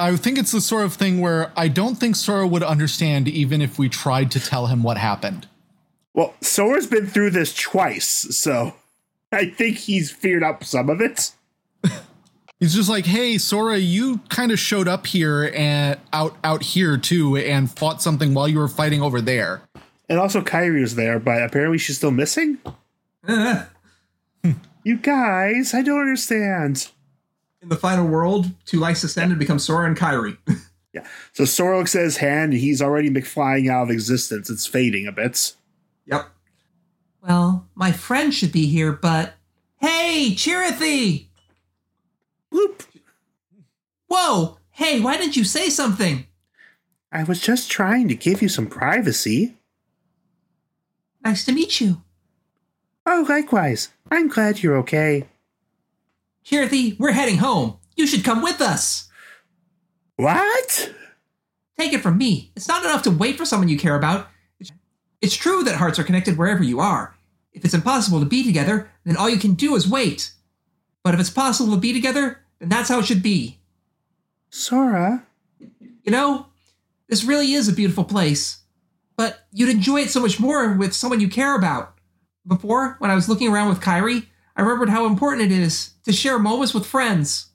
I think it's the sort of thing where I don't think Sora would understand even if we tried to tell him what happened. Well, Sora's been through this twice, so I think he's figured out some of it. He's just like, "Hey, Sora, you kind of showed up here and out out here too, and fought something while you were fighting over there." And also, Kyrie was there, but apparently she's still missing. You guys, I don't understand. In the final world, two lights descend and become Sora and Kairi. Yeah. So Sora looks at his hand, and he's already flying out of existence. It's fading a bit. yep. Well, my friend should be here, but hey, Chirithy! Bloop. Whoa! Hey, why didn't you say something? I was just trying to give you some privacy. Nice to meet you. Oh, likewise. I'm glad you're okay. Chirithy, we're heading home. You should come with us. What? Take it from me. It's not enough to wait for someone you care about. It's, it's true that hearts are connected wherever you are. If it's impossible to be together, then all you can do is wait. But if it's possible to be together, then that's how it should be. Sora? You know, this really is a beautiful place. But you'd enjoy it so much more with someone you care about. Before, when I was looking around with Kairi, I remembered how important it is to share moments with friends.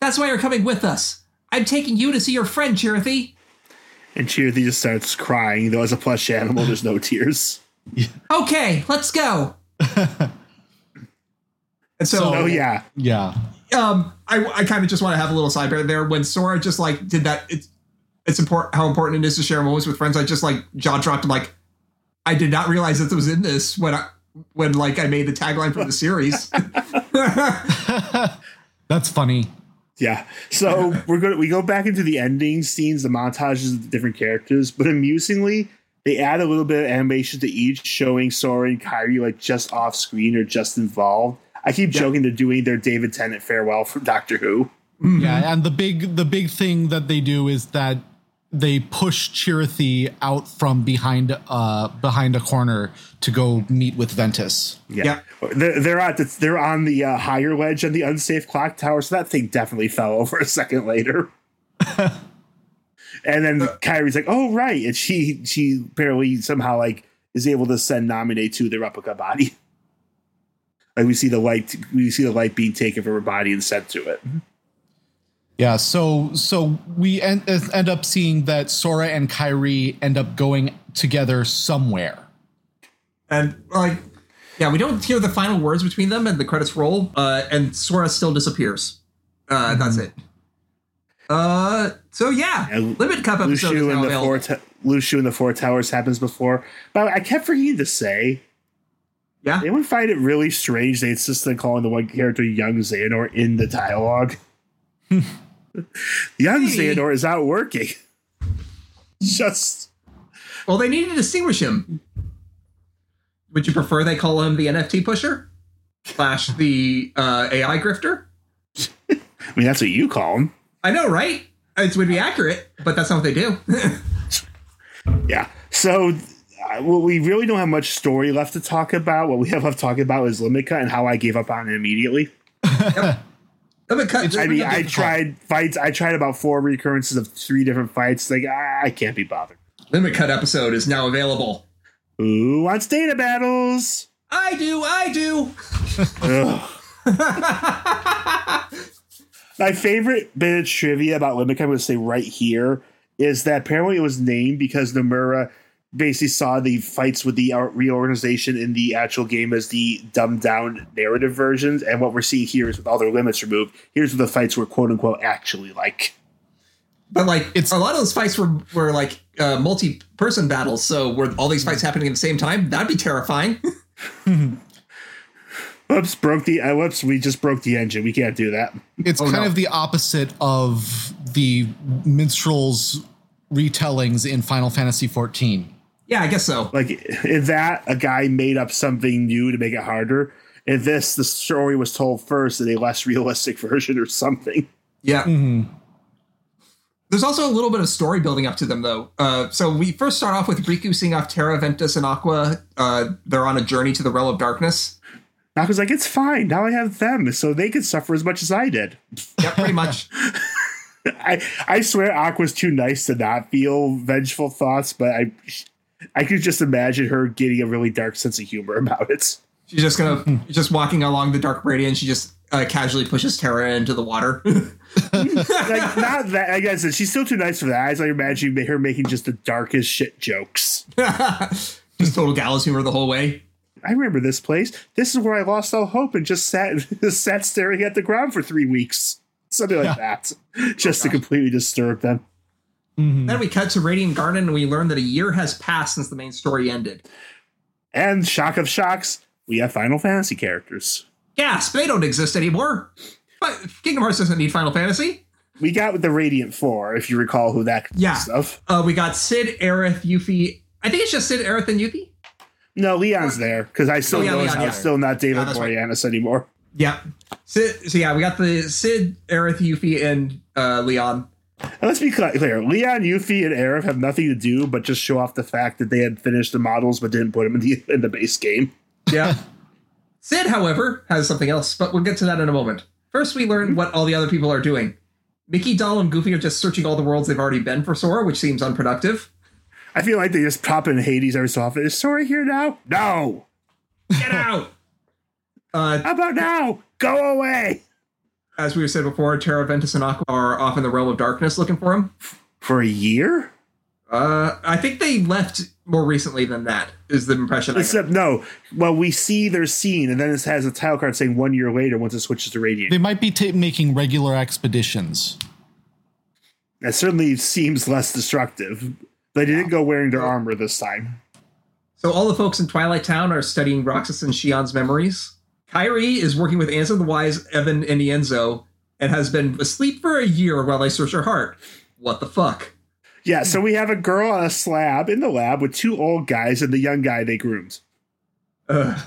That's why you're coming with us. I'm taking you to see your friend, Chirithy. And Chirithy just starts crying, though as a plush animal, there's no tears. Okay, let's go. and so, Oh, yeah. Yeah. um, I, I kind of just want to have a little sidebar there. When Sora just like did that, it's it's important how important it is to share moments with friends. I just like jaw dropped. I'm like, I did not realize that it was in this when I when like I made the tagline for the series. That's funny. Yeah. So we're going. to We go back into the ending scenes, the montages of the different characters, but amusingly, they add a little bit of animation to each, showing Sora and Kairi like just off screen or just involved. I keep joking they're doing their David Tennant farewell from Doctor Who. Yeah, mm-hmm. and the big the big thing that they do is that they push Chirithy out from behind uh behind a corner to go meet with Ventus. Yeah, they're, they're at the, they're on the uh, higher ledge and the unsafe clock tower, so that thing definitely fell over a second later. and then Kairi's like, "Oh right," and she she apparently somehow like is able to send Naminé to the replica body. Like we see the light, we see the light being taken from her body and sent to it. Yeah, so so we end, end up seeing that Sora and Kairi end up going together somewhere. And like, yeah, we don't hear the final words between them, and the credits roll. Uh, and Sora still disappears. Uh, that's it. Uh, so yeah, And Limit Cut episode is Lucio now and the four ta- Lucio and the four towers happens before, but I kept forgetting to say. Yeah, Anyone find it really strange they insisted on calling the one character young Xehanort in the dialogue? young Hey. Is out working. Just well, they need to distinguish him. Would you prefer they call him the NFT pusher slash the uh, AI grifter? I mean that's what you call him. I know, right? It would be accurate, but that's not what they do. Yeah. So uh, well, we really don't have much story left to talk about. What we have left to talk about is Limit Cut and how I gave up on it immediately. Limit Cut. I mean, I difficult. tried fights. I tried about four recurrences of three different fights. Like ah, I can't be bothered. Limit Cut episode is now available. Who wants data battles? I do, I do. My favorite bit of trivia about Limit Cut, I'm going to say right here, is that apparently it was named because Nomura basically saw the fights with the uh, Real Organization in the actual game as the dumbed down narrative versions. And what we're seeing here is with all their limits removed, here's what the fights were quote unquote actually like. But like, It's- a lot of those fights were were like uh, multi-person battles. So were all these fights happening at the same time? That'd be terrifying. Whoops, broke the. Uh, whoops, we just broke the engine. We can't do that. It's Oh, kind no. of the opposite of the minstrels retellings in Final Fantasy XIV. Yeah, I guess so. Like in that, a guy made up something new to make it harder. In this, the story was told first in a less realistic version or something. Yeah. Mm-hmm. There's also a little bit of story building up to them, though. Uh, so we first start off with Riku seeing off Terra, Ventus, and Aqua. Uh, they're on a journey to the realm of darkness. Aqua's like, it's fine. Now I have them, so they could suffer as much as I did. Yeah, pretty much. I, I swear Aqua's too nice to not feel vengeful thoughts, but I I could just imagine her getting a really dark sense of humor about it. She's just gonna just walking along the dark meridian. She just uh, casually pushes Terra into the water. Like not that I guess she's still too nice for that. I like imagining her making just the darkest shit jokes. just total gallows humor the whole way. I remember this place. This is where I lost all hope and just sat just sat staring at the ground for three weeks. Something like that. Just to completely disturb them. Then we cut to Radiant Garden, and we learn that a year has passed since the main story ended. And shock of shocks, we have Final Fantasy characters. Gasp! They don't exist anymore. But Kingdom Hearts doesn't need Final Fantasy. We got with the Radiant Four, if you recall who that Yeah. of. Uh, we got Cid, Aerith, Yuffie. I think it's just Cid, Aerith, and Yuffie. No, Leon's there because I still Oh, yeah, know Leon, I'm yeah. still not David Yeah, right. Anymore. Yeah. Cid, so yeah, we got the Cid, Aerith, Yuffie, and uh, Leon. And let's be clear: Leon, Yuffie, and Aerith have nothing to do but just show off the fact that they had finished the models but didn't put them in the in the base game. Yeah. Cid, however, has something else, but we'll get to that in a moment. First, we learn what all the other people are doing. Mickey, Donald, and Goofy are just searching all the worlds they've already been for Sora, which seems unproductive. I feel like they just pop in Hades every so often. Is Sora here now? No. Get out! Uh, How about now? Go away as we said before, Terra, Ventus, and Aqua are off in the realm of darkness looking for him. for a year. Uh, I think they left more recently than that. Is the impression I. Except no. Well, we see their scene, and then it has a title card saying one year later once it switches to Radiant. They might be ta making regular expeditions. That certainly seems less destructive. They didn't go wearing their armor this time. So all the folks in Twilight Town are studying Roxas and Xion's memories. Kairi is working with Ansem the Wise, Even, and Ienzo and has been asleep for a year while I search her heart. What the fuck? Yeah, so we have a girl on a slab in the lab with two old guys and the young guy they groomed. Uh,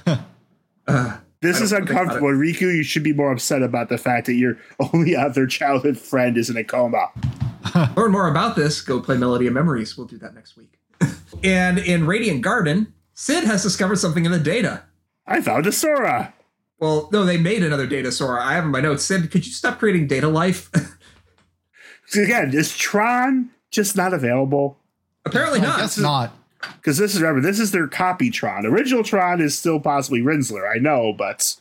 uh, This is don't think about uncomfortable. Riku, you should be more upset about the fact that your only other childhood friend is in a coma. learn more about this, go play Melody of Memories. We'll do that next week. and in Radiant Garden, Cid has discovered something in the data. I found a Sora. Well, no, they made another data Sora. I have in my notes. Cid, could you stop creating data life? So again, is Tron just not available? Apparently not. guess not. Because this is remember, this is their copy Tron. Original Tron is still possibly Rinzler, I know, but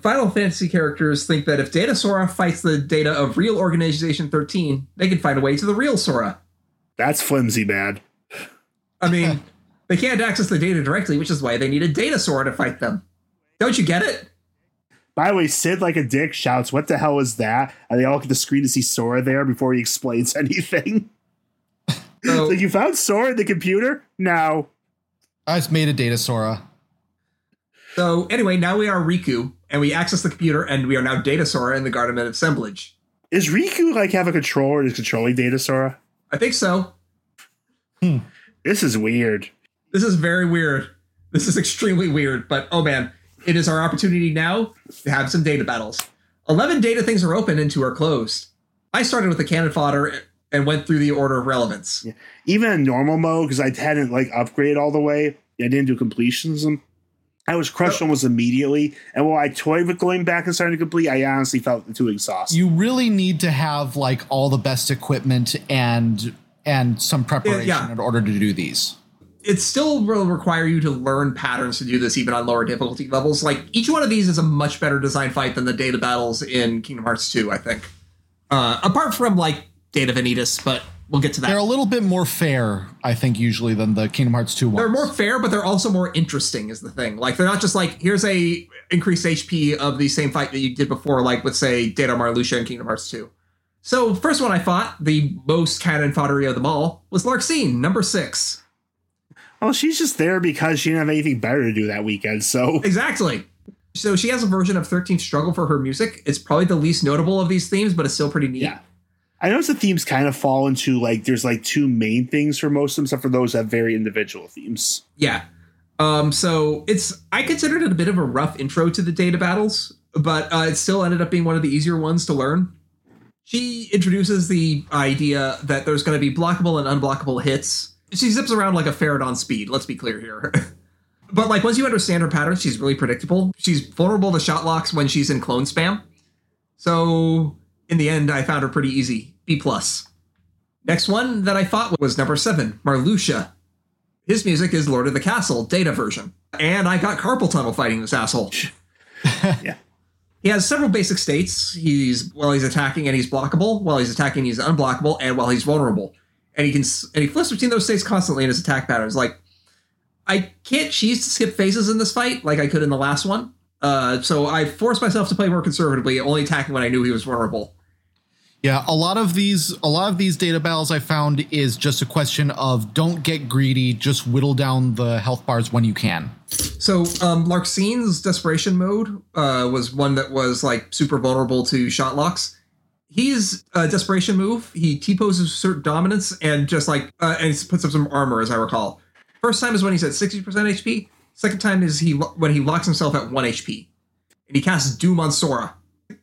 Final Fantasy characters think that if Data Sora fights the data of real Organization 13, they can find a way to the real Sora. that's flimsy, man. I mean, they can't access the data directly, which is why they need a Data Sora to fight them. Don't you get it? By the way, Cid, like a dick, shouts, What the hell is that? And they all get the screen to see Sora there before he explains anything. So, like, you found Sora in the computer? No. I just made a data Sora. so anyway, now we are Riku, and we access the computer, and we are now Data Sora in the Garden of Assemblage. Is Riku like have a controller and is controlling Data Sora? I think so. Hmm. This is weird. This is very weird. This is extremely weird, but oh man, it is our opportunity now to have some data battles. 11 data things are open and two are closed. I started with the cannon fodder and went through the order of relevance. Even in normal mode, because I hadn't like upgraded all the way, I didn't do completions. I was crushed Oh. almost immediately. And while I toyed with going back and starting to complete, I honestly felt too exhausted. You really need to have like all the best equipment and and some preparation yeah. in order to do these. It still will require you to learn patterns to do this even on lower difficulty levels. Like each one of these is a much better design fight than the data battles in Kingdom Hearts 2, I think. Uh, apart from like Data Vanitas, but we'll get to that. They're a little bit more fair, I think, usually than the Kingdom Hearts 2 ones. they're more fair, but they're also more interesting. Is the thing like they're not just like here's a increased HP of the same fight that you did before, like with say Data Marluxia in Kingdom Hearts 2. So first one I fought, the most cannon foddery of them all, was Larxene, number six. Well, she's just there because she didn't have anything better to do that weekend. So Exactly. So she has a version of 13th Struggle for her music. It's probably the least notable of these themes, but it's still pretty neat. Yeah. I notice the themes kind of fall into like there's like two main things for most of them, except for those that have very individual themes. Yeah. Um, so it's I considered it a bit of a rough intro to the data battles, but uh, it still ended up being one of the easier ones to learn. She introduces the idea that there's going to be blockable and unblockable hits. She zips around like a ferret on speed. Let's be clear here. but like once you understand her patterns, she's really predictable. She's vulnerable to shot locks when she's in clone spam. So in the end, I found her pretty easy. B plus. Next one that I fought was number seven, Marluxia. His music is Lord of the Castle, data version. And I got carpal tunnel fighting this asshole. Yeah. He has several basic states. He's while he's attacking and he's blockable, while he's attacking he's unblockable, and while he's vulnerable. And he can and he flips between those states constantly in his attack patterns. Like I can't choose to skip phases in this fight like I could in the last one. Uh, so I forced myself to play more conservatively, only attacking when I knew he was vulnerable. Yeah, a lot of these a lot of these data battles I found is just a question of don't get greedy, just whittle down the health bars when you can. So um, Larxene's desperation mode uh, was one that was like super vulnerable to shot locks. He's a desperation move. He T poses certain dominance and just like uh, and he puts up some armor, as I recall. First time is when he's at sixty percent HP. Second time is he when he locks himself at one HP, and he casts Doom on Sora.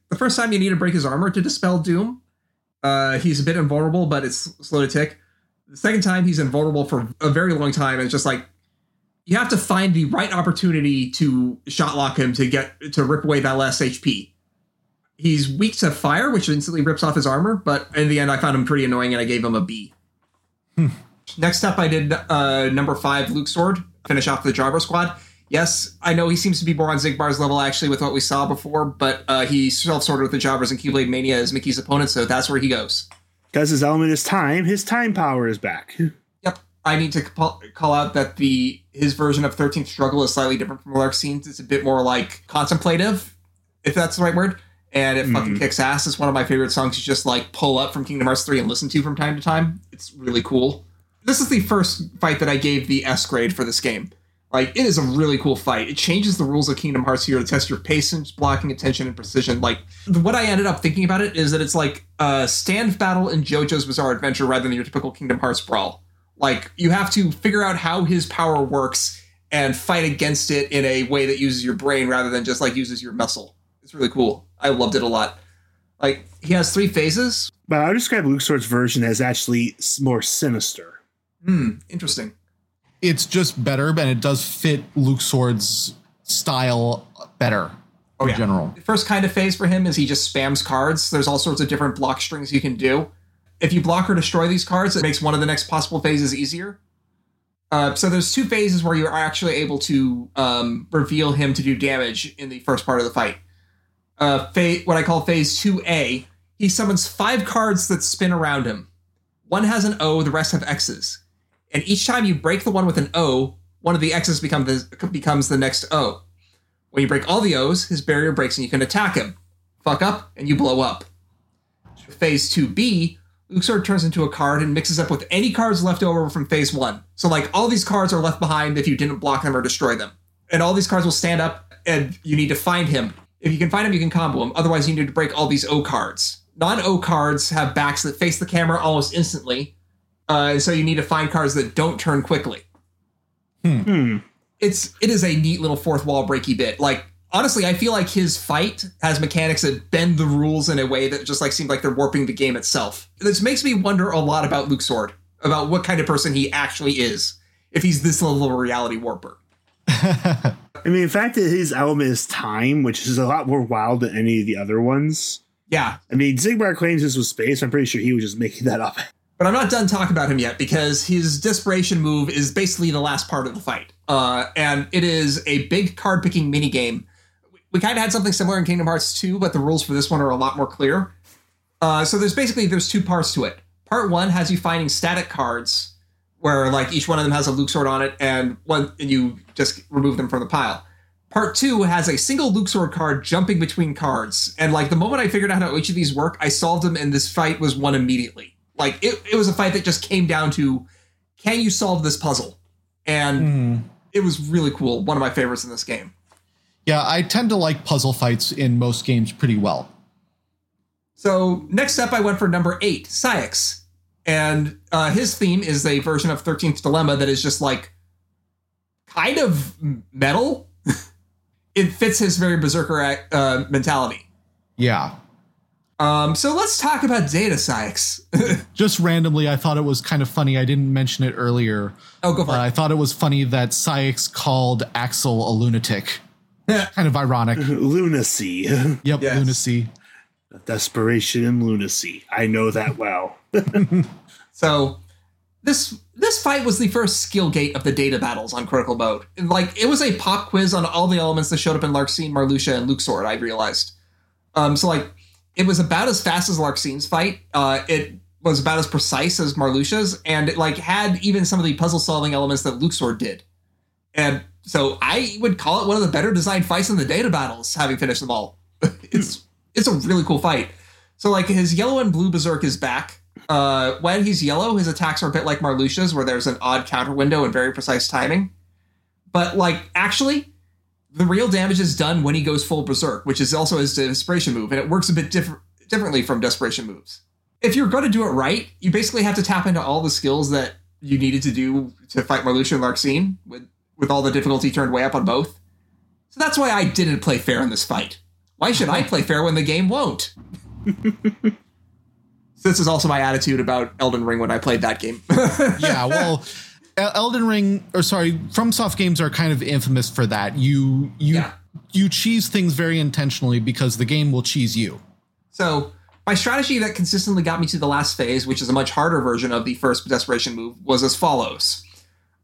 The first time you need to break his armor to dispel Doom. Uh, he's a bit invulnerable, but it's slow to tick. The second time he's invulnerable for a very long time. And it's just like you have to find the right opportunity to shot lock him to get to rip away that last HP. He's weak to fire, which instantly rips off his armor, but in the end, I found him pretty annoying and I gave him a B. Next up, I did uh, number five, Luxord, finish off the Jabra squad. Yes, I know he seems to be more on Xigbar's level actually with what we saw before, but uh, he self sorted with the Jabras and Keyblade Mania as Mickey's opponent, so that's where he goes. Because his element is time, his time power is back. Yep. I need to call, out that the his version of 13th Struggle is slightly different from Larxene's. It's a bit more like contemplative, if that's the right word. And it fucking mm. kicks ass. It's one of my favorite songs to just like pull up from Kingdom Hearts 3 and listen to from time to time. It's really cool. This is the first fight that I gave the S grade for this game. Like it is a really cool fight. It changes the rules of Kingdom Hearts here to test your patience, blocking, attention, and precision. Like what I ended up thinking about it is that it's like a stand battle in JoJo's Bizarre Adventure rather than your typical Kingdom Hearts brawl. Like you have to figure out how his power works and fight against it in a way that uses your brain rather than just like uses your muscle. It's really cool. I loved it a lot. Like he has three phases. But I would describe Luxord's version as actually more sinister. Hmm, interesting. It's just better, and it does fit Luxord's style better Oh, in yeah. general. The first kind of phase for him is he just spams cards. There's all sorts of different block strings you can do. If you block or destroy these cards, it makes one of the next possible phases easier. Uh, so there's two phases where you're actually able to um, reveal him to do damage in the first part of the fight. Uh, fa- what I call phase 2A, he summons five cards that spin around him. One has an O, the rest have X's. And each time you break the one with an O, one of the X's become the, becomes the next O. When you break all the O's, his barrier breaks and you can attack him. Fuck up, and you blow up. Phase 2B, Luxord turns into a card and mixes up with any cards left over from phase 1. So, like, all these cards are left behind if you didn't block them or destroy them. And all these cards will stand up, and you need to find him. If you can find him, you can combo him. Otherwise, you need to break all these O cards. Non O cards have backs that face the camera almost instantly. Uh, and so you need to find cards that don't turn quickly Hmm. it's it is a neat little fourth wall breaky bit. Like honestly, I feel like his fight has mechanics that bend the rules in a way that just like seems like they're warping the game itself. This makes me wonder a lot about Luxord, about what kind of person he actually is, if he's this level of a reality warper. I mean, the fact that his element is time, which is a lot more wild than any of the other ones. Yeah, I mean, Xigbar claims this was space. I'm pretty sure he was just making that up. but I'm not done talking about him yet because his desperation move is basically the last part of the fight, uh, and it is a big card picking mini game. We kind of had something similar in Kingdom Hearts 2, but the rules for this one are a lot more clear. Uh, so there's basically there's two parts to it. Part one has you finding static cards where like each one of them has a Luxord on it, and one and you just remove them from the pile. Part two has a single Luxord card jumping between cards, and like the moment I figured out how each of these work, I solved them, and this fight was won immediately. Like it, it was a fight that just came down to can you solve this puzzle, and hmm. it was really cool. One of my favorites in this game. Yeah, I tend to like puzzle fights in most games pretty well. So next up, I went for number eight, Saïx, and uh, his theme is a version of Thirteenth Dilemma that is just like kind of metal. it fits his very berserker uh, mentality. Yeah. Um, so let's talk about Data Saïx. Just randomly, I thought it was kind of funny. I didn't mention it earlier. oh, go for But I thought it was funny that Saïx called Axel a lunatic. kind of ironic. lunacy. Yep, Yes. lunacy. Desperation and lunacy. I know that well. So this this fight was the first skill gate of the data battles on Critical Mode. Like it was a pop quiz on all the elements that showed up in Larxene, Marluxia, and Luxord. I realized. Um, so like it was about as fast as Larxene's fight. Uh, it was about as precise as Marluxia's, and it like had even some of the puzzle solving elements that Luxord did. And so I would call it one of the better designed fights in the data battles, having finished them all. it's it's a really cool fight. So like his yellow and blue berserk is back. Uh, when he's yellow, his attacks are a bit like Marluxia's, where there's an odd counter window and very precise timing. But like actually, the real damage is done when he goes full berserk, which is also his desperation move, and it works a bit different differently from desperation moves. If you're going to do it right, you basically have to tap into all the skills that you needed to do to fight Marluxia and Larxene, with with all the difficulty turned way up on both. So that's why I didn't play fair in this fight. Why should I play fair when the game won't? this is also my attitude about Elden Ring when I played that game. yeah, well, Elden Ring, or sorry, FromSoft games are kind of infamous for that. You you Yeah. you cheese things very intentionally because the game will cheese you. So my strategy that consistently got me to the last phase, which is a much harder version of the first desperation move, was as follows.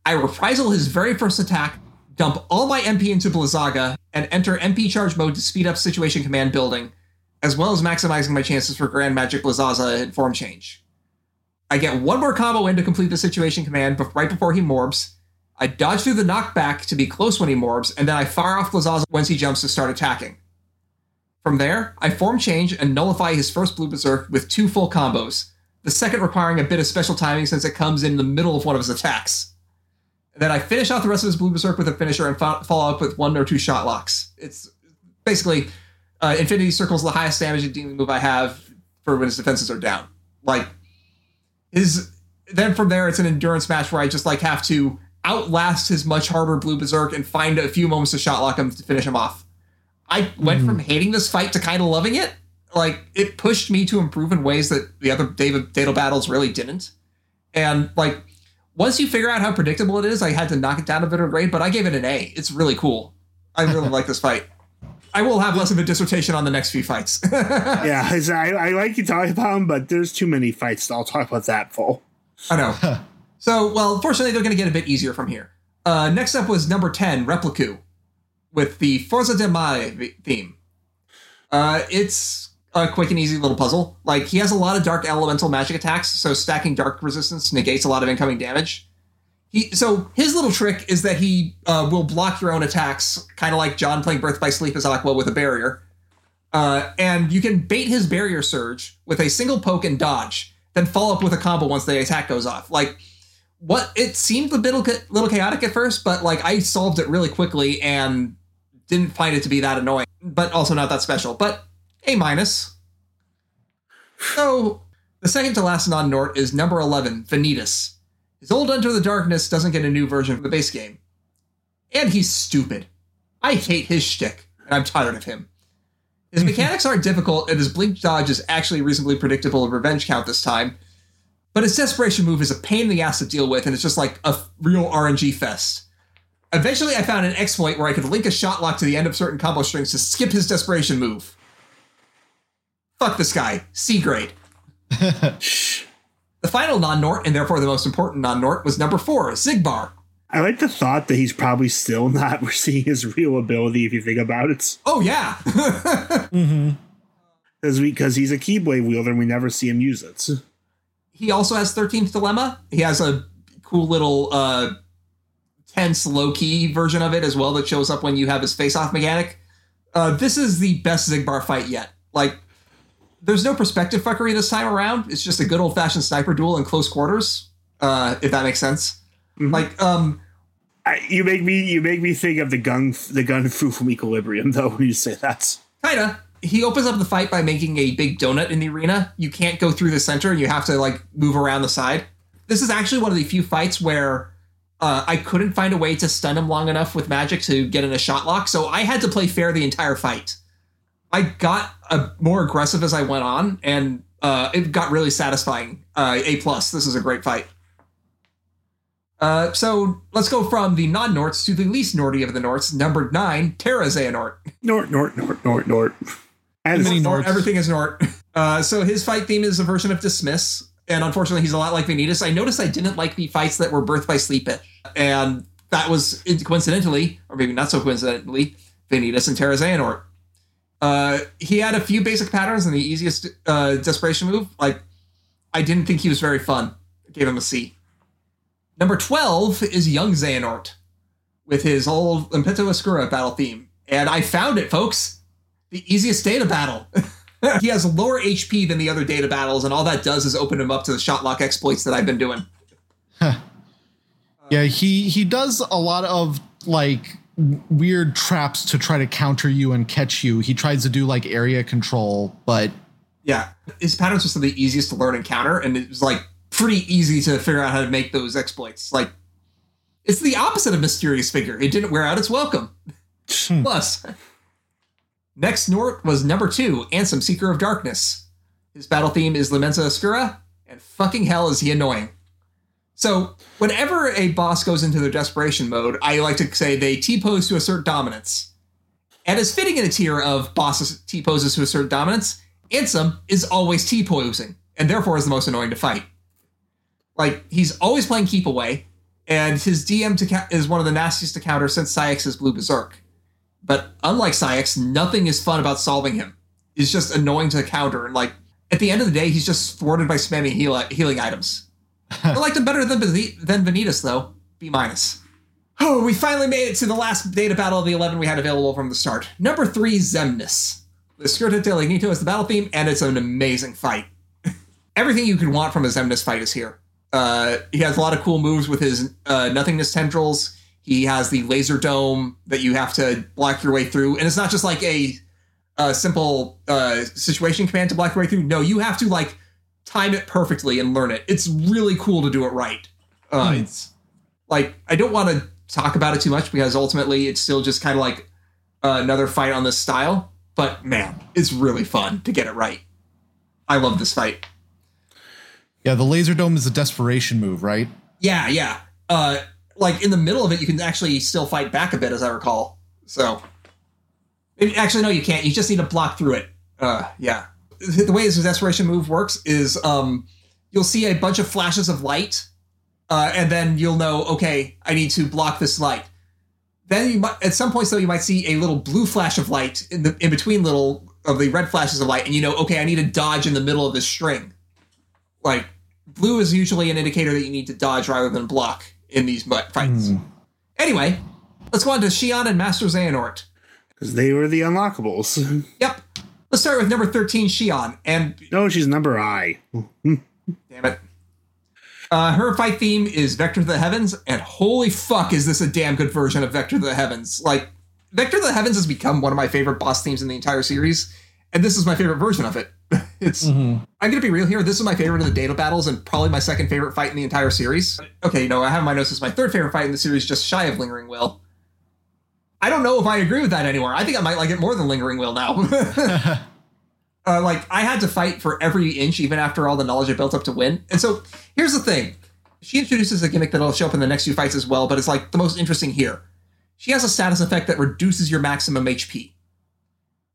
I reprisal his very first attack, dump all my MP into Blizzaga, and enter MP charge mode to speed up situation command building, as well as maximizing my chances for Grand Magic Blizzaza and form change. I get one more combo in to complete the situation command bef- right before he morbs. I dodge through the knockback to be close when he morbs, and then I fire off Blizzaza once he jumps to start attacking. From there, I form change and nullify his first blue berserk with two full combos, the second requiring a bit of special timing since it comes in the middle of one of his attacks. Then I finish off the rest of his Blue Berserk with a finisher and fo- follow up with one or two shot locks. It's basically uh, Infinity Circle's the highest damage dealing move I have for when his defenses are down. Like his then from there it's an endurance match where I just like have to outlast his much harder Blue Berserk and find a few moments to shot lock him to finish him off. I went from hating this fight to kind of loving it. Like it pushed me to improve in ways that the other David Data battles really didn't. And like once you figure out how predictable it is, I had to knock it down a bit of a grade, but I gave it an A. It's really cool. I really like this fight. I will have less of a dissertation on the next few fights. yeah, I, I like you talking about them, but there's too many fights. I'll talk about that full. I know. so, well, fortunately, they're going to get a bit easier from here. Uh, next up was number 10, Repliku, with the Forze del Male theme. Uh, it's a quick and easy little puzzle. Like, he has a lot of dark elemental magic attacks, so stacking dark resistance negates a lot of incoming damage. He, so his little trick is that he uh, will block your own attacks, kind of like John playing Birth by Sleep as Aqua with a barrier. Uh, and you can bait his barrier surge with a single poke and dodge, then follow up with a combo once the attack goes off. Like what it seemed a little little chaotic at first, but like I solved it really quickly and didn't find it to be that annoying, but also not that special. But a minus. So the second to last non-Nort is number eleven, Vanitas. His old Under the Darkness doesn't get a new version of the base game, and he's stupid. I hate his shtick, and I'm tired of him. His mechanics aren't difficult, and his blink dodge is actually reasonably predictable and revenge count this time. But his desperation move is a pain in the ass to deal with, and it's just like a real RNG fest. Eventually, I found an exploit where I could link a shot lock to the end of certain combo strings to skip his desperation move. Fuck this guy. C grade. the final non Nort, and therefore the most important non Nort, was number four, Xigbar. I like the thought that he's probably still not seeing his real ability if you think about it. Oh, yeah. Because because he's a Keyblade wielder and we never see him use it. he also has 13th Dilemma. He has a cool little uh, tense low key version of it as well that shows up when you have his face off mechanic. Uh, this is the best Xigbar fight yet. Like, there's no perspective fuckery this time around. It's just a good old fashioned sniper duel in close quarters, uh, if that makes sense. Like, um, I, you make me you make me think of the gun the gun fu from Equilibrium though when you say that. kinda. He opens up the fight by making a big donut in the arena. You can't go through the center, and you have to like move around the side. This is actually one of the few fights where uh, I couldn't find a way to stun him long enough with magic to get in a shot lock, so I had to play fair the entire fight. I got uh, more aggressive as I went on, and uh, it got really satisfying. Uh, a plus. This is a great fight. Uh, so let's go from the non-Norts to the least Norty of the Norts, number nine, Terra Xehanort. Nort Nort Nort Nort Nort. And Nort, Norts. everything is Nort. Uh, so his fight theme is a version of Dismiss, and unfortunately, he's a lot like Vanitas. I noticed I didn't like the fights that were Birth by Sleepish, and that was coincidentally, or maybe not so coincidentally, Vanitas and Terra Xehanort. Uh, he had a few basic patterns and the easiest uh, desperation move. Like, I didn't think he was very fun. I gave him a C. Number 12 is Young Xehanort with his old Impeto Oscuro battle theme. And I found it, folks. The easiest data battle. he has lower HP than the other data battles, and all that does is open him up to the shot lock exploits that I've been doing. Yeah, he he does a lot of like weird traps to try to counter you and catch you. He tries to do like area control, but Yeah, his patterns are some of the easiest to learn and counter, and it was like pretty easy to figure out how to make those exploits. Like, it's the opposite of mysterious figure. It didn't wear out its welcome. Hmm. Plus, next Nort was number two, Ansem, Seeker of Darkness. His battle theme is Lamenza Oscura, and fucking hell is he annoying. So, whenever a boss goes into their desperation mode, I like to say they T pose to assert dominance. And as fitting in a tier of bosses T poses to assert dominance, Ansem is always T posing, and therefore is the most annoying to fight. Like, he's always playing Keep Away, and his DM ca- is one of the nastiest to counter since Saïx's Blue Berserk. But unlike Saïx, nothing is fun about solving him. He's just annoying to counter, and like, at the end of the day, he's just thwarted by spamming heal- healing items. I liked him better than, than Vanitas, though. B minus. Oh, we finally made it to the last data battle of the 11 we had available from the start. Number three, Xemnas. The Skirta del Ignito is the battle theme, and it's an amazing fight. Everything you could want from a Xemnas fight is here. Uh, he has a lot of cool moves with his uh, nothingness tendrils. He has the laser dome that you have to block your way through, and it's not just like a, a simple uh, situation command to block your way through. No, you have to like time it perfectly and learn it. It's really cool to do it right. Uh, It's like I don't want to talk about it too much because ultimately it's still just kind of like uh, another fight on this style. But man, it's really fun to get it right. I love this fight. Yeah, the laser dome is a desperation move, right? Yeah, yeah. Uh, like in the middle of it, you can actually still fight back a bit, as I recall. So, actually, no, you can't. You just need to block through it. Uh, yeah. The way this desperation move works is, um, you'll see a bunch of flashes of light, uh, and then you'll know, okay, I need to block this light. Then you might, at some points though, you might see a little blue flash of light in the in between little of the red flashes of light, and you know, okay, I need to dodge in the middle of this string. Like blue is usually an indicator that you need to dodge rather than block in these fights. Anyway, let's go on to Xion and Master Xehanort. Because they were the unlockables. Yep. Let's start with number 13, Xion. And no, she's number I. damn it. Uh, her fight theme is Vector to the Heavens, and holy fuck, is this a damn good version of Vector to the Heavens. Like, Vector to the Heavens has become one of my favorite boss themes in the entire series, and this is my favorite version of it. It's I'm gonna be real here. This is my favorite of the data battles, and probably my second favorite fight in the entire series. Okay, no, I have my notes as my third favorite fight in the series, just shy of Lingering Will. I don't know if I agree with that anymore. I think I might like it more than Lingering Will now. uh, like I had to fight for every inch, even after all the knowledge I built up to win. And so here's the thing: she introduces a gimmick that'll show up in the next few fights as well, but it's like the most interesting here. She has a status effect that reduces your maximum HP.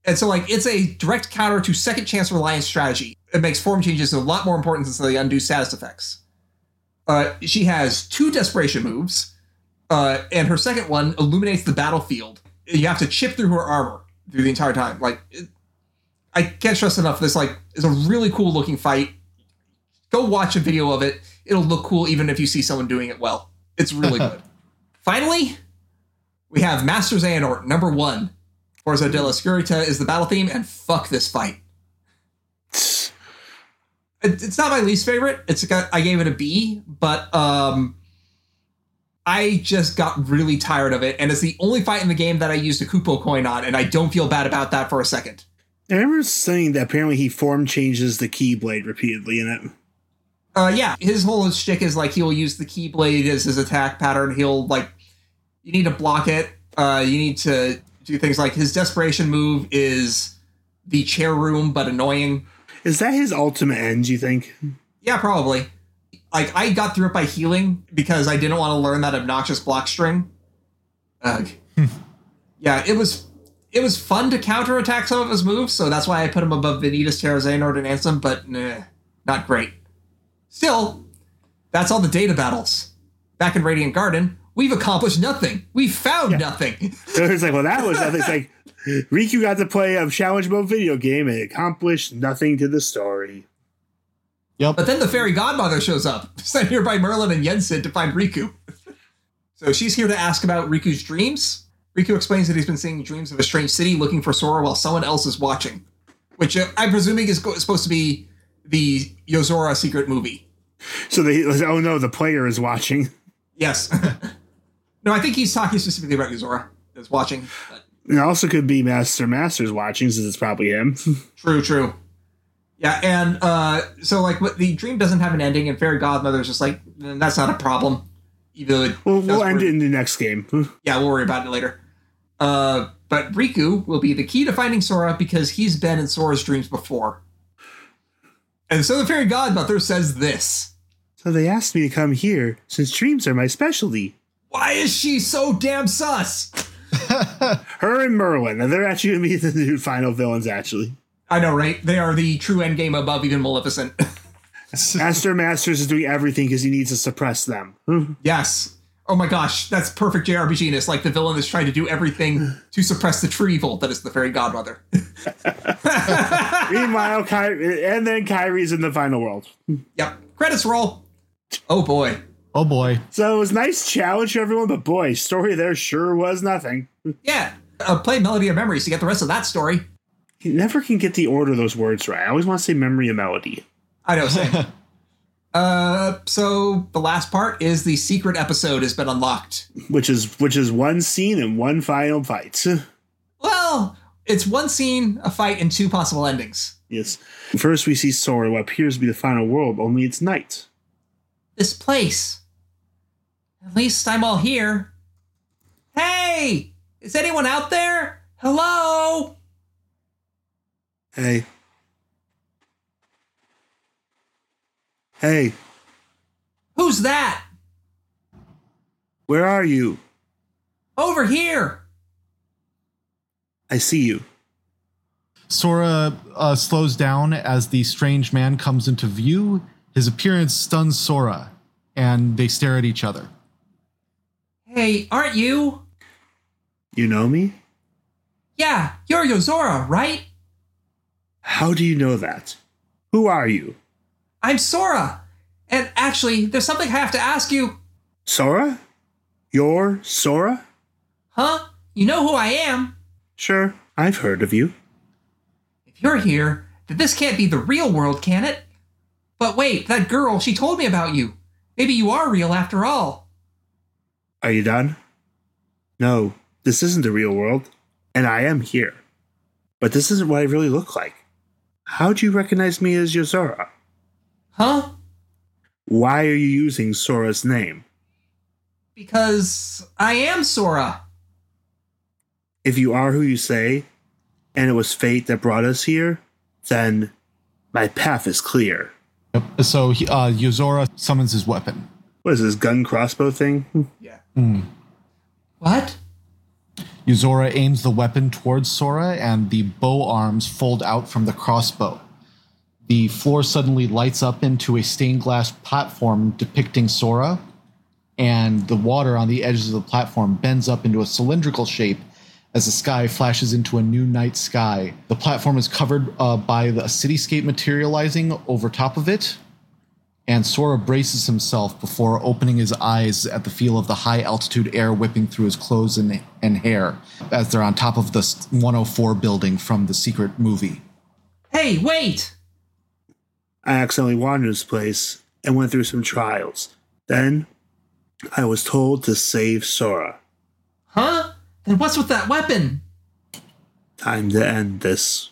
And so, like, it's a direct counter to second chance reliance strategy. It makes form changes a lot more important than the undo status effects. Uh, she has two desperation moves, uh, and her second one illuminates the battlefield. You have to chip through her armor through the entire time. Like, it, I can't stress enough. This like is a really cool looking fight. Go watch a video of it. It'll look cool even if you see someone doing it well. It's really good. Finally, we have Master Xehanort number one. Forza della Scurita is the battle theme, and fuck this fight. It's not my least favorite. It's got I gave it a B, but um, I just got really tired of it, and it's the only fight in the game that I used a Kupo coin on, and I don't feel bad about that for a second. I remember saying that apparently he form changes the Keyblade repeatedly in it. Uh, yeah, his whole shtick is like he'll use the Keyblade as his attack pattern. He'll like, you need to block it. Uh, you need to do things like his desperation move is the chair room, but annoying. Is that his ultimate end, you think? Yeah, probably. Like I got through it by healing because I didn't want to learn that obnoxious block string. Ugh. yeah, it was it was fun to counterattack some of his moves, so that's why I put him above Vanitas, Terra Xehanort, and Ansem, but nah, not great. Still, that's all the data battles. Back in Radiant Garden, we've accomplished nothing. We found nothing. So it's like, well, that was nothing. It's like Riku got to play a challenge mode video game and accomplished nothing to the story. Yep. But then the fairy godmother shows up, sent here by Merlin and Yensid to find Riku. so she's here to ask about Riku's dreams. Riku explains that he's been seeing dreams of a strange city looking for Sora while someone else is watching, which uh, I'm presuming is go- supposed to be the Yozora secret movie. So they, oh no, the player is watching. Yes. no, I think he's talking specifically about Yozora is watching. But It also could be Master Master's watching, since it's probably him. True, true. Yeah, and uh, so like the dream doesn't have an ending, and Fairy Godmother's just like "Mm, that's not a problem. Even though it We'll, we'll end it in the next game. Yeah, we'll worry about it later. Uh, but Riku will be the key to finding Sora because he's been in Sora's dreams before. And so the fairy godmother says this. So they asked me to come here since dreams are my specialty. Why is she so damn sus? Her and Merlin, and they're actually going to be the new final villains, actually. I know, right? They are the true endgame above even Maleficent. Master Masters is doing everything because he needs to suppress them. yes. Oh my gosh, that's perfect JRPG-ness. Like the villain is trying to do everything to suppress the true evil that is the fairy godmother. Meanwhile, Ky- and then Kairi's in the final world. yep. Credits roll. Oh boy. Oh boy. So it was nice challenge for everyone, but boy, story there sure was nothing. Yeah. Uh, play Melody of Memories to get the rest of that story. You never can get the order of those words right. I always want to say memory and melody. I know, same. Uh, so the last part is the secret episode has been unlocked. Which is which is one scene and one final fight. Well, it's one scene, a fight, and two possible endings. yes. First we see Sora, what appears to be the final world, only it's night. This place. At least I'm all here. Hey! Is anyone out there? Hello? Hey. Hey, Who's that? where are you? Over here! I see you. Sora uh, slows down as the strange man comes into view. His appearance stuns Sora, and they stare at each other. Hey, aren't you? You know me? Yeah, you're Yozora, right? How do you know that? Who are you? I'm Sora. And actually, there's something I have to ask you. Sora? You're Sora? Huh? You know who I am? Sure, I've heard of you. If you're here, then this can't be the real world, can it? But wait, that girl, she told me about you. Maybe you are real after all. Are you done? No, this isn't the real world, and I am here. But this isn't what I really look like. How'd you recognize me as Yozora? Huh? Why are you using Sora's name? Because I am Sora. If you are who you say, and it was fate that brought us here, then my path is clear. So he, uh, Yozora summons his weapon. What is this gun crossbow thing? Yeah. Hmm. What? Yozora aims the weapon towards Sora, and the bow arms fold out from the crossbow. The floor suddenly lights up into a stained glass platform depicting Sora, and the water on the edges of the platform bends up into a cylindrical shape as the sky flashes into a new night sky. The platform is covered uh, by the cityscape materializing over top of it, and Sora braces himself before opening his eyes at the feel of the high altitude air whipping through his clothes and, and hair as they're on top of the 104 building from the secret movie. Hey, wait! I accidentally wandered this place and went through some trials. Then I was told to save Sora. Huh? Then what's with that weapon? Time to end this.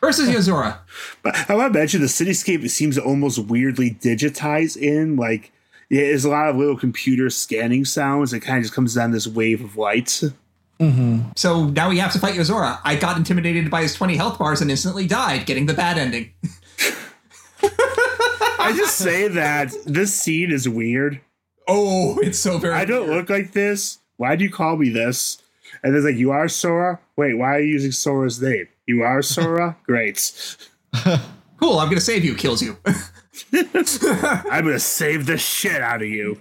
Versus Yozora. But I want to mention the cityscape seems almost weirdly digitized in. Like, yeah, there's a lot of little computer scanning sounds. It kind of just comes down this wave of light. Mm-hmm. So now we have to fight Yozora. I got intimidated by his 20 health bars and instantly died, getting the bad ending. I just say that this scene is weird. Oh, it's so very. I don't look like this. Why do you call me this? And it's like, you are Sora? Wait, why are you using Sora's name? You are Sora? Great. Cool, I'm gonna save you, kills you. I'm gonna save the shit out of you.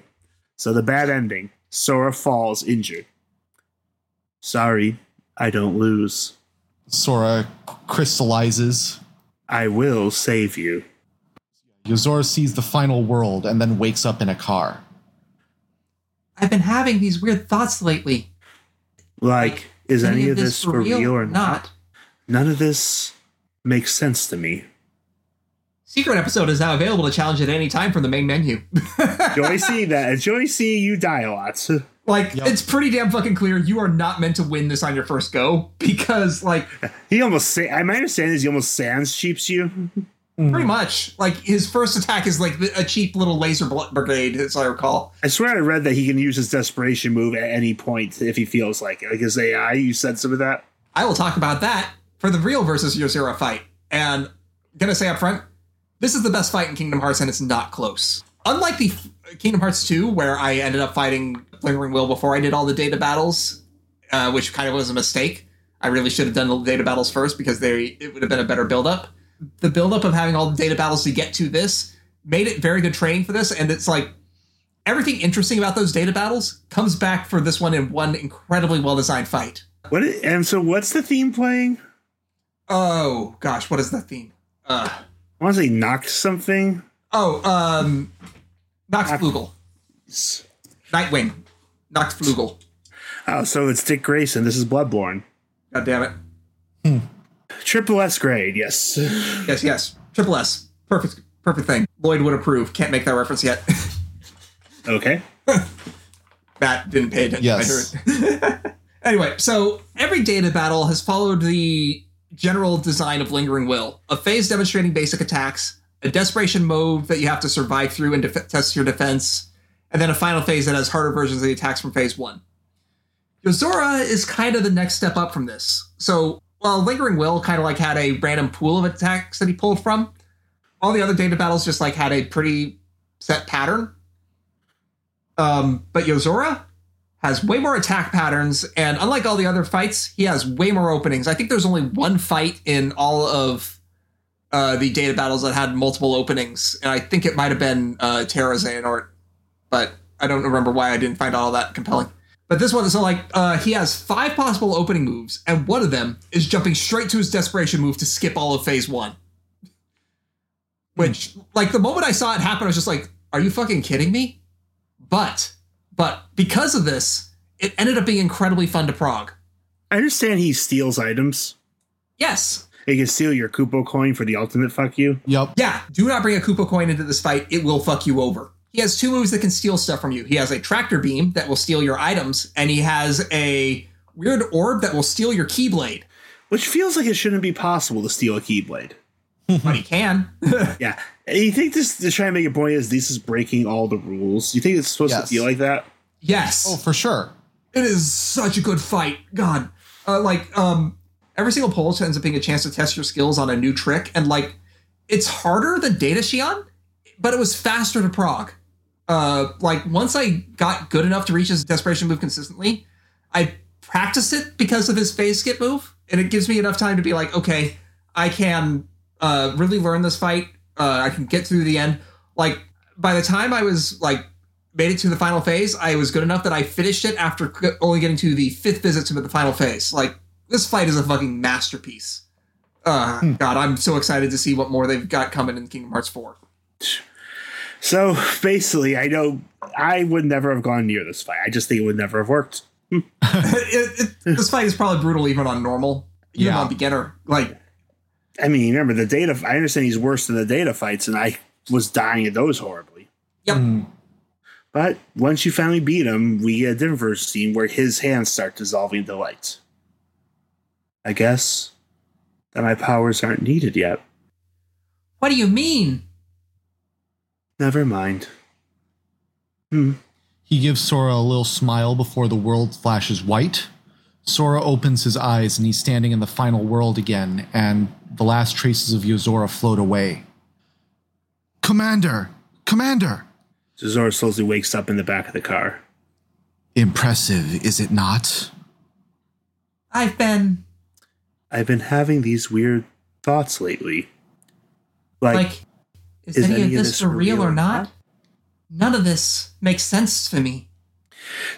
So the bad ending. Sora falls injured. Sorry, I don't lose. Sora crystallizes. I will save you. Yozora sees the final world and then wakes up in a car. I've been having these weird thoughts lately. Like, is any, of this for real, or not? not? None of this makes sense to me. Secret episode is now available to challenge at any time from the main menu. Enjoy seeing that. Enjoy seeing you die a lot. like, Yep. it's pretty damn fucking clear you are not meant to win this on your first go because, like, He almost say I my understanding is he almost sans cheaps you. Pretty much, like, his first attack is like a cheap little laser brigade, as I recall. I swear I read that he can use his desperation move at any point if he feels like it. Like his AI, you said some of that. I will talk about that for the real versus Yozora fight. And gonna say up front, this is the best fight in Kingdom Hearts, and it's not close. Unlike the Kingdom Hearts 2, where I ended up fighting Lingering Will before I did all the data battles, uh, which kind of was a mistake. I really should have done the data battles first because they it would have been a better build up. The build up of having all the data battles to get to this made it very good training for this, and it's like everything interesting about those data battles comes back for this one in one incredibly well designed fight. What? And so, what's the theme playing? Oh gosh, what is that theme? Uh, I want to say knocked something. oh, um, Noxflugel, Nightwing, Noxflugel. Oh, so it's Dick Grayson. This is Bloodborne. God damn it! Triple S grade, yes. Yes, yes, triple S, perfect, Perfect thing. Lloyd would approve. Can't make that reference yet. Okay. Matt didn't pay attention. Yes. I heard. anyway, so every data battle has followed the general design of Lingering Will, a phase demonstrating basic attacks, a desperation mode that you have to survive through and def- test your defense, and then a final phase that has harder versions of the attacks from phase one. Yozora is kind of the next step up from this. So while Lingering Will kind of like had a random pool of attacks that he pulled from, all the other data battles just like had a pretty set pattern. Um, but Yozora has way more attack patterns, and unlike all the other fights, he has way more openings. I think there's only one fight in all of uh, the data battles that had multiple openings, and I think it might have been uh, Terra Xehanort, but I don't remember why I didn't find all that compelling. But this one is so like uh, he has five possible opening moves, and one of them is jumping straight to his desperation move to skip all of phase one. Which, like, the moment I saw it happen, I was just like, "Are you fucking kidding me?" But, but because of this, it ended up being incredibly fun to prog. I understand he steals items. Yes, He can steal your Kupo coin for the ultimate fuck you. Yep. yeah. Do not bring a Kupo coin into this fight; it will fuck you over. He has two moves that can steal stuff from you. He has a tractor beam that will steal your items, and he has a weird orb that will steal your keyblade. Which feels like it shouldn't be possible to steal a Keyblade. But he can. Yeah. And you think this to try and make a point is this is breaking all the rules? You think it's supposed Yes. to feel like that? yes. Oh, for sure. It is such a good fight. God, uh, like um, every single poll ends up being a chance to test your skills on a new trick, and like it's harder than Data Xion, but it was faster to prog. Uh, like once I got good enough to reach his desperation move consistently, I practice it because of his phase skip move, and it gives me enough time to be like, okay, I can uh, really learn this fight. Uh, I can get through the end. Like by the time I was like made it to the final phase, I was good enough that I finished it after only getting to the fifth visit to the final phase. Like this fight is a fucking masterpiece. Uh, God, I'm so excited to see what more they've got coming in Kingdom Hearts 4. So basically, I know I would never have gone near this fight. I just think it would never have worked. it, it, this fight is probably brutal even on normal, even Yeah. on beginner. Like, I mean, remember the data. I understand he's worse than the data fights, and I was dying at those horribly. yep. Mm. But once you finally beat him, we get a different verse scene where his hands start dissolving into light. I guess that my powers aren't needed yet. What do you mean? Never mind. Hmm. He gives Sora a little smile before the world flashes white. Sora opens his eyes and he's standing in the final world again, and the last traces of Yozora float away. Commander! Commander! Zora slowly wakes up in the back of the car. Impressive, is it not? I've been I've been having these weird thoughts lately. Like, like, is, any, of this, for real or not? None of this makes sense to me.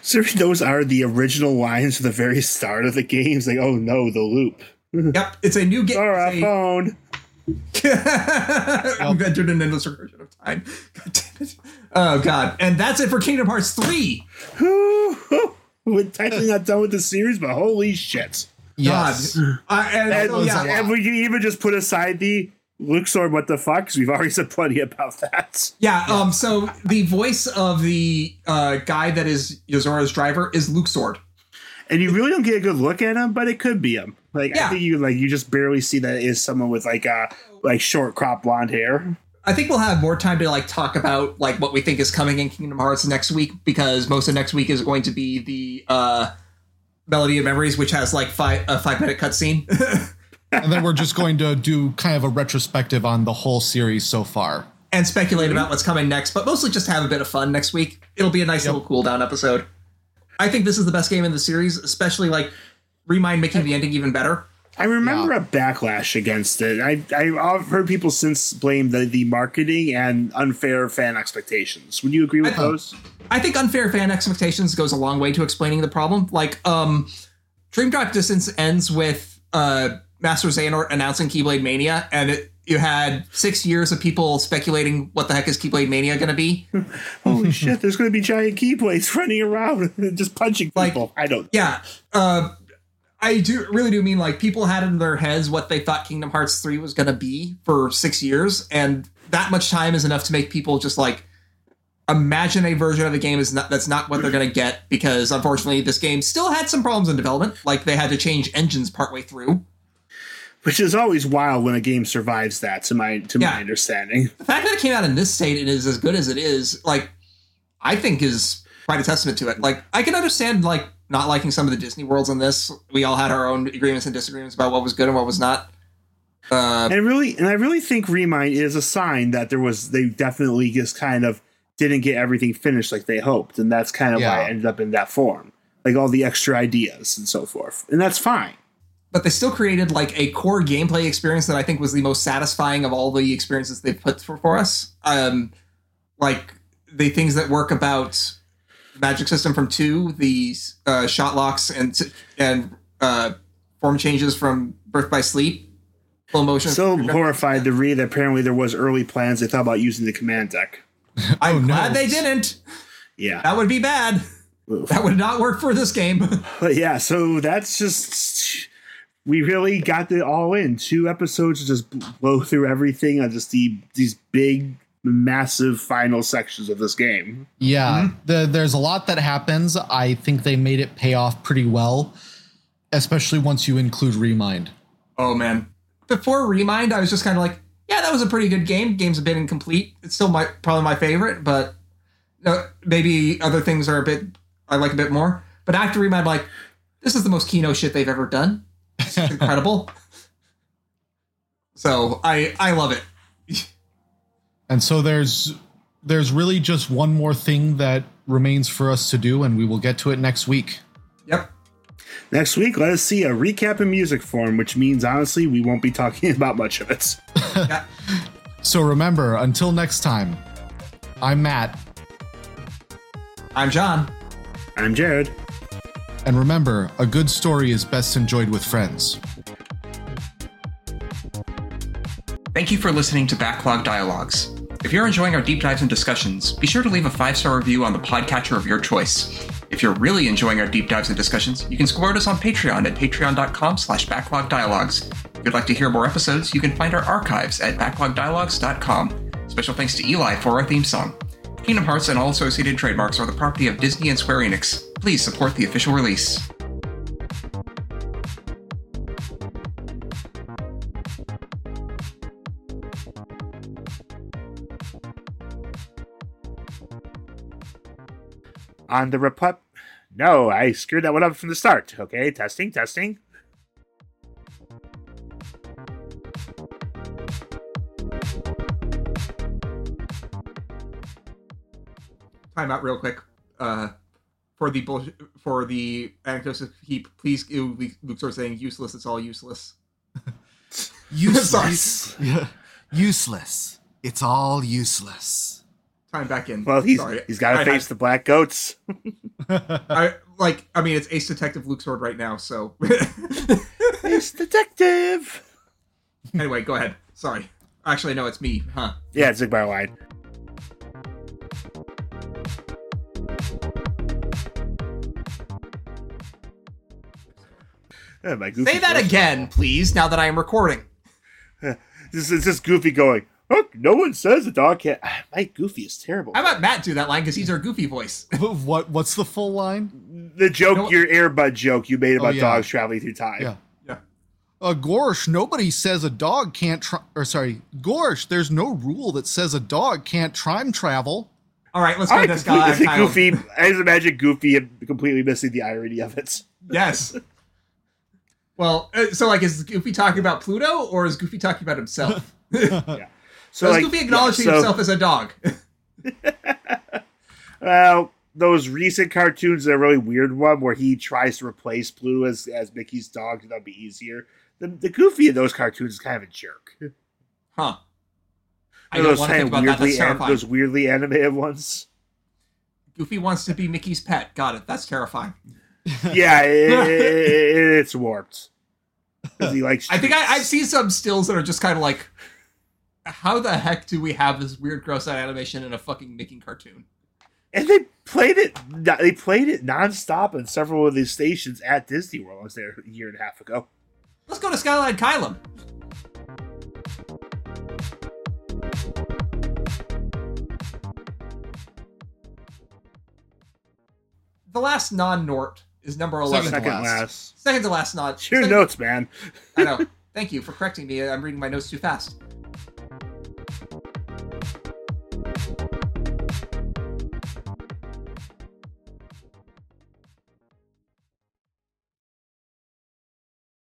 so those are the original lines from the very start of the game. It's like, oh no, the loop. Yep, it's a new game. Zora, phone. I've entered an endless recursion of time. God damn it. Oh god. And that's it for Kingdom Hearts 3. We're technically not done with the series, but holy shit. Yes. God. Uh, and, And, so, yeah, and we can even just put aside the Luxord, what the fuck? Because we've already said plenty about that. yeah, um, so the voice of the uh, guy that is Yozora's driver is Luxord. And you really don't get a good look at him, but it could be him. Like Yeah. I think you like you just barely see that it is someone with like uh like short crop blonde hair. I think we'll have more time to like talk about like what we think is coming in Kingdom Hearts next week because most of next week is going to be the uh, Melody of Memories, which has like five a five minute cutscene. and then we're just going to do kind of a retrospective on the whole series so far. and speculate about what's coming next, but mostly just have a bit of fun next week. It'll be a nice little cool down episode. I think this is the best game in the series, especially like Remind making the ending even better. I remember Yeah. a backlash against it. I I've heard people since blame the, the marketing and unfair fan expectations. Would you agree with I- those? I think unfair fan expectations goes a long way to explaining the problem. Like, um, Dream Drop Distance ends with uh, Master Xehanort announcing Keyblade Mania, and it, you had six years of people speculating what the heck is Keyblade Mania going to be. Holy shit! There's going to be giant keyblades running around and just punching Like- people. I don't. Yeah. Uh, I do really do mean like people had in their heads what they thought Kingdom Hearts 3 was going to be for 6 years and that much time is enough to make people just like imagine a version of the game is not that's not what they're going to get because unfortunately this game still had some problems in development like they had to change engines partway through. Which is always wild when a game survives that, to my to Yeah. my understanding. The fact that it came out in this state and is as good as it is like I think is quite a testament to it. Like I can understand like not liking some of the Disney worlds in this. We all had our own agreements and disagreements about what was good and what was not. Uh, And really, and I really think Remind is a sign that there was they definitely just kind of didn't get everything finished like they hoped, and that's kind of why Yeah. it ended up in that form, like all the extra ideas and so forth, and that's fine. But they still created like a core gameplay experience that I think was the most satisfying of all the experiences they've put for, for us. Um, like the things that work about the magic system from two, the uh, shot locks and and uh, form changes from Birth by Sleep, full motion. So horrified to read that apparently there was early plans they thought about using the command deck. I'm Oh, no. glad they didn't. Yeah, That would be bad. Oof. That would not work for this game. but yeah, so that's just we really got it all in two episodes to just blow through everything on just the these big massive final sections of this game. Yeah, the, there's a lot that happens. I think they made it pay off pretty well, especially once you include Remind. Oh man. Before Remind, I was just kind of like, yeah, that was a pretty good game. Game's a bit incomplete. It's still my probably my favorite, but uh, maybe other things are a bit I like a bit more. But after Remind, I'm like, this is the most Kino shit they've ever done. It's incredible. so I I love it. And so there's there's really just one more thing that remains for us to do, and we will get to it next week. Yep. Next week, let us see a recap in music form, which means honestly we won't be talking about much of it. Yeah. So remember, until next time, I'm Matt, I'm John. I'm Jared. And remember, a good story is best enjoyed with friends. Thank you for listening to Backlog Dialogues. If you're enjoying our deep dives and discussions, be sure to leave a five star review on the podcatcher of your choice. If you're really enjoying our deep dives and discussions, you can support us on Patreon at patreon.com slash backlogdialogues. If you'd like to hear more episodes, you can find our archives at backlogdialogues.com. Special thanks to Eli for our theme song. Kingdom Hearts and all associated trademarks are the property of Disney and Square Enix. Please support the official release. On the Repub. No, I screwed that one up from the start. Okay, testing, testing. Time out real quick. Uh, for the bullshit, for the anecdotes of heap, please give Luke Luxord saying useless. It's all useless. Useless. useless. It's all useless. Time back in. Well, he's Sorry. he's got to I- face the black goats. I like. I mean, it's Ace Detective Luxord right now. So It's detective. anyway, go ahead. Sorry. Actually, no, it's me. Huh. Yeah, it's Xigbar line. Yeah, my goofy Say that voice. again, please. Now that I am recording. This is just Goofy going. Look, no one says a dog can't. My Goofy is terrible. How about Matt do that line because he's our goofy voice? what what's the full line? the joke, No- your earbud joke you made about yeah. dogs traveling through time. Yeah. yeah. Uh, Gorsh, nobody says a dog can't. Tri- or sorry, Gorsh. There's no rule that says a dog can't time travel. All right, let's go I to this guy. completely Kyle. Goofy. I just imagine Goofy and completely missing the irony of it. Yes. Well, uh, so like, is Goofy talking about Pluto or is Goofy talking about himself? So Does like, Goofy acknowledging yeah, so- himself as a dog? Well, those recent cartoons, a really weird one where he tries to replace Pluto as, as Mickey's dog, that'd be easier. The, the Goofy in those cartoons is kind of a jerk. huh. I those don't want to kind think of about that. That's weirdly, an- those weirdly animated ones. Goofy wants to be Mickey's pet. Got it. That's terrifying. Yeah, it, it- it's warped. he likes. I think I, I've seen some stills that are just kind of like, how the heck do we have this weird, gross out animation in a fucking Mickey cartoon? And they played it. They played it nonstop on several of these stations at Disney World. I was there a year and a half ago. Let's go to Scala ad Caelum. The last non-Nort is number eleven. Second Second to last. last. Second to last not. It's your second- notes, man. I know. Thank you for correcting me. I'm reading my notes too fast.